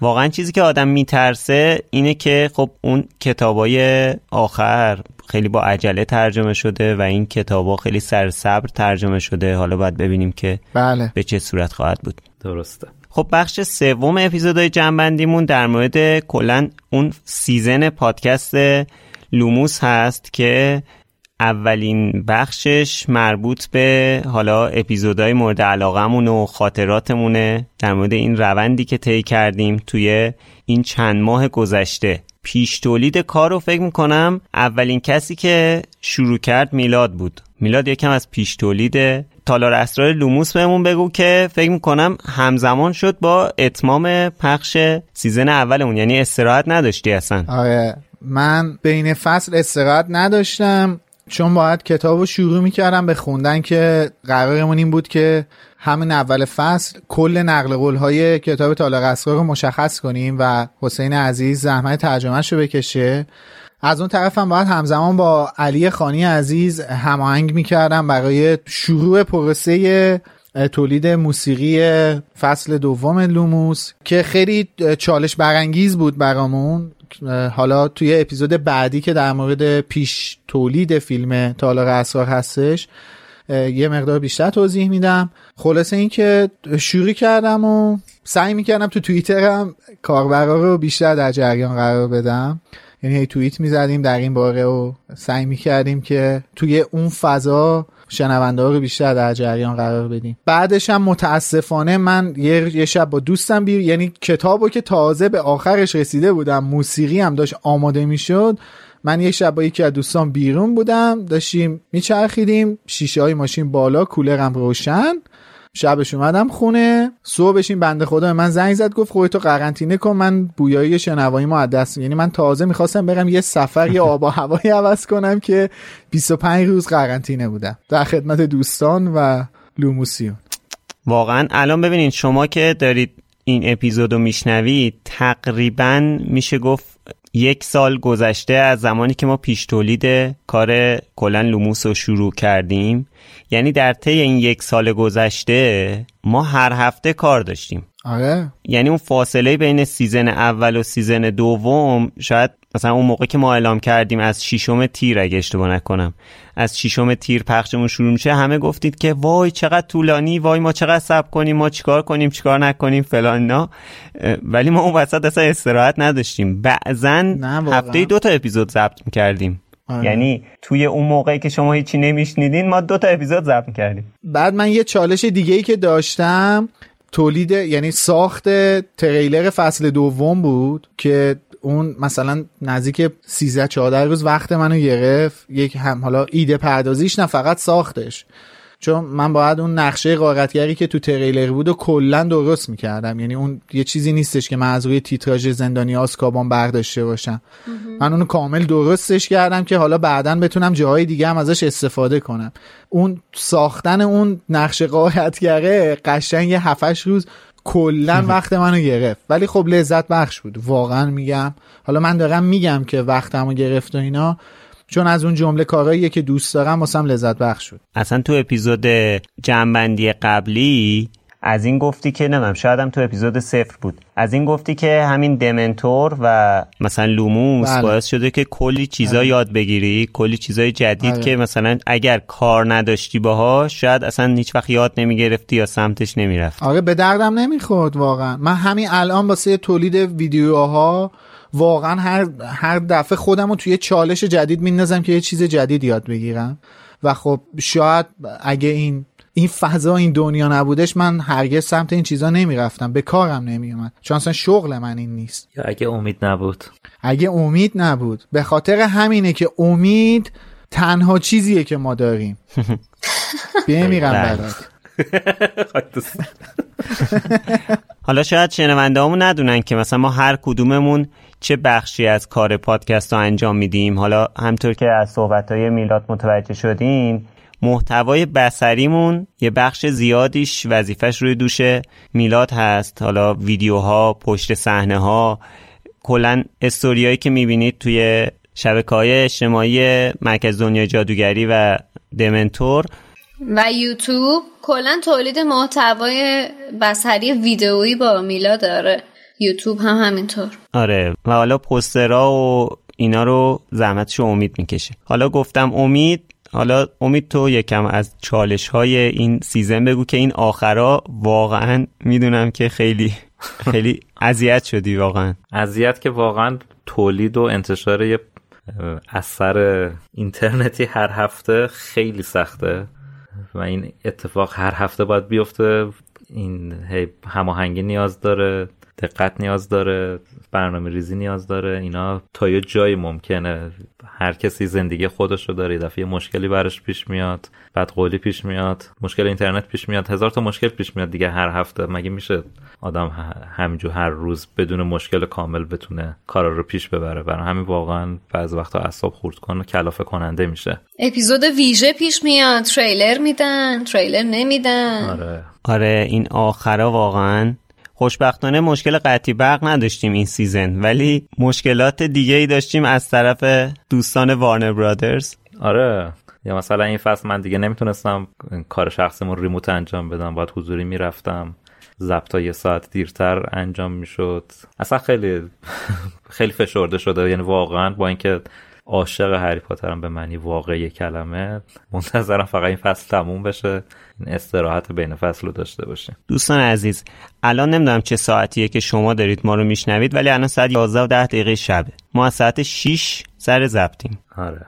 Speaker 1: واقعا چیزی که آدم میترسه اینه که خب اون کتابای آخر خیلی با عجله ترجمه شده و این کتابا خیلی سر صبر ترجمه شده. حالا باید ببینیم که
Speaker 4: بله.
Speaker 1: به چه صورت خواهد بود.
Speaker 3: درسته.
Speaker 1: خب بخش سوم اپیزودهای جنبندیمون در مورد کلا اون سیزن پادکست لوموس هست که اولین بخشش مربوط به حالا اپیزودهای مورد علاقمون و خاطراتمونه. در مورد این روندی که طی کردیم توی این چند ماه گذشته. پیش تولید کار رو فکر می‌کنم اولین کسی که شروع کرد میلاد بود. میلاد یکم از پیش تولید تالار اسرار لوموس بهمون بگو که فکر می‌کنم همزمان شد با اتمام پخش سیزن اولمون. یعنی استراحت نداشتی اصلا.
Speaker 4: آره. من بین فصل استراحت نداشتم. چون باید کتاب رو شروع می‌کردم به خوندن که قرارمون این بود که همین اول فصل کل نقل قول های کتاب تالار اسرار رو مشخص کنیم و حسین عزیز زحمت ترجمهش رو بکشه. از اون طرف هم باید همزمان با علی خانی عزیز هماهنگ می‌کردم برای شروع پروسه تولید موسیقی فصل دوم لوموس که خیلی چالش برانگیز بود برامون. حالا توی اپیزود بعدی که در مورد پیش تولید فیلم تالار اسرار هستش یه مقدار بیشتر توضیح میدم. خلاصه این که شروع کردم و سعی می‌کردم تو توییترم کاربرا رو بیشتر در جریان قرار بدم. یعنی هی توییت می‌زدیم در این باره و سعی می‌کردیم که توی اون فضا شنونده رو بیشتر در جریان قرار بدیم بعدش هم متاسفانه من یه, شب با دوستم بیر یعنی کتابو که تازه به آخرش رسیده بودم موسیقی هم داشت آماده می‌شد من یه شب با یکی از دوستان بیرون بودم داشتیم میچرخیدیم شیشه های ماشین بالا کولرم روشن. شبش اومدم خونه. صبحش این بنده خدا من زنگ زد گفت خودتو قرنطینه کن من بویایی شنوایی ما دست یعنی من تازه می‌خواستم برم یه سفر یه آب و هوایی عوض کنم که 25 روز قرنطینه بودم. در خدمت دوستان و لوموسیون.
Speaker 1: واقعا الان ببینید شما که دارید این اپیزود رو میشنوید تقریبا میشه گفت یک سال گذشته از زمانی که ما پیش تولید کار کلن لوموس رو شروع کردیم یعنی در طی این یک سال گذشته ما هر هفته کار داشتیم.
Speaker 4: آره.
Speaker 1: یعنی اون فاصله بین season اول و season دوم شاید مثلا اون موقع که ما اعلام کردیم از شیشم تیر اگه اشتباه نکنم از شیشم تیر پخشمون شروع میشه همه گفتید که وای چقدر طولانی وای ما چقدر صبر کنیم ما چیکار کنیم چیکار نکنیم فلان نه ولی ما اون وسط اصلا استراحت نداشتیم. بعضا هفته دو تا اپیزود ضبط می‌کردیم. آره. یعنی توی اون موقعی که شما هیچی نمیشنیدین ما دو تا اپیزود ضبط کردیم
Speaker 4: بعد من یه چالش دیگه ای که داشتم تولید یعنی ساخت تریلر فصل دوم بود که اون مثلا نزدیک 13 14 روز وقت منو گرفت. یک هم حالا ایده پردازیش نه فقط ساختش. چون من باید اون نقشه قارتگری که تو تریلر بود و کلا درست می‌کردم. یعنی اون یه چیزی نیستش که من از روی تیتراژ زندانی آسکابان برداشته باشم. من اونو کامل درستش کردم که حالا بعدا بتونم جاهای دیگه هم ازش استفاده کنم. اون ساختن اون نقشه قارتگره قشنگ یه هفتش روز کلا *laughs* وقت منو گرفت. ولی خب لذت بخش بود. واقعا میگم. حالا من دارم میگم که وقتمو گرفت و اینا. چون از اون جمله کارهاییه که دوست دارم واسم لذت بخش شد
Speaker 1: اصلا تو اپیزود جنبندی قبلی از این گفتی که نمیم شاید هم تو اپیزود صفر بود از این گفتی که همین دمنتور و مثلا لوموس بله. باعث شده که کلی چیزا بله. یاد بگیری کلی چیزای جدید بله. که مثلا اگر کار نداشتی باهاش شاید اصلا هیچ وقت یاد نمی‌گرفتی یا سمتش نمی‌رفت
Speaker 4: آره به دردم نمی‌خورد واقعا من همین الان واسه تولید ویدیوها واقعا هر هر دفعه خودم رو توی چالش جدید میندازم که یه چیز جدید یاد بگیرم. و خب شاید اگه این این فضا این دنیا نبودش من هرگز سمت این چیزا نمی‌رفتم. به کارم نمیومد. چون اصلا شغل من این نیست.
Speaker 3: یا اگه امید نبود؟
Speaker 4: اگه امید نبود. به خاطر همینه که امید تنها چیزیه که ما داریم. *laughs* بمیرم برات. *laughs*
Speaker 1: حالا شاید شنونده همون ندونن که مثلا ما هر کدوممون چه بخشی از کار پادکست رو انجام میدیم؟ حالا همطور که از صحبت های میلاد متوجه شدین محتوای بسریمون یه بخش زیادیش وظیفش روی دوش میلاد هست. حالا ویدیوها پشت صحنه ها کلا استوریایی که می‌بینید توی شبکه های اجتماعی مرکز دنیا جادوگری و دمنتور.
Speaker 2: و یوتیوب کلا تولید محتوای بصری ویدئویی با میلا داره. یوتیوب هم همینطور.
Speaker 1: آره و حالا پسترا و اینا رو زحمتشو امید می‌کشه. حالا گفتم امید حالا امید تو یکم از چالش های این سیزن بگو که این آخرا واقعا می‌دونم که خیلی خیلی اذیت شدی واقعا.
Speaker 3: اذیت که واقعا تولید و انتشار یه اثر اینترنتی هر هفته خیلی سخته. و این اتفاق هر هفته باید بیفته. این هماهنگی نیاز داره. دقت نیاز داره برنامه ریزی نیاز داره اینا تا یه جایی ممکنه. هر کسی زندگی خودش رو داره دفعه مشکلی برش پیش میاد بعد قولی پیش میاد مشکل اینترنت پیش میاد هزار تا مشکل پیش میاد دیگه هر هفته. مگه میشه آدم همینجور هر روز بدون مشکل کامل بتونه کارا رو پیش ببره؟ برای همین واقعا بعض وقتا اعصاب خورد کنه کلافه کننده میشه.
Speaker 2: اپیزود ویژه پیش میاد. تریلر میدن تریلر نمیدن.
Speaker 3: آره.
Speaker 1: آره این آخرا واقعا خوشبختانه مشکل قطعی برق نداشتیم این season ولی مشکلات دیگه ای داشتیم از طرف دوستان Warner Brothers
Speaker 3: آره. یا مثلا این فصل من دیگه نمی‌تونستم کار ضبطمون remote انجام بدم باید حضوری می‌رفتم. ضبط یه ساعت دیرتر انجام می‌شد. اصلا خیلی *laughs* خیلی فشرده شده یعنی واقعا با اینکه عاشق هری پاترم به معنی واقعی کلمه منتظرم فقط این فصل تموم بشه این استراحت بین فصل رو داشته باشیم.
Speaker 1: دوستان عزیز الان نمی‌دونم چه ساعتیه که شما دارید ما رو میشنوید ولی الان ساعت 11 و 10 دقیقه شبه. ما از ساعت 6 سر زبطیم
Speaker 3: آره.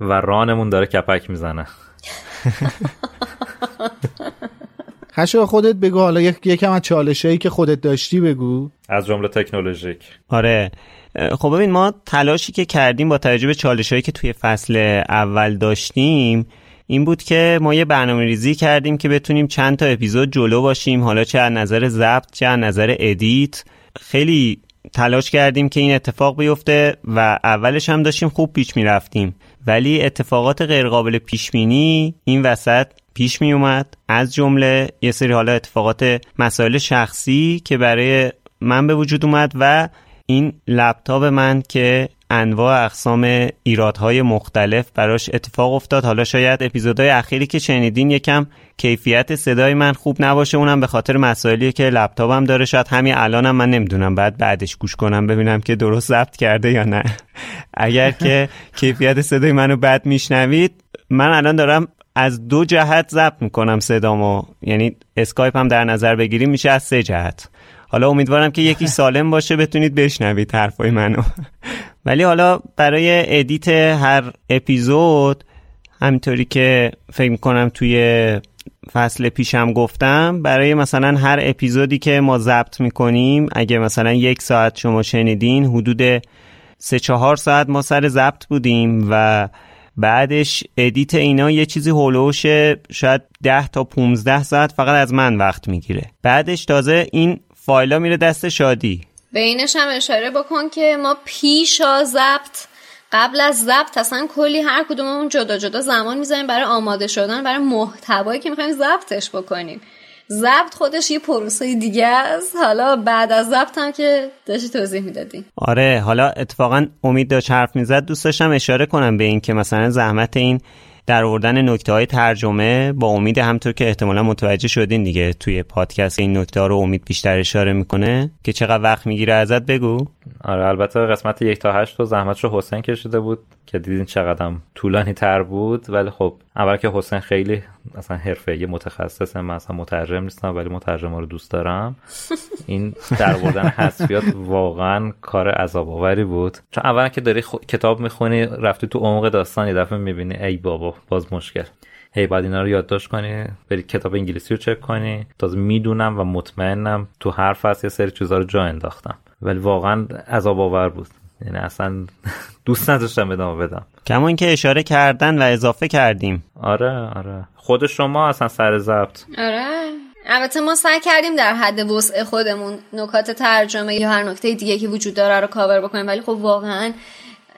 Speaker 3: و رانمون داره کپک می‌زنه.
Speaker 4: خشو خودت بگو حالا یک یکم از چالشایی که خودت داشتی بگو.
Speaker 3: از جمله تکنولوژیک.
Speaker 1: آره. خب ببین ما تلاشی که کردیم با توجه به چالشایی که توی فصل اول داشتیم این بود که ما یه برنامه ریزی کردیم که بتونیم چند تا اپیزود جلو باشیم. حالا چه از نظر ضبط چه از نظر ادیت. خیلی تلاش کردیم که این اتفاق بیفته و اولش هم داشتیم خوب پیش می‌رفتیم. ولی اتفاقات غیرقابل پیش بینی این وسط پیش می اومد از جمله یه سری حالا اتفاقات مسائل شخصی که برای من به وجود اومد و این لپتاپ من که انواع اقسام ایرادهای مختلف براش اتفاق افتاد. حالا شاید اپیزودهای اخیری که شنیدین یکم کیفیت صدای من خوب نباشه. اونم به خاطر مسائلی که لپتاپم داره. شاید همین الانم من نمی‌دونم. بعد بعدش گوش کنم ببینم که درست ضبط کرده یا نه. *laughs* اگر که کیفیت صدای منو بد میشنوید من الان دارم از دو جهت ضبط می‌کنم صدامو. یعنی اسکایپ هم در نظر بگیریم میشه از سه جهت. حالا امیدوارم که یکی *laughs* سالم باشه بتونید بشنوید حرفای منو. *laughs* ولی حالا برای edit هر اپیزود همینطوری که فکر می‌کنم توی فصل پیشم گفتم برای مثلا هر اپیزودی که ما ضبط می‌کنیم اگه مثلا یک ساعت شما شنیدین حدود سه چهار ساعت ما سر ضبط بودیم و بعدش edit اینا یه چیزی حول و حوش شاید 10 تا 15 ساعت فقط از من وقت می‌گیره. بعدش تازه این فایلا میره دست شادی.
Speaker 2: به اینش هم اشاره بکن که ما پیش ضبط قبل از ضبط اصلا کلی هر کدوممون جدا جدا زمان می‌ذاریم برای آماده شدن برای محتوایی که می‌خوایم ضبطش بکنیم. ضبط خودش یه پروسه دیگه است. حالا بعد از ضبط هم که داشتی توضیح می‌دادی.
Speaker 1: آره حالا اتفاقا امید داشت حرف می‌زد. دوست داشتم اشاره کنم به این که مثلا زحمت این در آوردن نکته های ترجمه با امید همطور که احتمالا متوجه شدین دیگه توی پادکست این نکته رو امید بیشتر اشاره می‌کنه که چقدر وقت می‌گیره ازت بگو.
Speaker 3: آره البته قسمت یک تا هشت رو زحمت رو حسین کشیده بود که دیدین چقدر طولانی تر بود. ولی خب اول که حسین خیلی اصلا حرفه متخصصه من اصلا مترجم نیستم ولی مترجم رو دوست دارم. *laughs* این در بردن حذفیات واقعا کار عذاب آوری بود. چون اول که داری کتاب می‌خونی رفتی تو عمق داستان یه دفعه می‌بینی ای بابا باز مشکل. هی باید اینا رو یادداشت کنی بری کتاب انگلیسی رو چک کنی. تازه می‌دونم و مطمئنم تو هر فصل یه سری چیزا رو جا انداختم. ولی واقعا عذاب آور بود. یعنی اصلا *laughs* دوست نداشتم ادامه بدم.
Speaker 1: کما اینکه اشاره کردن و اضافه کردیم.
Speaker 3: آره آره. خود شما اصلا سر ضبط.
Speaker 2: آره. البته ما سعی کردیم در حد وسع خودمون نکات ترجمه یا هر نکته دیگه که وجود داره رو کاور بکنیم ولی خب واقعا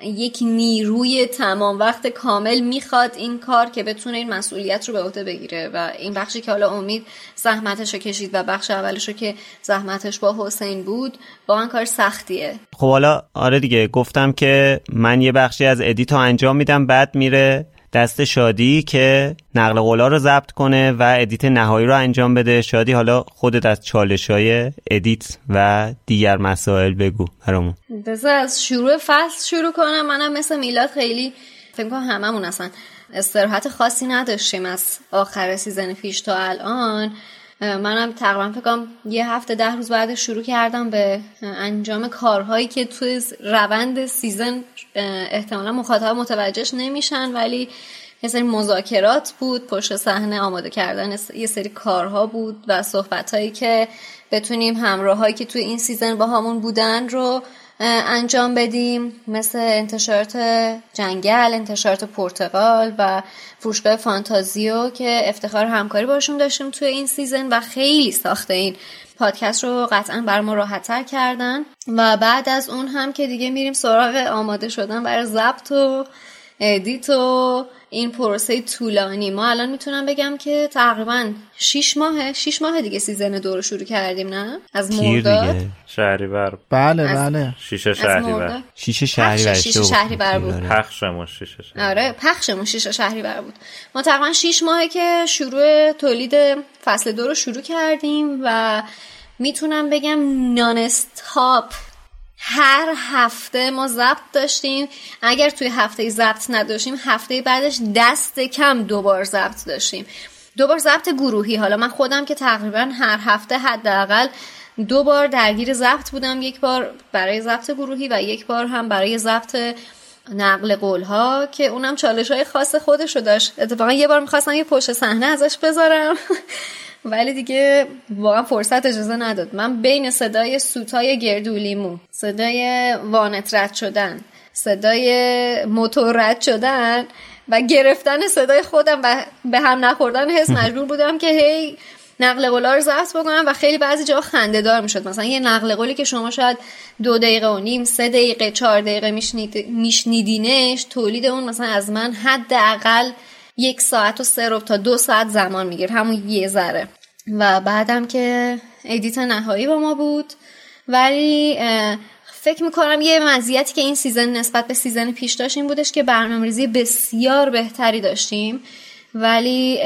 Speaker 2: یک نیروی تمام وقت کامل می‌خواد این کار که بتونه این مسئولیت رو به عهده بگیره و این بخشی که حالا امید زحمتش رو کشید و بخش اولش رو که زحمتش با حسین بود واقعا کار سختیه.
Speaker 1: خب حالا آره دیگه گفتم که من یه بخشی از edit و انجام میدم بعد میره دست شادی که نقل قولا رو ضبط کنه و edit نهایی رو انجام بده. شادی حالا خودت از چالش های edit و دیگر مسائل بگو برامون.
Speaker 2: بذار از شروع فصل شروع کنم. منم مثل میلاد خیلی فکر کنم هممون اصلا استراحت خاصی نداشتیم از آخر season پیش تا الان. منم تقریبا فکر کنم یه هفته ده روز بعد شروع کردم به انجام کارهایی که توی روند season احتمالا مخاطب متوجهش نمیشن ولی یه سری مذاکرات بود پشت صحنه آماده کردن یه سری کارها بود و صحبت هایی که بتونیم همراه هایی که توی این season باهامون بودن رو انجام بدیم مثل انتشارات جنگل انتشارات پرتغال و فروشگاه فانتازیو که افتخار همکاری باشون داشتیم توی این season و خیلی ساخت این پادکست رو قطعا بر ما راحتتر کردن. و بعد از اون هم که دیگه میریم سراغ آماده شدن برای ضبط و edit و این پروسه طولانی. ما الان می‌تونم بگم که تقریبا 6 ماه 6 ماه دیگه season دو رو شروع کردیم نه؟ از مرداد؟
Speaker 3: شهریور.
Speaker 4: بله بله.
Speaker 3: شیش شهریور.
Speaker 1: شیش شهریور
Speaker 2: شیش شهریور بود.
Speaker 3: پخشمون شیش شهریور.
Speaker 2: آره پخشمون شیش شهریور بود. ما تقریبا 6 ماهه که شروع تولید فصل دو رو شروع کردیم و می‌تونم بگم نان استاپ هر هفته ما ضبط داشتیم. اگر توی هفته ضبط نداشتیم هفته بعدش دست کم دوبار ضبط داشتیم. دوبار ضبط گروهی. حالا من خودم که تقریبا هر هفته حداقل دو بار درگیر ضبط بودم. یک بار برای ضبط گروهی و یک بار هم برای ضبط نقل قول ها که اونم چالش های خاص خودش رو داشت. اتفاقا یه بار می‌خواستم یه پشت صحنه ازش بذارم. ولی دیگه واقعا فرصت اجازه نداد. من بین صدای سوتای گردولیمو صدای وانت رد شدن صدای موتور رد شدن و گرفتن صدای خودم و به هم نخوردن حس *laughs* مجبور بودم که هی نقل قولا رو ضبط بکنم و خیلی بعضی جا خنده دار می‌شد. مثلا یه نقل قولی که شما شاید دو دقیقه و نیم سه دقیقه چهار دقیقه میشنیدینش تولید اون مثلا از من حداقل یک ساعت و سه تا دو ساعت زمان می‌گیره. همون یه ذره. و بعدم که edit نهایی با ما بود. ولی فکر می‌کنم یه مزیتی که این season نسبت به season پیش داشتیم بودش که برنامه‌ریزی بسیار بهتری داشتیم. ولی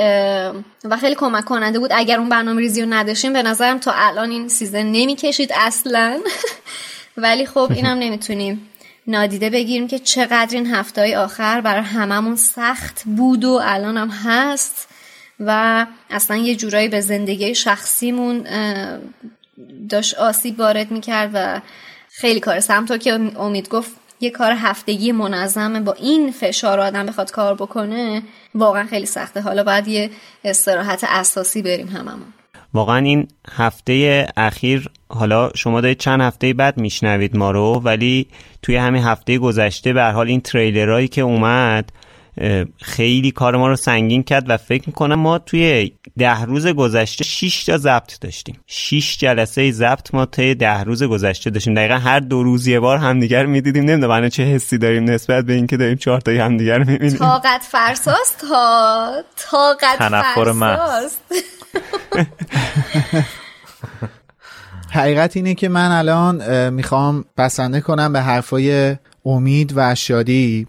Speaker 2: و خیلی کمک کننده بود. اگر اون برنامه ریزی رو نداشتیم به نظرم تا الان این سیزن نمی‌کشید اصلا. *laughs* ولی خب اینم *laughs* نمی‌تونیم. نادیده بگیریم که چقدر این هفته های آخر برای هممون سخت بود و الان هم هست و اصلا یه جورایی به زندگی شخصیمون داشت آسیب وارد می‌کرد و خیلی کار همطور که امید گفت یه کار هفتگی منظمه با این فشار آدم بخواد کار بکنه واقعا خیلی سخته. حالا باید یه استراحت اساسی بریم هممون.
Speaker 1: واقعا این هفته اخیر حالا شما دارید چند هفته بعد میشنوید ما رو ولی توی همین هفته گذشته به حال این تریلرهایی که اومد خیلی کار ما رو سنگین کرد و فکر می‌کنم ما توی ده روز گذشته 6 تا ضبط داشتیم. 6 جلسه ضبط ما توی ده روز گذشته داشتیم. دقیقا هر دو روز یه بار همدیگر می‌دیدیم. نمی‌دونم چه حسی داریم نسبت به اینکه داریم چهار تایی همدیگر می‌بینیم.
Speaker 2: طاقت فرساست؟ ها طاقت فرساست.
Speaker 4: حقیقت اینه که من الان می‌خوام بسنده کنم به حرفای امید و شادی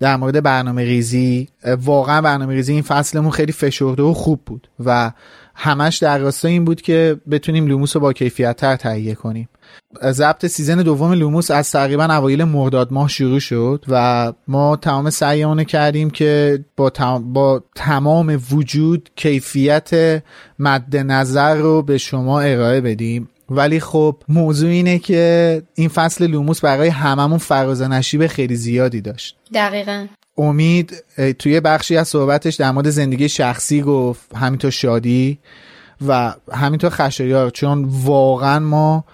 Speaker 4: در مورد برنامه ریزی. واقعا برنامه ریزی این فصلمون خیلی فشرده و خوب بود و همش در راستای این بود که بتونیم لوموس رو با کیفیت تر تهیه کنیم. ضبط season دوم لوموس از تقریبا اوایل مرداد ماه شروع شد و ما تمام سعیمون کردیم که با, با تمام وجود کیفیت مد نظر رو به شما ارائه بدیم. ولی خب موضوع اینه که این فصل لوموس برای هممون فراز نشیب خیلی زیادی داشت.
Speaker 2: دقیقا.
Speaker 4: امید توی بخشی از صحبتش در مورد زندگی شخصی گفت همینطور شادی و همینطور خشایار چون واقعا ما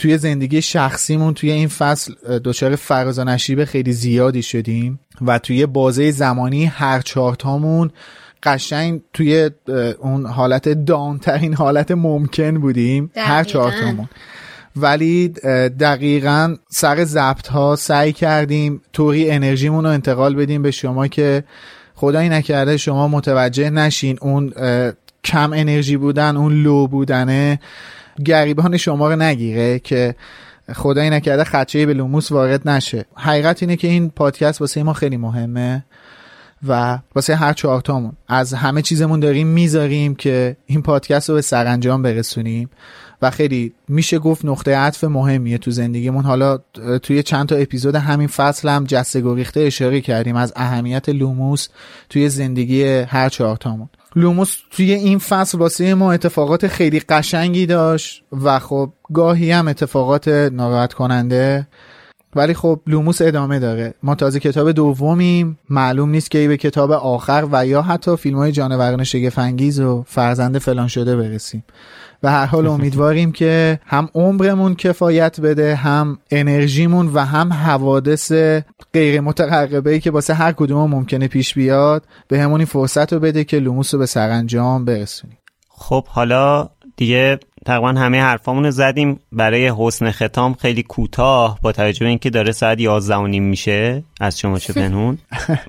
Speaker 4: توی زندگی شخصیمون توی این فصل دچار فراز و نشیب خیلی زیادی شدیم و توی بازه زمانی هر چهارتامون قشنگ توی اون حالت دانترین حالت ممکن بودیم هر چهارتامون. ولی دقیقا سر ضبط ها سعی کردیم طوری انرژیمون رو انتقال بدیم به شما که خدایی نکرده شما متوجه نشین اون کم انرژی بودن اون لو بودنه. گریبان شما رو نگیره که خدایی نکرده خدشه به لوموس وارد نشه. حقیقت اینه که این پادکست واسه ما خیلی مهمه و واسه هر چهارتامون. از همه چیزمون داریم می‌ذاریم که این پادکست رو به سرانجام برسونیم و خیلی میشه گفت نقطه عطف مهمیه تو زندگیمون. حالا توی چند تا اپیزود همین فصل هم جسته گریخته اشاره کردیم از اهمیت لوموس توی زندگی هر چهارتامون. لوموس توی این فصل واسه ما اتفاقات خیلی قشنگی داشت و خب گاهی هم اتفاقات ناراحت کننده ولی خب لوموس ادامه داره. ما تازه کتاب دومیم. معلوم نیست که ای به کتاب آخر و یا حتی فیلم های جانوران شگفت‌انگیز و فرزند نفرین شده برسیم. و هر حال *laughs* امیدواریم که هم عمرمون کفایت بده هم انرژیمون و هم حوادث غیر مترقبه ای که واسه هر کدوم ممکنه پیش بیاد بهمون این فرصت رو بده که لوموس رو به سرانجام برسونیم.
Speaker 1: خب حالا دیگه تقریبا همه حرفامون رو زدیم. برای حسن ختام خیلی کوتاه با توجه به اینکه داره ساعت 11 و نیم میشه از شما چه *laughs* پنهون.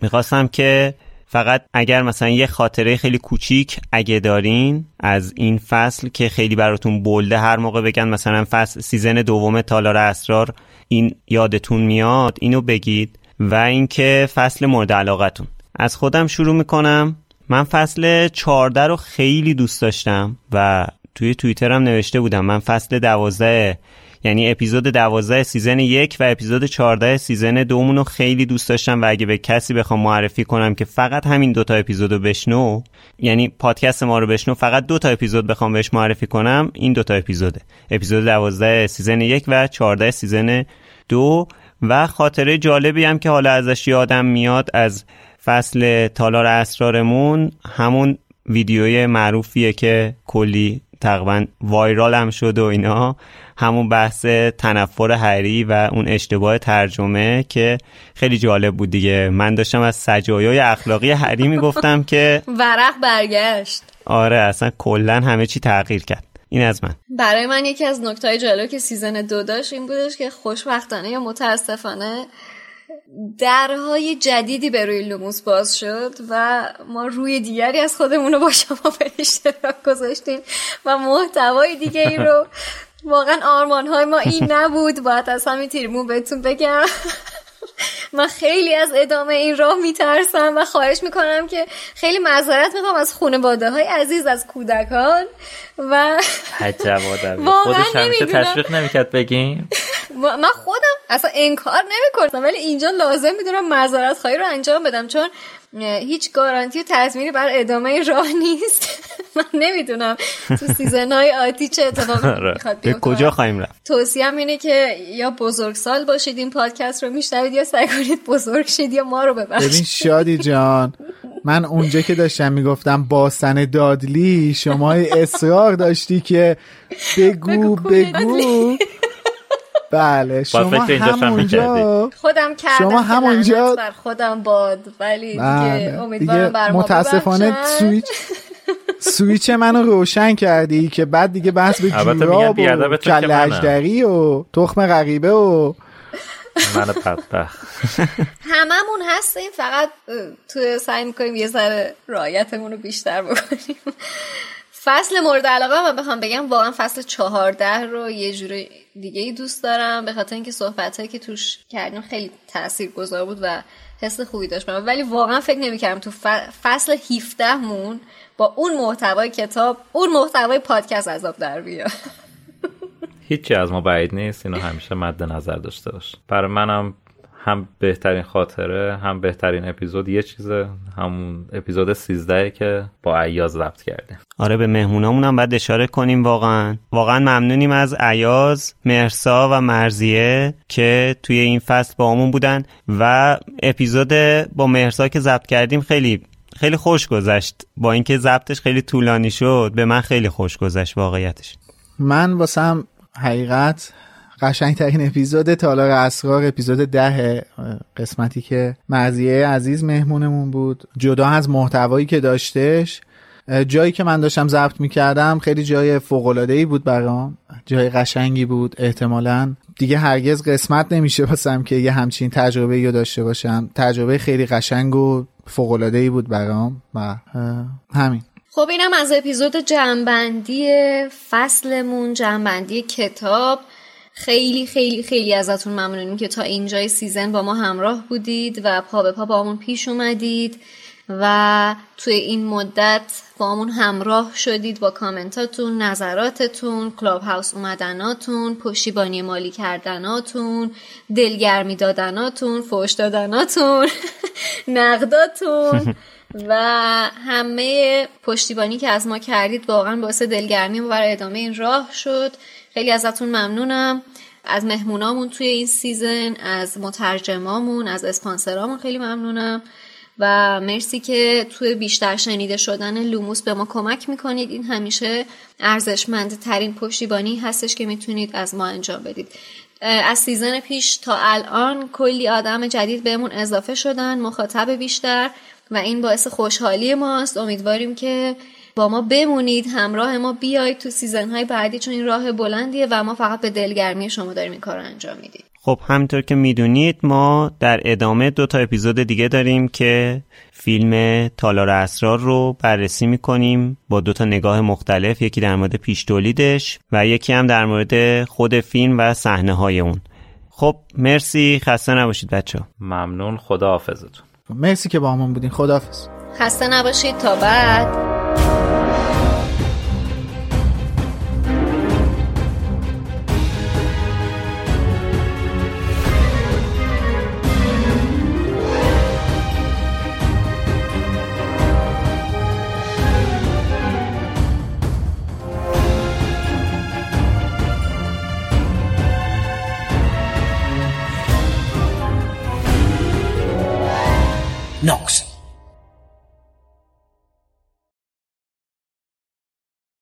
Speaker 1: می‌خواستم که فقط اگر مثلا یه خاطره خیلی کوچیک اگه دارین از این فصل که خیلی براتون بلده هر موقع بگن مثلا فصل سیزن دوم تالار اسرار این یادتون میاد اینو بگید و اینکه فصل مورد علاقتون. از خودم شروع می‌کنم. من فصل 14 رو خیلی دوست داشتم و توی توییترم نوشته بودم من فصل دوازده یعنی اپیزود دوازده season یک و اپیزود چارده season دومون رو خیلی دوست داشتم و اگه به کسی بخوام معرفی کنم که فقط همین دوتا اپیزود رو بشنو یعنی پادکست ما رو بشنو فقط دوتا اپیزود بخوام بهش معرفی کنم این دوتا اپیزوده. اپیزود دوازده season یک و چارده season دو و خاطره جالبی هم که حالا ازش یادم میاد از فصل تالار اسرارمون همون ویدیوی معروفیه که کلی تقریبا وایرال هم شد و اینا. همون بحث تنفر هری و اون اشتباه ترجمه که خیلی جالب بود دیگه. من داشتم از سجایای اخلاقی هری می‌گفتم *laughs* که
Speaker 2: ورق برگشت.
Speaker 1: آره اصلا کلا همه چی تغییر کرد. این از من.
Speaker 2: برای من یکی از نکتهای جالب که سیزن دو داشت این بودش که خوشبختانه یا متاسفانه درهای جدیدی به روی لوموس باز شد و ما روی دیگری از خودمون رو با شما *laughs* به اشتراک گذاشتیم و محتوای دیگه ای رو *laughs* واقعا آرمان های ما این نبود. باید از همین تیرمون بهتون بگم. *laughs* من خیلی از ادامه این راه میترسم و خواهش می‌کنم که خیلی معذرت می‌خوام از خانواده های عزیز از کودکان و *laughs*
Speaker 3: خودش همیشه تشویق نمی‌کرد بگیم. *laughs*
Speaker 2: من خودم اصلا انکار نمی‌کنم. ولی اینجا لازم می‌دونم معذرت خواهی رو انجام بدم چون هیچ گارانتی و تضمینی بر ادامه راه نیست. *laughs* من نمی‌دونم تو season های آتی چه اتفاقی
Speaker 1: آره. به کجا خواهیم رفت؟
Speaker 2: توصیه اینه که یا بزرگ سال باشید این پادکست رو میشنوید یا سعی کنید بزرگ شید یا ما رو ببخشید.
Speaker 4: ببین شادی جان من اونجا که داشتم می‌گفتم باسن دادلی شما اصرار داشتی که بگو بگو بله شما همونجا
Speaker 2: خودم کردم شما همونجا بر خودم باد ولی دیگه بله. امیدوارم بر
Speaker 4: متاسفانه سویچ سویچ منو روشن کردی که بعد دیگه بحث به جوراب و کل و تخم غریبه و
Speaker 3: من بدبخت.
Speaker 2: هممون هستیم فقط تو سعی می‌کنیم یه ذره رایتمون رو بیشتر بکنیم. فصل مورد علاقه من بخوام بگم واقعا فصل چهارده رو یه جوری دیگه ای دوست دارم به خاطر اینکه صحبت هایی که توش کردیم خیلی تأثیر گذار بود و حس خوبی داشت ولی واقعا فکر نمی‌کردم تو فصل 17 مون با اون محتوای کتاب اون محتوای پادکست عذاب در بیاد.
Speaker 3: هیچی از ما بعید نیست اینو همیشه مد نظر داشته باش. برای منم هم بهترین خاطره هم بهترین اپیزود. یه چیزه همون اپیزود 13 که با عیاز ضبط کرده
Speaker 1: آره به مهمونامون هم باید اشاره کنیم واقعا. واقعا ممنونیم از عیاز مرسا و مرزیه که توی این فصل با همون بودن و اپیزود با مرسا که ضبط کردیم خیلی خیلی خوش گذشت. با اینکه ضبطش خیلی طولانی شد به من خیلی خوش گذشت واقعیتش.
Speaker 4: من واسم حقیقت قشنگترین اپیزود تالار اسرار اپیزود ده قسمتی که مرزیه عزیز مهمونمون بود. جدا از محتوایی که داشتش جایی که من داشتم ضبط می‌کردم خیلی جای ای بود برام. جای قشنگی بود احتمالا. دیگه هرگز قسمت نمیشه باسم که یه همچین تجربه رو داشته باشم. تجربه خیلی قشنگ و ای بود برام و همین.
Speaker 2: خب اینم از اپیزود جنبندی فصلمون جنبندی کتاب. خیلی خیلی خیلی ازتون ممنونیم که تا اینجای season با ما همراه بودید و پا به پا باهامون پیش اومدید و توی این مدت باهامون همراه شدید با کامنتاتون نظراتتون Clubhouse اومدناتون پشتیبانی مالی کردناتون دلگرمی دادناتون فوش دادناتون *laughs* نقداتون *laughs* و همه پشتیبانی که از ما کردید واقعا باعث دلگرمی و برای ادامه این راه شد. خیلی ازتون ممنونم. از مهمونامون توی این season از مترجمامون از اسپانسرامون خیلی ممنونم. و مرسی که توی بیشتر شنیده شدن لوموس به ما کمک می‌کنید. این همیشه ارزشمند ترین پشتیبانی هستش که می‌تونید از ما انجام بدید. از season پیش تا الان کلی آدم جدید بهمون اضافه شدن مخاطب بیشتر و این باعث خوشحالی ماست. امیدواریم که با ما بمونید همراه ما بیایید تو سیزن های بعدی چون این راه بلندیه و ما فقط به دلگرمی شما داریم این کار رو انجام میدیم.
Speaker 1: خب همینطور که می‌دونید ما در ادامه دو تا اپیزود دیگه داریم که فیلم تالار اسرار رو بررسی می‌کنیم با دو تا نگاه مختلف یکی در مورد پیش تولیدش و یکی هم در مورد خود فیلم و صحنه های اون. خب مرسی. خسته نباشید بچه
Speaker 3: ممنون. خدا حافظتون
Speaker 4: مرسی که با همون بودین. خداحافظ.
Speaker 2: خسته نباشید. تا بعد.
Speaker 17: Knox